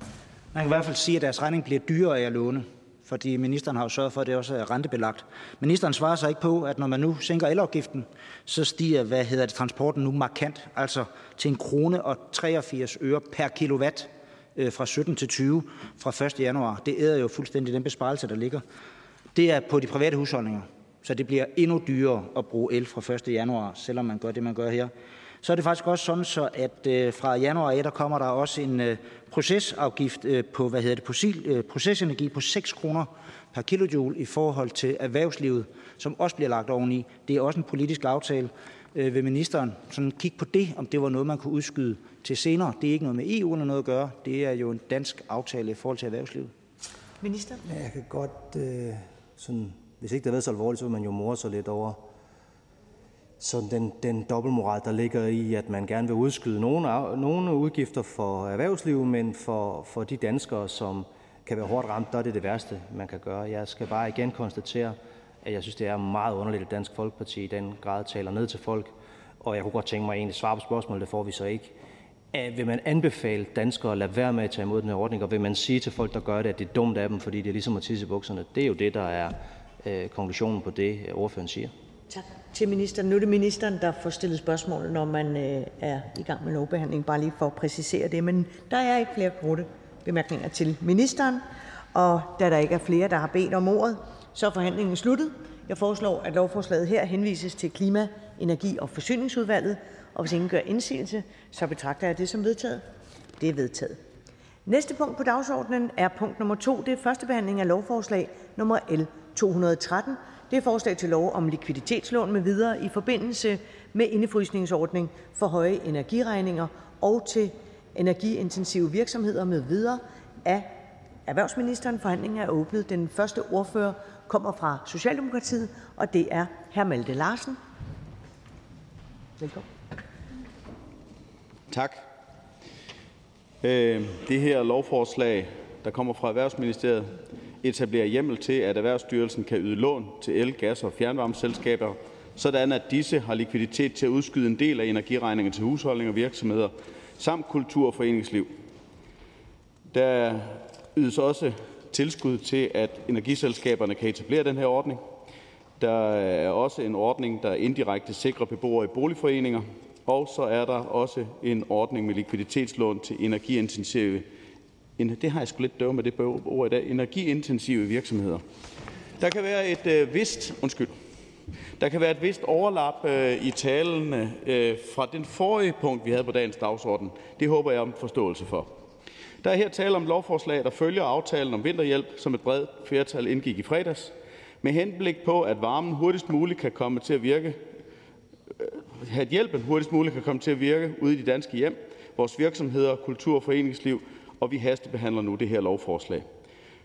Man kan i hvert fald sige, at deres regning bliver dyrere af at låne, fordi ministeren har jo sørget for, at det også er rentebelagt. Ministeren svarer sig ikke på, at når man nu sænker elafgiften, så stiger hvad hedder det, transporten nu markant, altså til en krone og 83 øre per kilowatt øh, fra 17 til 20 fra 1. januar. Det æder jo fuldstændig den besparelse, der ligger. Det er på de private husholdninger, så det bliver endnu dyrere at bruge el fra 1. januar, selvom man gør det, man gør her. Så er det faktisk også sådan, så at øh, fra januar af, der kommer der også en øh, procesafgift øh, på, hvad hedder det, fossil, øh, procesenergi på 6 kroner per kilojoule i forhold til erhvervslivet, som også bliver lagt oveni. Det er også en politisk aftale. Øh, vil ministeren sådan kigge på det, om det var noget, man kunne udskyde til senere? Det er ikke noget med EU eller noget at gøre. Det er jo en dansk aftale i forhold til erhvervslivet. Minister? Ja, jeg kan godt, øh, sådan, hvis ikke det havde været så alvorligt, så vil man jo more sig lidt over sådan den, den dobbeltmoral, der ligger i, at man gerne vil udskyde nogle, nogle udgifter for erhvervslivet, men for, for de danskere, som kan være hårdt ramt, der er det det værste, man kan gøre. Jeg skal bare igen konstatere, at jeg synes, det er meget underligt, at Dansk Folkeparti i den grad taler ned til folk, og jeg kunne godt tænke mig egentlig svar på spørgsmålet, det får vi så ikke. Vil man anbefale danskere at lade være med at tage imod den her ordning, og vil man sige til folk, der gør det, at det er dumt af dem, fordi det er ligesom at tisse i bukserne? Det er jo det, der er øh, konklusionen på det, ordføreren siger. Tak til ministeren. Nu er det ministeren, der får stillet spørgsmål, når man øh, er i gang med lovbehandling, bare lige for at præcisere det. Men der er ikke flere korte bemærkninger til ministeren, og da der ikke er flere, der har bedt om ordet, så er forhandlingen sluttet. Jeg foreslår, at lovforslaget her henvises til Klima-, Energi- og Forsyningsudvalget, og hvis ingen gør indsigelse, så betragter jeg det som vedtaget. Det er vedtaget. Næste punkt på dagsordenen er punkt nummer 2. Det er første behandling af lovforslag nummer L 213. Det er forslag til lov om likviditetslån med videre i forbindelse med indefrysningsordning for høje energiregninger og til energiintensive virksomheder med videre af erhvervsministeren. Forhandlingen er åbnet. Den første ordfører kommer fra Socialdemokratiet, og det er hr. Malte Larsen. Velkommen. Tak. Øh, det her lovforslag, der kommer fra Erhvervsministeriet, etablerer hjemmel til, at Erhvervsstyrelsen kan yde lån til el-, gas- og fjernvarmeselskaber, sådan at disse har likviditet til at udskyde en del af energiregningen til husholdninger og virksomheder samt kultur- og foreningsliv. Der ydes også tilskud til, at energiselskaberne kan etablere den her ordning. Der er også en ordning, der indirekte sikrer beboere i boligforeninger, og så er der også en ordning med likviditetslån til energiintensive det har jeg sgu lidt døve med det ord i dag, energiintensive virksomheder. Der kan være et øh, vist, undskyld, der kan være et vist overlap øh, i talene øh, fra den forrige punkt, vi havde på dagens dagsorden. Det håber jeg om forståelse for. Der er her tale om lovforslag, der følger aftalen om vinterhjælp, som et bredt flertal indgik i fredags, med henblik på, at varmen hurtigst muligt kan komme til at virke, øh, at hjælpen hurtigst muligt kan komme til at virke ude i de danske hjem, vores virksomheder, kultur- og foreningsliv og vi hastebehandler nu det her lovforslag.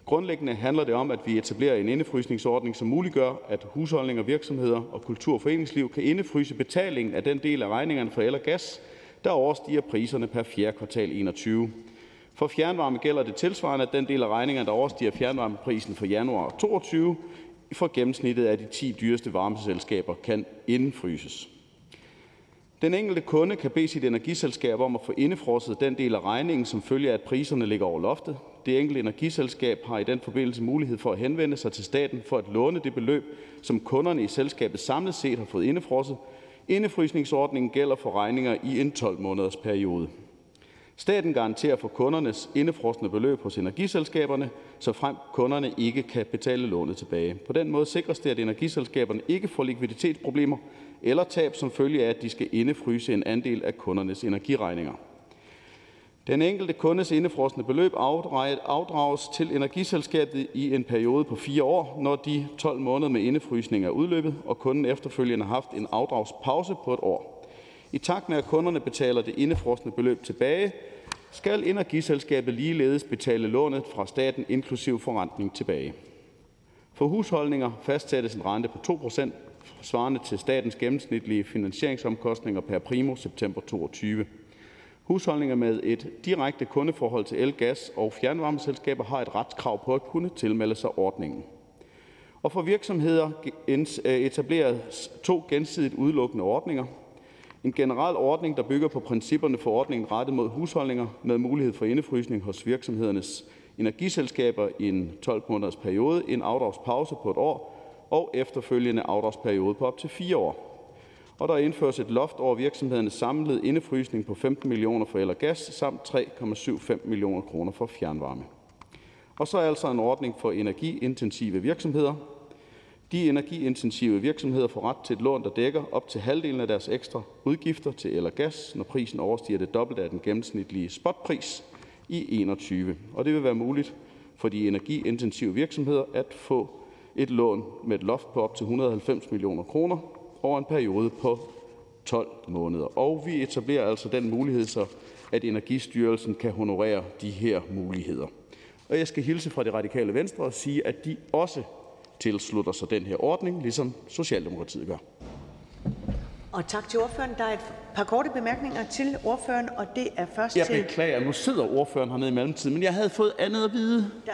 Grundlæggende handler det om, at vi etablerer en indefrysningsordning, som muliggør, at husholdninger, virksomheder og kultur- og foreningsliv kan indefryse betalingen af den del af regningerne for el og gas, der overstiger priserne per fjerde kvartal 21. For fjernvarme gælder det tilsvarende, at den del af regningerne, der overstiger fjernvarmeprisen for januar 22, for gennemsnittet af de 10 dyreste varmeselskaber kan indfryses. Den enkelte kunde kan bede sit energiselskab om at få indefrosset den del af regningen, som følger af, at priserne ligger over loftet. Det enkelte energiselskab har i den forbindelse mulighed for at henvende sig til staten for at låne det beløb, som kunderne i selskabet samlet set har fået indefrosset. Indefrysningsordningen gælder for regninger i en 12-måneders periode. Staten garanterer for kundernes indefrosne beløb hos energiselskaberne, så frem kunderne ikke kan betale lånet tilbage. På den måde sikres det, at energiselskaberne ikke får likviditetsproblemer eller tab som følge af, at de skal indefryse en andel af kundernes energiregninger. Den enkelte kundes indefrosne beløb afdrages til energiselskabet i en periode på fire år, når de 12 måneder med indefrysning er udløbet, og kunden efterfølgende har haft en afdragspause på et år. I takt med, at kunderne betaler det indefrosne beløb tilbage, skal energiselskabet ligeledes betale lånet fra staten inklusiv forrentning tilbage. For husholdninger fastsættes en rente på 2% svarende til statens gennemsnitlige finansieringsomkostninger per primo september 22. Husholdninger med et direkte kundeforhold til el-, gas- og fjernvarmeselskaber har et retskrav på at kunne tilmelde sig ordningen. Og for virksomheder øh, etableres to gensidigt udelukkende ordninger. En generel ordning, der bygger på principperne for ordningen rettet mod husholdninger med mulighed for indefrysning hos virksomhedernes energiselskaber i en 12-måneders periode, en afdragspause på et år og efterfølgende afdragsperiode på op til 4 år. Og der indføres et loft over virksomhedernes samlede indefrysning på 15 millioner for el og gas samt 3,75 millioner kroner for fjernvarme. Og så er altså en ordning for energiintensive virksomheder. De energiintensive virksomheder får ret til et lån, der dækker op til halvdelen af deres ekstra udgifter til el og gas, når prisen overstiger det dobbelte af den gennemsnitlige spotpris i 21. Og det vil være muligt for de energiintensive virksomheder at få et lån med et loft på op til 190 millioner kroner over en periode på 12 måneder. Og vi etablerer altså den mulighed, så at Energistyrelsen kan honorere de her muligheder. Og jeg skal hilse fra det radikale venstre og sige, at de også tilslutter sig den her ordning, ligesom Socialdemokratiet gør. Og tak til ordføreren. Der er et par korte bemærkninger til ordføreren, og det er først Jeg til... beklager, nu sidder ordføreren hernede i mellemtiden, men jeg havde fået andet at vide. Der,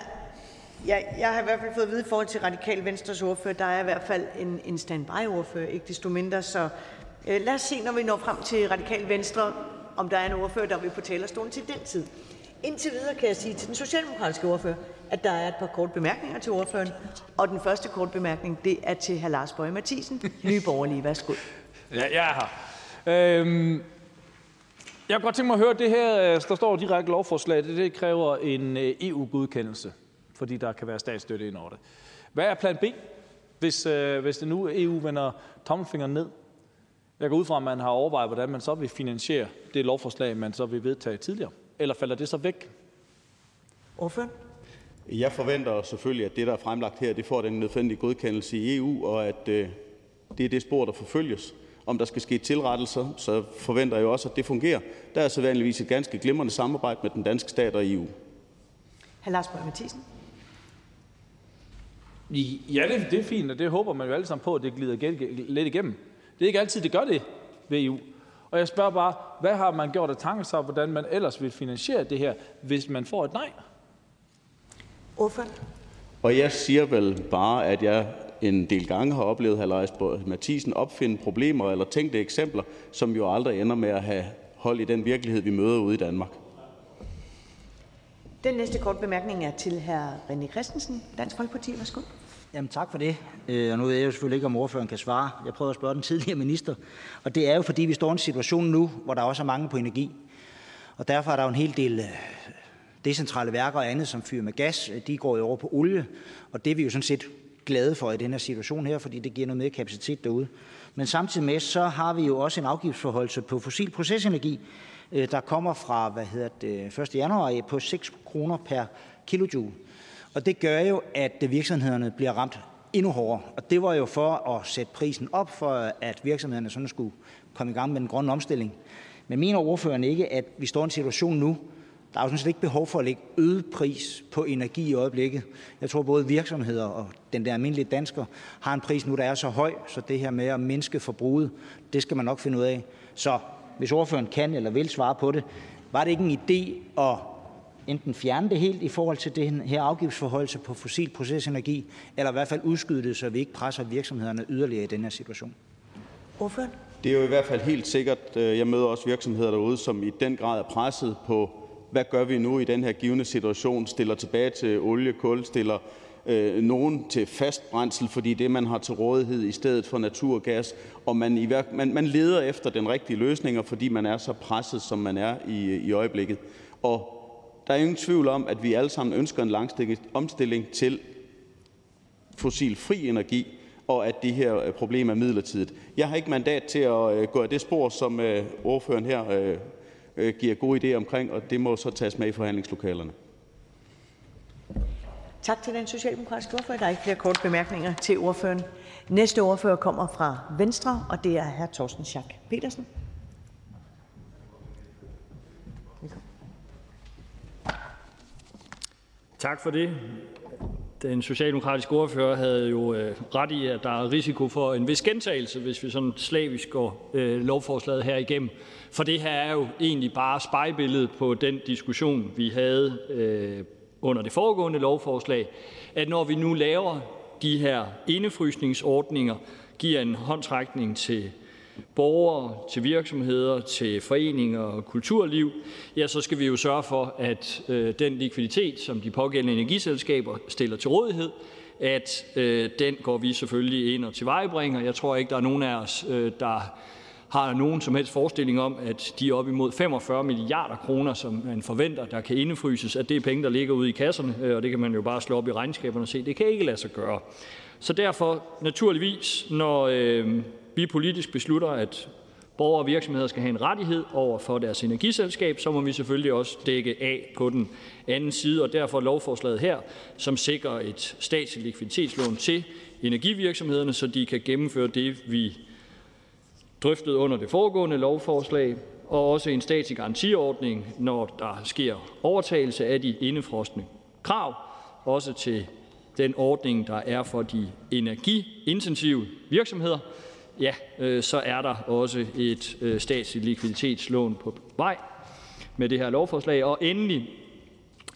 Ja, jeg har i hvert fald fået at vide i forhold til Radikal Venstres ordfører, der er i hvert fald en, en standby-ordfører, ikke desto mindre. Så øh, lad os se, når vi når frem til Radikal Venstre, om der er en ordfører, der vil på talerstolen til den tid. Indtil videre kan jeg sige til den socialdemokratiske ordfører, at der er et par korte bemærkninger til ordføreren. Og den første korte bemærkning, det er til hr. Lars Bøge Mathisen, Nye Borgerlige. Værsgo. <laughs> Ja, jeg er her. Øhm, jeg kunne godt tænke mig at høre det her, øh, der står direkte lovforslag, det, det kræver en øh, EU-godkendelse fordi der kan være statsstøtte ind over det. Hvad er plan B, hvis, øh, hvis det nu EU vender tommelfingeren ned? Jeg går ud fra, at man har overvejet, hvordan man så vil finansiere det lovforslag, man så vil vedtage tidligere. Eller falder det så væk? Hvorfor? Jeg forventer selvfølgelig, at det, der er fremlagt her, det får den nødvendige godkendelse i EU, og at øh, det er det spor, der forfølges. Om der skal ske tilrettelser, så forventer jeg også, at det fungerer. Der er så vanligvis et ganske glimrende samarbejde med den danske stat og EU. Hr. Lars Boje Mathiesen. Ja, det, det er fint, og det håber man jo alle sammen på, at det glider lidt igennem. Det er ikke altid, det gør det ved EU. Og jeg spørger bare, hvad har man gjort af tanker sig, hvordan man ellers vil finansiere det her, hvis man får et nej? Ordføren. Og jeg siger vel bare, at jeg en del gange har oplevet hr. Lars Mathisen opfinde problemer eller tænkte eksempler, som jo aldrig ender med at have hold i den virkelighed, vi møder ude i Danmark. Den næste kort bemærkning er til hr. René Christensen, Dansk Folkeparti. Værsgo. Jamen tak for det. Øh, og nu ved jeg jo selvfølgelig ikke, om ordføreren kan svare. Jeg prøver at spørge den tidligere minister. Og det er jo, fordi vi står i en situation nu, hvor der også er mange på energi. Og derfor er der jo en hel del øh, decentrale værker og andet, som fyrer med gas. Øh, de går jo over på olie. Og det er vi jo sådan set glade for i den her situation her, fordi det giver noget mere kapacitet derude. Men samtidig med, så har vi jo også en afgiftsforholdelse på fossil procesenergi, der kommer fra hvad hedder det, 1. januar på 6 kroner per kilojoule. Og det gør jo, at virksomhederne bliver ramt endnu hårdere. Og det var jo for at sætte prisen op, for at virksomhederne sådan skulle komme i gang med den grønne omstilling. Men mener ordføreren ikke, at vi står i en situation nu, der er jo sådan set ikke behov for at lægge øget pris på energi i øjeblikket. Jeg tror, både virksomheder og den der almindelige dansker har en pris nu, der er så høj, så det her med at mindske forbruget, det skal man nok finde ud af. Så hvis ordføreren kan eller vil svare på det, var det ikke en idé at enten fjerne det helt i forhold til den her afgiftsforholdelse på fossil procesenergi, eller i hvert fald udskyde det, så vi ikke presser virksomhederne yderligere i den her situation? Ordfører? Det er jo i hvert fald helt sikkert. Øh, jeg møder også virksomheder derude, som i den grad er presset på, hvad gør vi nu i den her givende situation? Stiller tilbage til olie, kul, stiller øh, nogen til fast brændsel, fordi det, man har til rådighed i stedet for naturgas, og man, i, man, man leder efter den rigtige løsning, fordi man er så presset, som man er i, i øjeblikket. Og der er ingen tvivl om, at vi alle sammen ønsker en langsigtet omstilling til fossilfri energi, og at det her øh, problem er midlertidigt. Jeg har ikke mandat til at øh, gå af det spor, som øh, ordføreren her giver gode idéer omkring, og det må så tages med i forhandlingslokalerne. Tak til den socialdemokratiske ordfører. Der er ikke flere korte bemærkninger til ordføreren. Næste ordfører kommer fra Venstre, og det er hr. Torsten Schack Petersen. Tak for det. Den socialdemokratiske ordfører havde jo øh, ret i, at der er risiko for en vis gentagelse, hvis vi sådan slavisk går øh, lovforslaget her igennem. For det her er jo egentlig bare spejlbilledet på den diskussion, vi havde øh, under det foregående lovforslag, at når vi nu laver de her indefrysningsordninger, giver en håndtrækning til borgere, til virksomheder, til foreninger og kulturliv, ja, så skal vi jo sørge for, at øh, den likviditet, som de pågældende energiselskaber stiller til rådighed, at øh, den går vi selvfølgelig ind og tilvejebringer. Jeg tror ikke, der er nogen af os, øh, der har nogen som helst forestilling om, at de op imod 45 milliarder kroner, som man forventer, der kan indefryses, at det er penge, der ligger ude i kasserne, øh, og det kan man jo bare slå op i regnskaberne og se, det kan ikke lade sig gøre. Så derfor naturligvis, når øh, vi politisk beslutter, at borgere og virksomheder skal have en rettighed over for deres energiselskab, så må vi selvfølgelig også dække af på den anden side, og derfor lovforslaget her, som sikrer et statsligt likviditetslån til energivirksomhederne, så de kan gennemføre det, vi drøftede under det foregående lovforslag, og også en statslig garantiordning, når der sker overtagelse af de indefrostende krav, også til den ordning, der er for de energiintensive virksomheder, ja, øh, så er der også et øh, statsligt likviditetslån på vej med det her lovforslag. Og endelig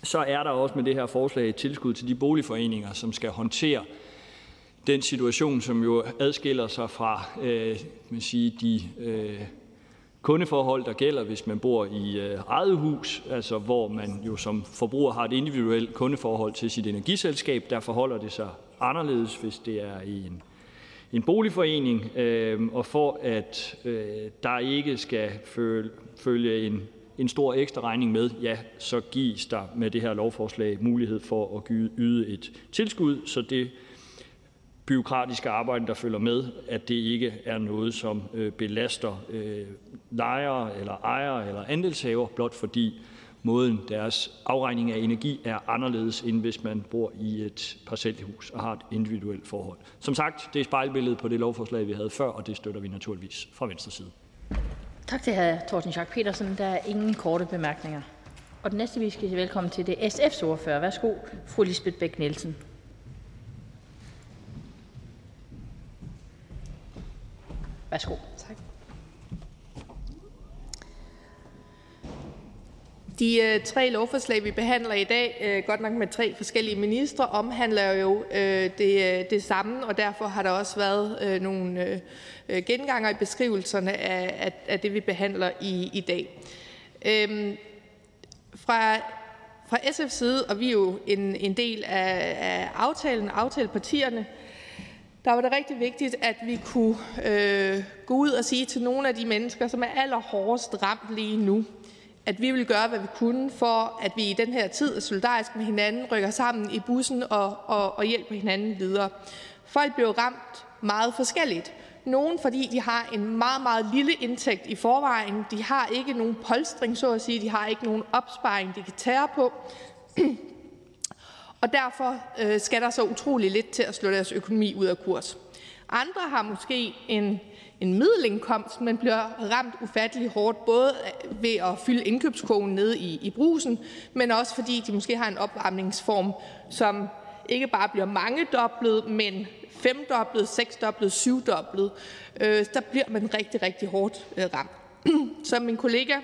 så er der også med det her forslag et tilskud til de boligforeninger, som skal håndtere den situation, som jo adskiller sig fra øh, man sige, de øh, kundeforhold, der gælder, hvis man bor i øh, eget hus, altså hvor man jo som forbruger har et individuelt kundeforhold til sit energiselskab. Der forholder det sig anderledes, hvis det er i en en boligforening, øh, og for at øh, der ikke skal følge en en stor ekstra regning med, ja, så gives der med det her lovforslag mulighed for at yde et tilskud, så det byråkratiske arbejde, der følger med, at det ikke er noget, som øh, belaster øh, lejere eller ejere eller andelshaver, blot fordi måden deres afregning af energi er anderledes, end hvis man bor i et parcelhus og har et individuelt forhold. Som sagt, det er spejlbilledet på det lovforslag, vi havde før, og det støtter vi naturligvis fra venstre side. Tak til hr. Torsten Schack Petersen. Der er ingen korte bemærkninger. Og den næste, vi skal sige velkommen til, det er SF's ordfører. Værsgo, fru Lisbeth Bæk Nielsen. Værsgo. Tak. De øh, tre lovforslag, vi behandler i dag, øh, godt nok med tre forskellige ministre, omhandler jo øh, det, øh, det samme, og derfor har der også været øh, nogle øh, øh, genganger i beskrivelserne af, af, af det, vi behandler i, i dag. Øhm, fra, fra SF's side, og vi er jo en, en del af, af aftalen, aftalepartierne, der var det rigtig vigtigt, at vi kunne øh, gå ud og sige til nogle af de mennesker, som er allerhårdest ramt lige nu, at vi vil gøre, hvad vi kunne, for at vi i den her tid er solidarisk med hinanden, rykker sammen i bussen og, og, og hjælper hinanden videre. Folk blev ramt meget forskelligt. Nogle, fordi de har en meget, meget lille indtægt i forvejen. De har ikke nogen polstring, så at sige. De har ikke nogen opsparing, de kan tære på. og derfor øh, skal der så utrolig lidt til at slå deres økonomi ud af kurs. Andre har måske en en middelindkomst, men bliver ramt ufattelig hårdt, både ved at fylde indkøbskogen nede i, i brusen, men også fordi de måske har en opvarmningsform, som ikke bare bliver mange doblet, men femdoblet, seksdoblet, syvdoblet. Øh, der bliver man rigtig, rigtig hårdt øh, ramt. <clears throat> Som min kollega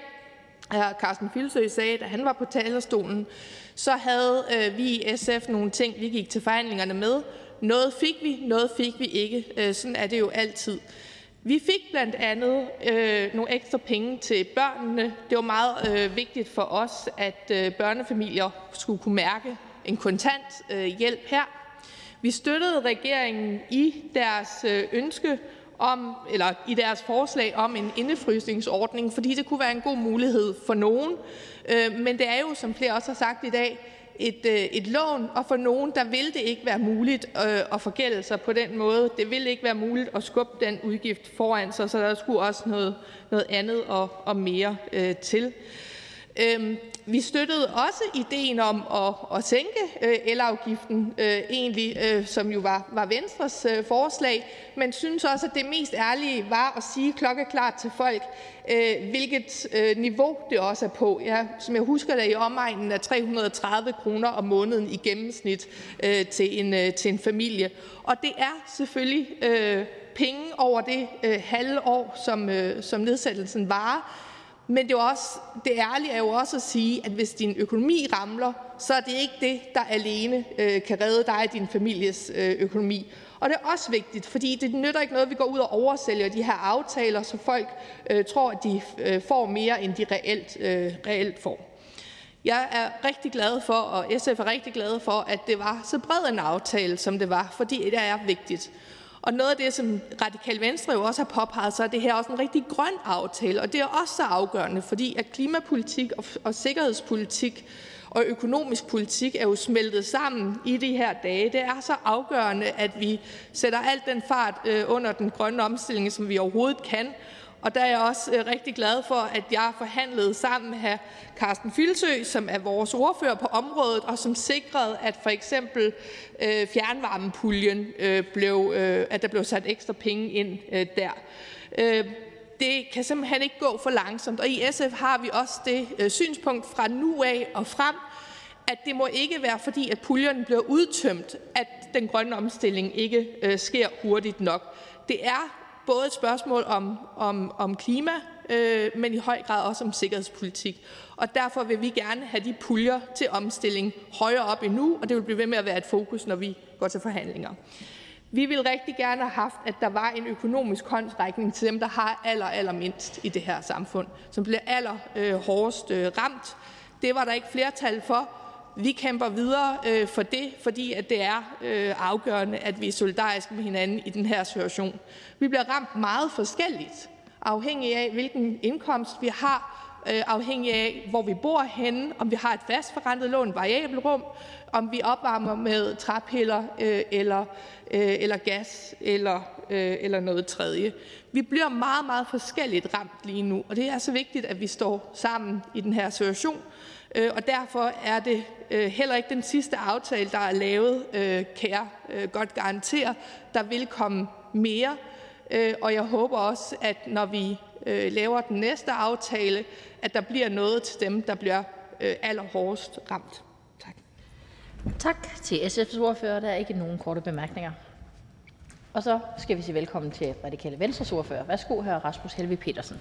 hr. Carsten Filsø sagde, da han var på talerstolen, så havde øh, vi i SF nogle ting, vi gik til forhandlingerne med. Noget fik vi, noget fik vi ikke. Øh, sådan er det jo altid. Vi fik blandt andet øh, nogle ekstra penge til børnene. Det var meget øh, vigtigt for os, at øh, børnefamilier skulle kunne mærke en kontant øh, hjælp her. Vi støttede regeringen i deres øh, ønske om, eller i deres forslag om en indefrysningsordning, fordi det kunne være en god mulighed for nogen. Øh, men det er jo, som flere også har sagt i dag, et, øh, et lån, og for nogen der vil det ikke være muligt øh, at forgælde sig på den måde. Det vil ikke være muligt at skubbe den udgift foran sig, så der skulle også noget, noget andet og, og mere øh, til. Øhm, vi støttede også ideen om at, at sænke øh, elafgiften, øh, egentlig, øh, som jo var, var Venstres forslag, men synes også, at det mest ærlige var at sige klokkeklart til folk, hvilket niveau det også er på. Ja, som jeg husker det i omegnen af 330 kroner om måneden i gennemsnit til, en, til en familie. Og det er selvfølgelig penge over det halve år, som, som nedsættelsen varer, men det, er også, det ærlige er jo også at sige, at hvis din økonomi ramler, så er det ikke det, der alene øh, kan redde dig og din families øh, økonomi. Og det er også vigtigt, fordi det nytter ikke noget, at vi går ud og oversælger de her aftaler, så folk øh, tror, at de øh, får mere, end de reelt, øh, reelt får. Jeg er rigtig glad for, og SF er rigtig glad for, at det var så bred en aftale, som det var, fordi det er vigtigt. Og noget af det, som Radikal Venstre jo også har påpeget, så er det her også en rigtig grøn aftale, og det er også så afgørende, fordi at klimapolitik og, og sikkerhedspolitik og økonomisk politik er jo smeltet sammen i de her dage. Det er så afgørende, at vi sætter alt den fart øh, under den grønne omstilling, som vi overhovedet kan, og der er jeg også øh, rigtig glad for, at jeg forhandlede sammen med hr. Carsten Filsø, som er vores ordfører på området, og som sikrede, at for eksempel øh, fjernvarmepuljen øh, blev, øh, at der blev sat ekstra penge ind øh, der. Øh, det kan simpelthen ikke gå for langsomt, og i SF har vi også det øh, synspunkt fra nu af og frem, at det må ikke være fordi, at puljerne bliver udtømt, at den grønne omstilling ikke øh, sker hurtigt nok. Det er både et spørgsmål om, om, om klima, øh, men i høj grad også om sikkerhedspolitik. Og derfor vil vi gerne have de puljer til omstilling højere op endnu, og det vil blive ved med at være et fokus, når vi går til forhandlinger. Vi vil rigtig gerne have haft, at der var en økonomisk håndsrækning til dem, der har aller, aller mindst i det her samfund, som bliver aller øh, hårdest øh, ramt. Det var der ikke flertal for, vi kæmper videre øh, for det, fordi at det er øh, afgørende, at vi er solidariske med hinanden i den her situation. Vi bliver ramt meget forskelligt, afhængig af hvilken indkomst vi har, øh, afhængig af hvor vi bor henne, om vi har et fastforrentet lån, variabelt rum, om vi opvarmer med træpiller øh, eller, øh, eller gas eller, øh, eller noget tredje. Vi bliver meget, meget forskelligt ramt lige nu, og det er så vigtigt, at vi står sammen i den her situation Øh, og derfor er det øh, heller ikke den sidste aftale, der er lavet, øh, kan jeg godt garantere. Der vil komme mere, og jeg håber også, at når vi laver den næste aftale, at der bliver noget til dem, der bliver allerhårdest ramt. Tak. Tak til SF's ordfører. Der er ikke nogen korte bemærkninger. Og så skal vi sige velkommen til Radikale Venstres ordfører. Værsgo, her Rasmus Helvi Petersen.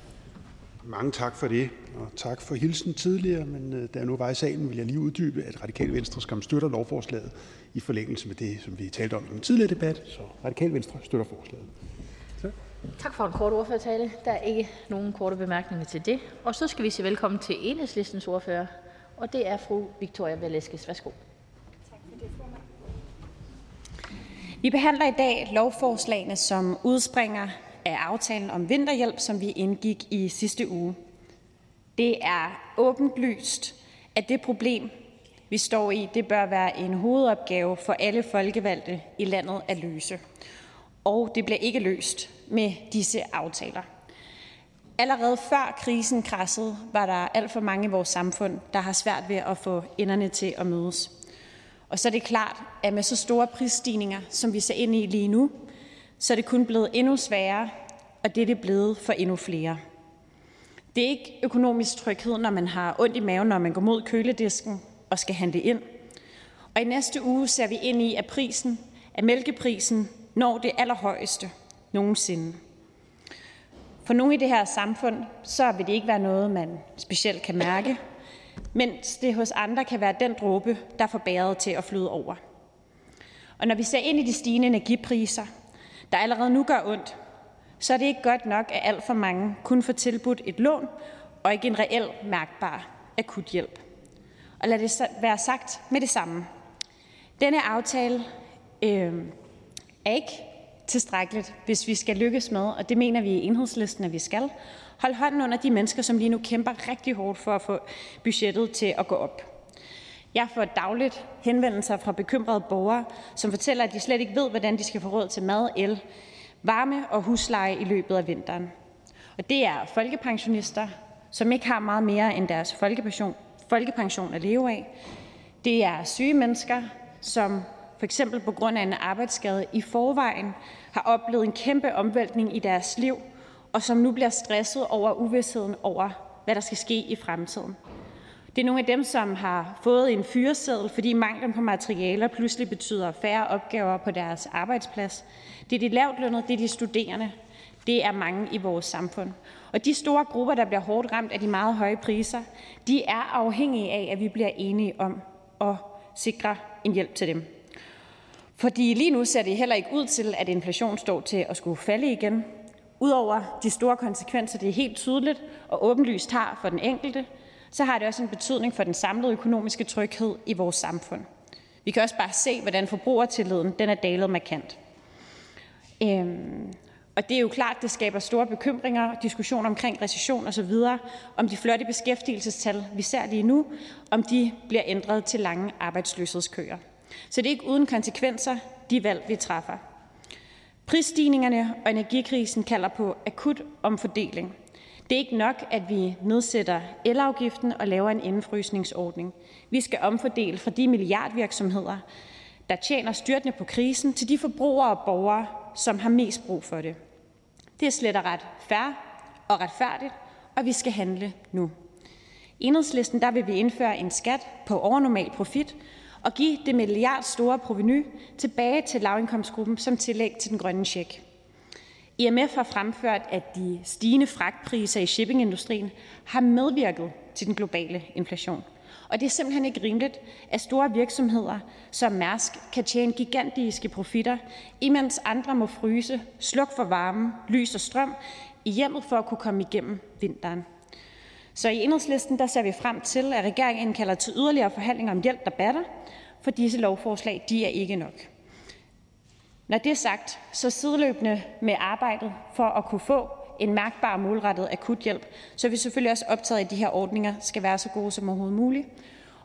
Mange tak for det, og tak for hilsen tidligere, men øh, da jeg nu var i salen, vil jeg lige uddybe, at Radikale Venstre skam støtter lovforslaget i forlængelse med det, som vi talte om i den tidligere debat, så Radikale Venstre støtter forslaget. Tak. Tak for en kort ordførertale. Der er ikke nogen korte bemærkninger til det. Og så skal vi sige velkommen til enhedslistens ordfører, og det er fru Victoria Velasquez. Værsgo. Tak for det, formand. Vi behandler i dag lovforslagene, som udspringer af aftalen om vinterhjælp, som vi indgik i sidste uge. Det er åbenlyst, at det problem, vi står i, det bør være en hovedopgave for alle folkevalgte i landet at løse. Og det bliver ikke løst med disse aftaler. Allerede før krisen krassede, var der alt for mange i vores samfund, der har svært ved at få enderne til at mødes. Og så er det klart, at med så store prisstigninger, som vi ser ind i lige nu, så er det kun blevet endnu sværere, og det er det blevet for endnu flere. Det er ikke økonomisk tryghed, når man har ondt i maven, når man går mod køledisken og skal handle ind. Og i næste uge ser vi ind i, at prisen, at mælkeprisen når det allerhøjeste nogensinde. For nogle i det her samfund, så vil det ikke være noget, man specielt kan mærke, mens det hos andre kan være den dråbe, der får bæret til at flyde over. Og når vi ser ind i de stigende energipriser, der allerede nu gør ondt, er det ikke godt nok, at alt for mange kun får tilbudt et lån og ikke en reel mærkbar akuthjælp. Og lad det være sagt med det samme. Denne aftale øh, er ikke tilstrækkeligt, hvis vi skal lykkes med, og det mener vi i enhedslisten, at vi skal, holde hånden under de mennesker, som lige nu kæmper rigtig hårdt for at få budgettet til at gå op. Jeg får dagligt henvendelser fra bekymrede borgere, som fortæller, at de slet ikke ved, hvordan de skal få råd til mad, el, varme og husleje i løbet af vinteren. Og det er folkepensionister, som ikke har meget mere end deres folkepension, folkepension at leve af. Det er syge mennesker, som for eksempel på grund af en arbejdsskade i forvejen har oplevet en kæmpe omvæltning i deres liv, og som nu bliver stresset over uvidsheden over, hvad der skal ske i fremtiden. Det er nogle af dem, som har fået en fyreseddel, fordi manglen på materialer pludselig betyder færre opgaver på deres arbejdsplads. Det er de lavtlønnede, det er de studerende. Det er mange i vores samfund. Og de store grupper, der bliver hårdt ramt af de meget høje priser, de er afhængige af, at vi bliver enige om at sikre en hjælp til dem. Fordi lige nu ser det heller ikke ud til, at inflation står til at skulle falde igen. Udover de store konsekvenser, det er helt tydeligt og åbenlyst har for den enkelte, så har det også en betydning for den samlede økonomiske tryghed i vores samfund. Vi kan også bare se, hvordan forbrugertilliden den er dalet markant. Øhm, og det er jo klart, det skaber store bekymringer, diskussioner omkring recession osv., om de flotte beskæftigelsestal, vi ser lige nu, om de bliver ændret til lange arbejdsløshedskøer. Så det er ikke uden konsekvenser, de valg, vi træffer. Prisstigningerne og energikrisen kalder på akut omfordeling. Det er ikke nok, at vi nedsætter elafgiften og laver en indefrysningsordning. Vi skal omfordele fra de milliardvirksomheder, der tjener styrtende på krisen, til de forbrugere og borgere, som har mest brug for det. Det er slet og ret fair og retfærdigt, og vi skal handle nu. I enhedslisten der vil vi indføre en skat på overnormal profit og give det milliardstore proveny tilbage til lavindkomstgruppen som tillæg til den grønne check. IMF har fremført, at de stigende fragtpriser i shippingindustrien har medvirket til den globale inflation. Og det er simpelthen ikke rimeligt, at store virksomheder som Mærsk kan tjene gigantiske profitter, imens andre må fryse, slukke for varme, lys og strøm i hjemmet for at kunne komme igennem vinteren. Så i enhedslisten der ser vi frem til, at regeringen indkalder til yderligere forhandlinger om hjælp, der batter, for disse lovforslag de er ikke nok. Når det er sagt, så sideløbende med arbejdet for at kunne få en mærkbar målrettet akuthjælp, så er vi selvfølgelig også optaget af, at de her ordninger skal være så gode som overhovedet muligt.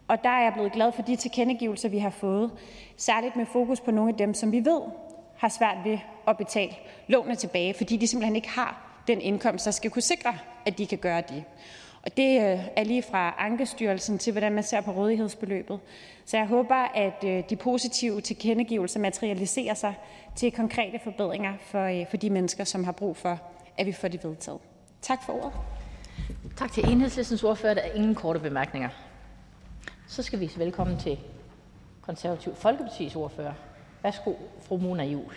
Og der er jeg blevet glad for de tilkendegivelser, vi har fået, særligt med fokus på nogle af dem, som vi ved har svært ved at betale lånene tilbage, fordi de simpelthen ikke har den indkomst, der skal kunne sikre, at de kan gøre det. Og det øh, er lige fra Ankestyrelsen til, hvordan man ser på rådighedsbeløbet. Så jeg håber, at øh, de positive tilkendegivelser materialiserer sig til konkrete forbedringer for, øh, for de mennesker, som har brug for, at vi får det vedtaget. Tak for ordet. Tak til enhedslistens ordfører. Der er ingen korte bemærkninger. Så skal vi velkommen til Konservativ Folkepartis ordfører. Værsgo, fru Mona Juhl.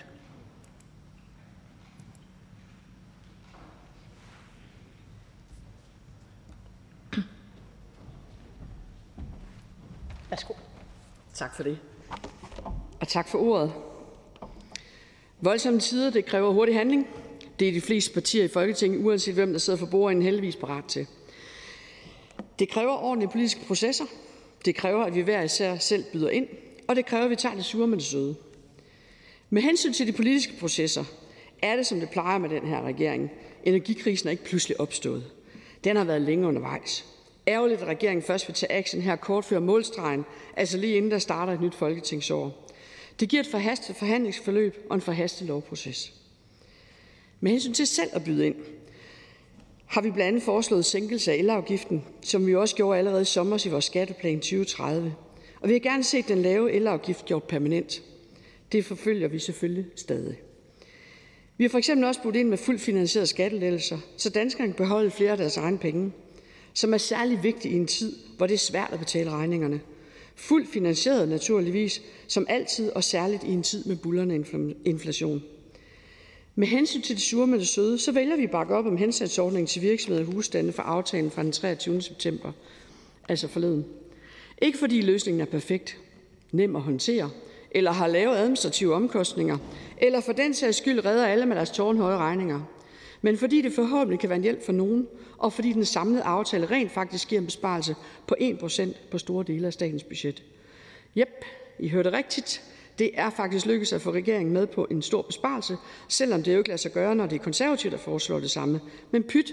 Værsgo. Tak for det. Og tak for ordet. Voldsomme tider, det kræver hurtig handling. Det er de fleste partier i Folketinget, uanset hvem der sidder for bordenden, heldigvis parat til. Det kræver ordentlige politiske processer. Det kræver, at vi hver især selv byder ind. Og det kræver, at vi tager det sure med det søde. Med hensyn til de politiske processer, er det, som det plejer med den her regering. Energikrisen er ikke pludselig opstået. Den har været længe undervejs. Ærgerligt, at regeringen først vil tage action her kort før målstregen, altså lige inden der starter et nyt folketingsår. Det giver et forhastet forhandlingsforløb og en forhastet lovproces. Med hensyn til selv at byde ind, har vi blandt andet foreslået sænkelse af elafgiften, som vi også gjorde allerede i sommer i vores skatteplan 2030. Og vi har gerne set den lave elafgift gjort permanent. Det forfølger vi selvfølgelig stadig. Vi har for eksempel også budt ind med fuldt finansierede skattelettelser, så danskerne kan beholde flere af deres egne penge, som er særlig vigtig i en tid, hvor det er svært at betale regningerne. Fuldt finansieret naturligvis, som altid og særligt i en tid med bullerne inflation. Med hensyn til det sure med det søde, så vælger vi at bakke op om hensatsordningen til virksomheder og husstande for aftalen fra den 23. september, altså forleden. Ikke fordi løsningen er perfekt, nem at håndtere, eller har lave administrative omkostninger, eller for den sags skyld redder alle med deres tårnhøje regninger, men fordi det forhåbentlig kan være en hjælp for nogen, og fordi den samlede aftale rent faktisk giver en besparelse på 1% på store dele af statens budget. Jep, I hørte rigtigt. Det er faktisk lykkedes at få regeringen med på en stor besparelse, selvom det jo ikke lader sig gøre, når det er konservativt, der foreslår det samme. Men pyt,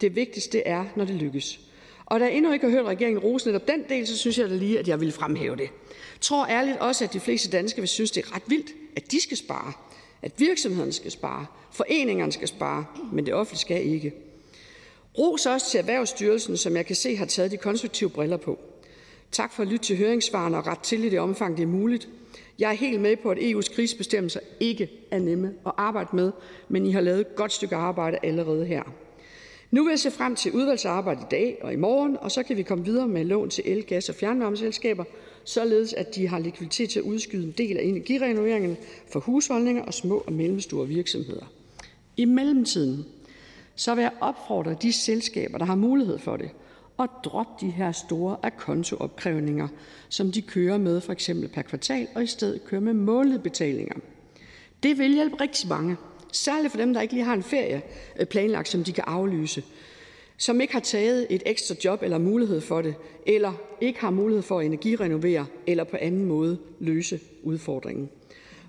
det vigtigste er, når det lykkes. Og da jeg endnu ikke har hørt regeringen rose netop den del, så synes jeg da lige, at jeg vil fremhæve det. Jeg tror ærligt også, at de fleste danskere vil synes, det er ret vildt, at de skal spare. At virksomhederne skal spare, foreningerne skal spare, men det offentlige skal ikke. Ros også til Erhvervsstyrelsen, som jeg kan se har taget de konstruktive briller på. Tak for at lytte til høringssvarene og ret til i det omfang, det er muligt. Jeg er helt med på, at EU's krisebestemmelser ikke er nemme at arbejde med, men I har lavet et godt stykke arbejde allerede her. Nu vil jeg se frem til udvalgsarbejdet i dag og i morgen, og så kan vi komme videre med lån til el-, gas- og fjernvarmeselskaber, således at de har likviditet til at udskyde en del af energirenoveringerne for husholdninger og små og mellemstore virksomheder. I mellemtiden så vil jeg opfordre de selskaber, der har mulighed for det, at droppe de her store akontoopkrævninger, som de kører med for eksempel per kvartal, og i stedet køre med månedbetalinger. Det vil hjælpe rigtig mange, særligt for dem, der ikke lige har en ferie øh, planlagt, som de kan aflyse, som ikke har taget et ekstra job eller mulighed for det, eller ikke har mulighed for at energirenovere eller på anden måde løse udfordringen.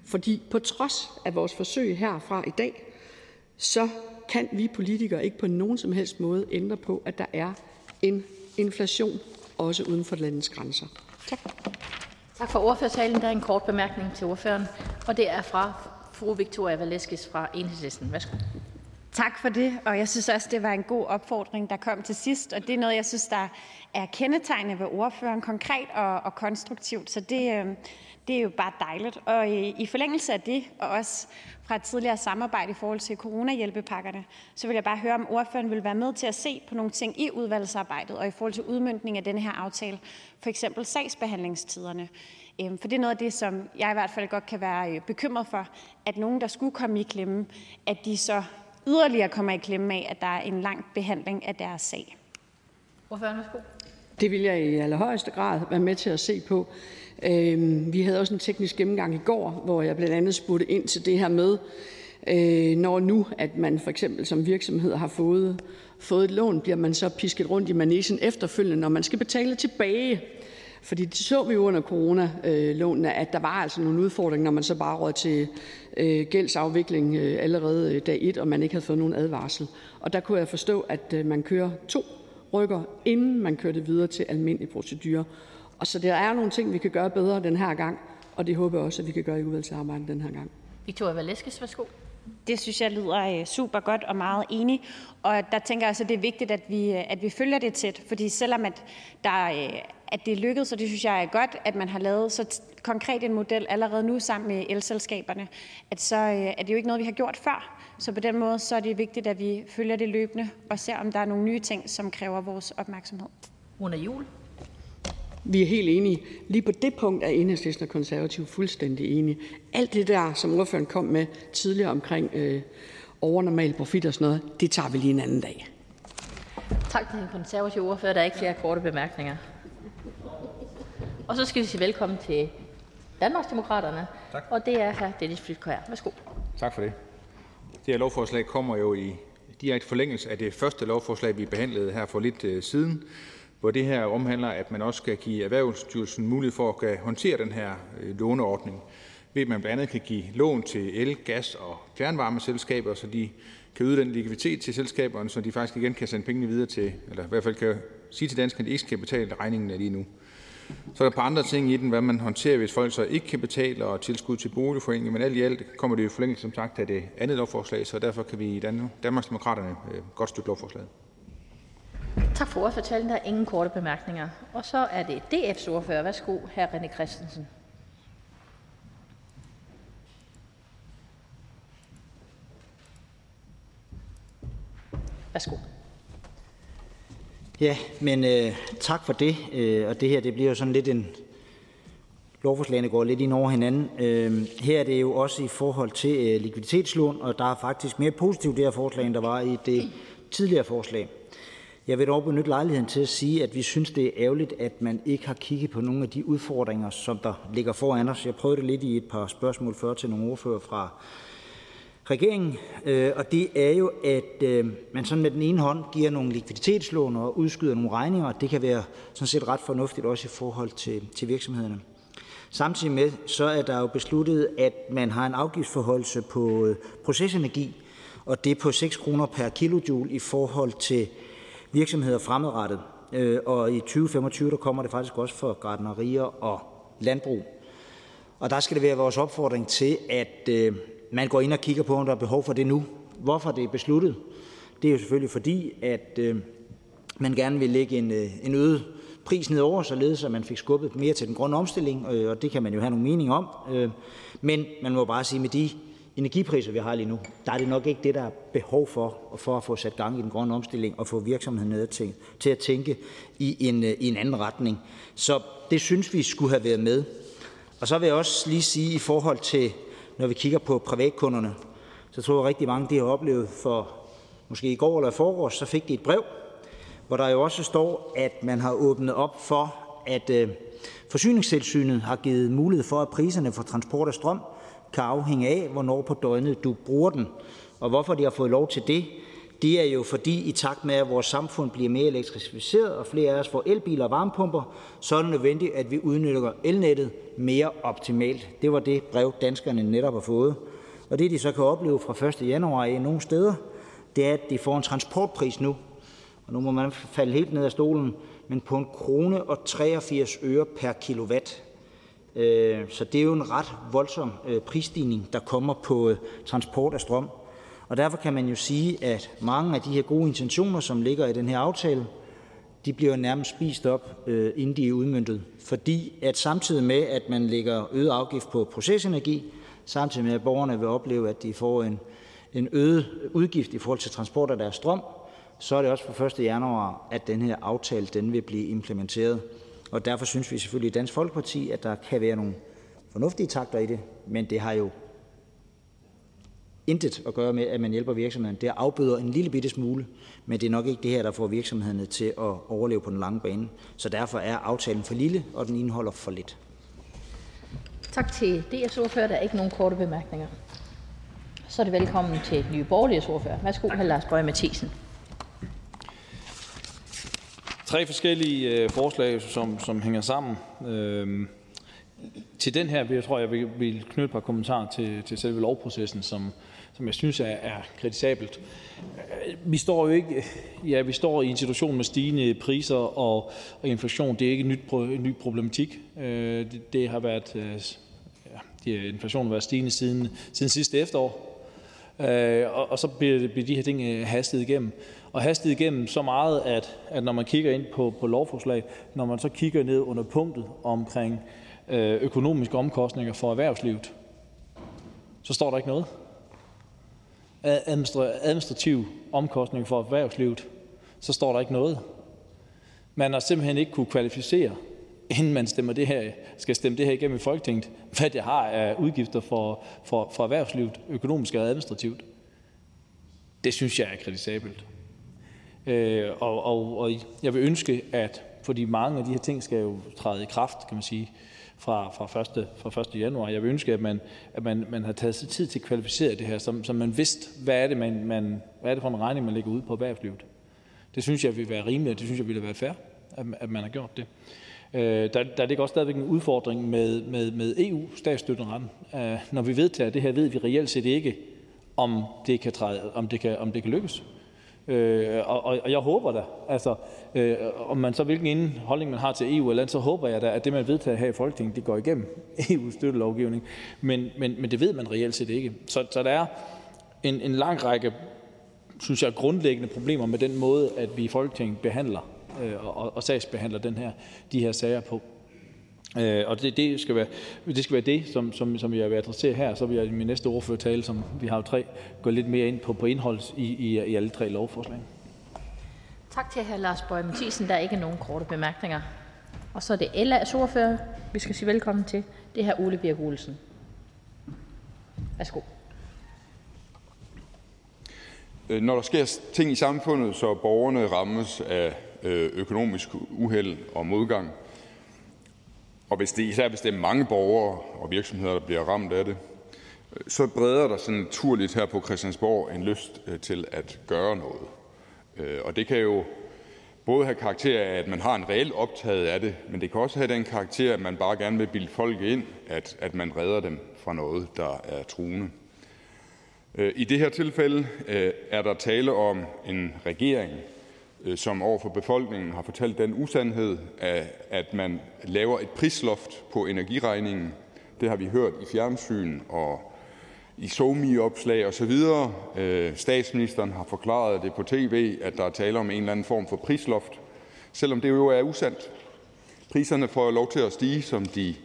Fordi på trods af vores forsøg herfra i dag, så kan vi politikere ikke på nogen som helst måde ændre på, at der er en inflation, også uden for landets grænser. Tak. Tak for ordførertalen. Der er en kort bemærkning til ordføreren, og det er fra fru Victoria Valeskis fra Enhedslisten. Værsgo. Tak for det, og jeg synes også, det var en god opfordring, der kom til sidst, og det er noget, jeg synes, der er kendetegnende ved ordføreren, konkret og, og konstruktivt, så det, øhm, det er jo bare dejligt. Og i, i forlængelse af det, og også fra et tidligere samarbejde i forhold til coronahjælpepakkerne, så vil jeg bare høre, om ordføreren vil være med til at se på nogle ting i udvalgsarbejdet og i forhold til udmyndning af denne her aftale, for eksempel sagsbehandlingstiderne. Øhm, for det er noget af det, som jeg i hvert fald godt kan være øh, bekymret for, at nogen, der skulle komme i klemme, at de så yderligere kommer i klemme af, at der er en lang behandling af deres sag. Det vil jeg i allerhøjeste grad være med til at se på. Øhm, vi havde også en teknisk gennemgang i går, hvor jeg blandt andet spurgte ind til det her med, øh, når nu at man for eksempel som virksomhed har fået, fået et lån, bliver man så pisket rundt i manesien efterfølgende, når man skal betale tilbage. Fordi det så vi jo under coronalånene, at der var altså nogle udfordringer, når man så bare råd til gældsafvikling øh, allerede øh, dag et, og man ikke havde fået nogen advarsel. Og der kunne jeg forstå, at øh, man kører to rykker, inden man kører det videre til almindelig procedure. Og så der er nogle ting, vi kan gøre bedre den her gang, og det håber jeg også, at vi kan gøre i udvalgsarbejdet den her gang. Victoria Valeskes, værsgo. Det synes jeg lyder super godt og meget enig. Og der tænker jeg også, at det er vigtigt, at vi, at vi følger det tæt. Fordi selvom at, der, at det er lykkedes, og det synes jeg er godt, at man har lavet så konkret en model allerede nu sammen med elselskaberne, at så er det jo ikke noget, vi har gjort før. Så på den måde så er det vigtigt, at vi følger det løbende og ser, om der er nogle nye ting, som kræver vores opmærksomhed. Rune Jul. Vi er helt enige. Lige på det punkt er Enhedslisten og Konservative fuldstændig enige. Alt det der, som ordføreren kom med tidligere omkring øh, overnormal profit og sådan noget, det tager vi lige en anden dag. Tak til den konservative ordfører. Der er ikke flere korte bemærkninger. Og så skal vi sige velkommen til Danmarksdemokraterne, tak. og det er hr. Dennis Flydtkjær. Værsgo. Tak for det. Det her lovforslag kommer jo i direkte forlængelse af det første lovforslag, vi behandlede her for lidt øh, siden, hvor det her omhandler, at man også skal give Erhvervsstyrelsen mulighed for at håndtere den her øh, låneordning, ved at man blandt andet kan give lån til el-, gas- og fjernvarmeselskaber, så de kan yde den likviditet til selskaberne, så de faktisk igen kan sende pengene videre til, eller i hvert fald kan sige til danskerne, at de ikke skal betale regningen lige nu. Så er der et par andre ting i den, hvad man håndterer, hvis folk så ikke kan betale, og tilskud til boligforeninger, men alt i alt kommer det jo forlængelse, som sagt, af det andet lovforslag, så derfor kan vi i Danmarksdemokraterne øh, godt støtte lovforslaget. Tak for ordførtalen. Der er ingen korte bemærkninger. Og så er det DF's ordfører. Værsgo, hr. René Christensen. Værsgo. Ja, men øh, tak for det. Øh, og det her det bliver jo sådan lidt en... Lovforslagene går lidt ind over hinanden. Øh, her er det jo også i forhold til øh, likviditetslån, og der er faktisk mere positivt det her forslag, end der var i det tidligere forslag. Jeg vil dog benytte lejligheden til at sige, at vi synes, det er ærgerligt, at man ikke har kigget på nogle af de udfordringer, som der ligger foran os. Jeg prøvede det lidt i et par spørgsmål før til nogle ordfører fra regeringen, øh, og det er jo, at øh, man sådan med den ene hånd giver nogle likviditetslån og udskyder nogle regninger, og det kan være sådan set ret fornuftigt også i forhold til, til virksomhederne. Samtidig med, så er der jo besluttet, at man har en afgiftsforholdelse på øh, procesenergi, og det er på 6 kroner per kilojoule i forhold til virksomheder fremadrettet. Og i 2025 der kommer det faktisk også for gardnerier og landbrug. Og der skal det være vores opfordring til, at man går ind og kigger på, om der er behov for det nu. Hvorfor det er besluttet? Det er jo selvfølgelig fordi, at øh, man gerne vil lægge en, øh, en øget pris nedover, således at man fik skubbet mere til den grønne omstilling, øh, og det kan man jo have nogle mening om. Øh, men man må bare sige, med de energipriser, vi har lige nu, der er det nok ikke det, der er behov for, for at få sat gang i den grønne omstilling og få virksomheden til, til at tænke i en, øh, i en anden retning. Så det synes vi skulle have været med. Og så vil jeg også lige sige i forhold til når vi kigger på privatkunderne, så tror jeg rigtig mange de har oplevet for måske i går eller i forgårs, så fik de et brev, hvor der jo også står, at man har åbnet op for, at øh, forsyningstilsynet har givet mulighed for, at priserne for transport af strøm kan afhænge af, hvornår på døgnet du bruger den. Og hvorfor de har fået lov til det, det er jo fordi, i takt med at vores samfund bliver mere elektrificeret og flere af os får elbiler og varmepumper, så er det nødvendigt, at vi udnytter elnettet mere optimalt. Det var det brev, danskerne netop har fået. Og det, de så kan opleve fra 1. januar i nogle steder, det er, at de får en transportpris nu. Og nu må man falde helt ned af stolen, men på en krone og 83 øre per kilowatt. Øh, så det er jo en ret voldsom øh, prisstigning, der kommer på øh, transport af strøm. Og derfor kan man jo sige, at mange af de her gode intentioner, som ligger i den her aftale, de bliver nærmest spist op, øh, inden de er udmyndtet. Fordi at samtidig med, at man lægger øget afgift på procesenergi, samtidig med, at borgerne vil opleve, at de får en, en øget udgift i forhold til transport af deres strøm, så er det også fra 1. januar, at den her aftale den vil blive implementeret. Og derfor synes vi selvfølgelig i Dansk Folkeparti, at der kan være nogle fornuftige takter i det, men det har jo intet at gøre med, at man hjælper virksomheden. Det afbøder en lille bitte smule, men det er nok ikke det her, der får virksomhederne til at overleve på den lange bane. Så derfor er aftalen for lille, og den indeholder for lidt. Tak til DF's ordfører. Der er ikke nogen korte bemærkninger. Så er det velkommen til Nye Borgerliges ordfører. Værsgo, hr. Lars Bøge Mathisen. Tre forskellige øh, forslag, som, som hænger sammen. Øhm, til den her jeg tror jeg, vil, vil knytte et par kommentarer til, til selve lovprocessen, som, som jeg synes er, er kritisabelt. Vi står jo ikke, ja, vi står i en situation med stigende priser og, og inflation. Det er ikke en, nyt, en ny problematik. Øh, det, det har været, øh, ja, det, inflationen har været stigende siden, siden sidste efterår. Øh, og, og så bliver, bliver de her ting hastet igennem. Og hastet igennem så meget, at, at når man kigger ind på, på lovforslag, når man så kigger ned under punktet omkring økonomiske omkostninger for erhvervslivet, så står der ikke noget. Administrativ omkostning for erhvervslivet, så står der ikke noget. Man har simpelthen ikke kunne kvalificere, inden man stemmer det her, skal stemme det her igennem i Folketinget, hvad det har af udgifter for, for, for erhvervslivet, økonomisk og administrativt. Det synes jeg er kritisabelt. Øh, og, og, og jeg vil ønske, at fordi mange af de her ting skal jo træde i kraft, kan man sige, fra, fra, 1. fra 1. januar. Jeg vil ønske, at man, at man, man har taget sig tid til at kvalificere det her, så, så man vidste, hvad er, det, man, man, hvad er det for en regning, man lægger ud på erhvervslivet. Det synes jeg vil være rimeligt, og det synes jeg ville være fair, at, at man har gjort det. Øh, der, der ligger også stadigvæk en udfordring med, med, med EU-statsstøtteretten. Øh, når vi vedtager det her, ved vi reelt set ikke, om det kan, træde, om det kan, om det kan lykkes. Øh, og, og jeg håber da, altså, øh, om man så hvilken holdning man har til EU eller andet, så håber jeg da, at det, man vedtager her i Folketinget, det går igennem <laughs> EU-støttelovgivning. Men, men, men det ved man reelt set ikke. Så, så der er en, en lang række, synes jeg, grundlæggende problemer med den måde, at vi i Folketinget behandler øh, og, og sagsbehandler den her, de her sager på. Øh, og det, det, skal være, det skal være det, som, som, som jeg vil adressere her. Så vil jeg i min næste ordførertale, som vi har jo tre, gå lidt mere ind på, på indhold i, i, i alle tre lovforslag. Tak til hr. Lars Bøge Mathisen. Der er ikke nogen korte bemærkninger. Og så er det LA's ordfører, vi skal sige velkommen til. Det er her Ole Birk Olsen. Værsgo. Øh, når der sker ting i samfundet, så borgerne rammes af øh, økonomisk uheld og modgang, og hvis det, især hvis det er mange borgere og virksomheder, der bliver ramt af det, øh, så breder der sig naturligt her på Christiansborg en lyst øh, til at gøre noget. Øh, og det kan jo både have karakter af, at man har en reel optaget af det, men det kan også have den karakter, at man bare gerne vil bilde folk ind, at, at man redder dem fra noget, der er truende. I det her tilfælde er der tale om en regering, Øh, som over for befolkningen har fortalt den usandhed, at man laver et prisloft på energiregningen. Det har vi hørt i fjernsyn og i SoMe-opslag osv. Øh, statsministeren har forklaret det på tv, at der er tale om en eller anden form for prisloft, selvom det jo er usandt. Priserne får lov til at stige, som de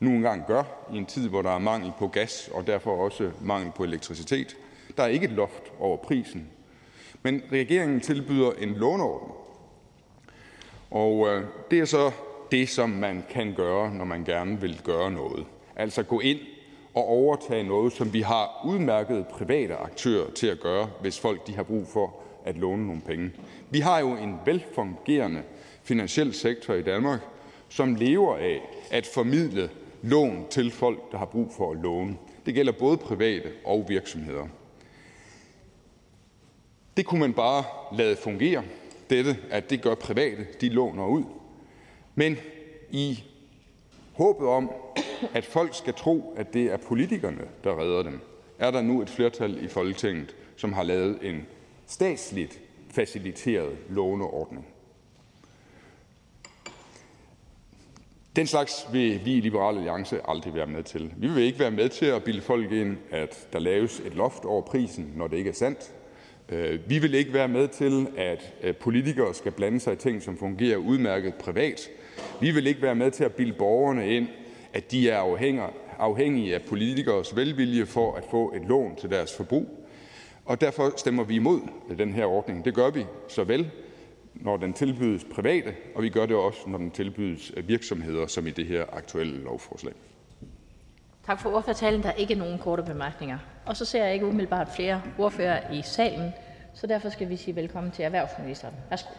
nu engang gør, i en tid, hvor der er mangel på gas og derfor også mangel på elektricitet. Der er ikke et loft over prisen. Men regeringen tilbyder en låneordning, og øh, det er så det, som man kan gøre, når man gerne vil gøre noget, altså gå ind og overtage noget, som vi har udmærkede private aktører til at gøre, hvis folk de har brug for at låne nogle penge. Vi har jo en velfungerende finansiel sektor i Danmark, som lever af at formidle lån til folk, der har brug for at låne. Det gælder både private og virksomheder. Det kunne man bare lade fungere, dette, at det gør private, de låner ud. Men i håbet om, at folk skal tro, at det er politikerne, der redder dem, er der nu et flertal i Folketinget, som har lavet en statsligt faciliteret låneordning. Den slags vil vi i Liberal Alliance aldrig være med til. Vi vil ikke være med til at bilde folk ind, at der laves et loft over prisen, når det ikke er sandt. Øh, vi vil ikke være med til, at øh, politikere skal blande sig i ting, som fungerer udmærket privat. Vi vil ikke være med til at bilde borgerne ind, at de er afhængige af politikers velvilje for at få et lån til deres forbrug. Og derfor stemmer vi imod den her ordning. Det gør vi såvel, når den tilbydes private, og vi gør det også, når den tilbydes virksomheder, som i det her aktuelle lovforslag. Tak for ordførertalen. Der er ikke nogen korte bemærkninger. Og så ser jeg ikke umiddelbart flere ordfører i salen, så derfor skal vi sige velkommen til erhvervsministeren. Værsgo.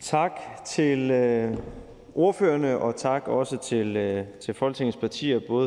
Tak til øh, ordførerne, og tak også til, øh, til Folketingets partier, både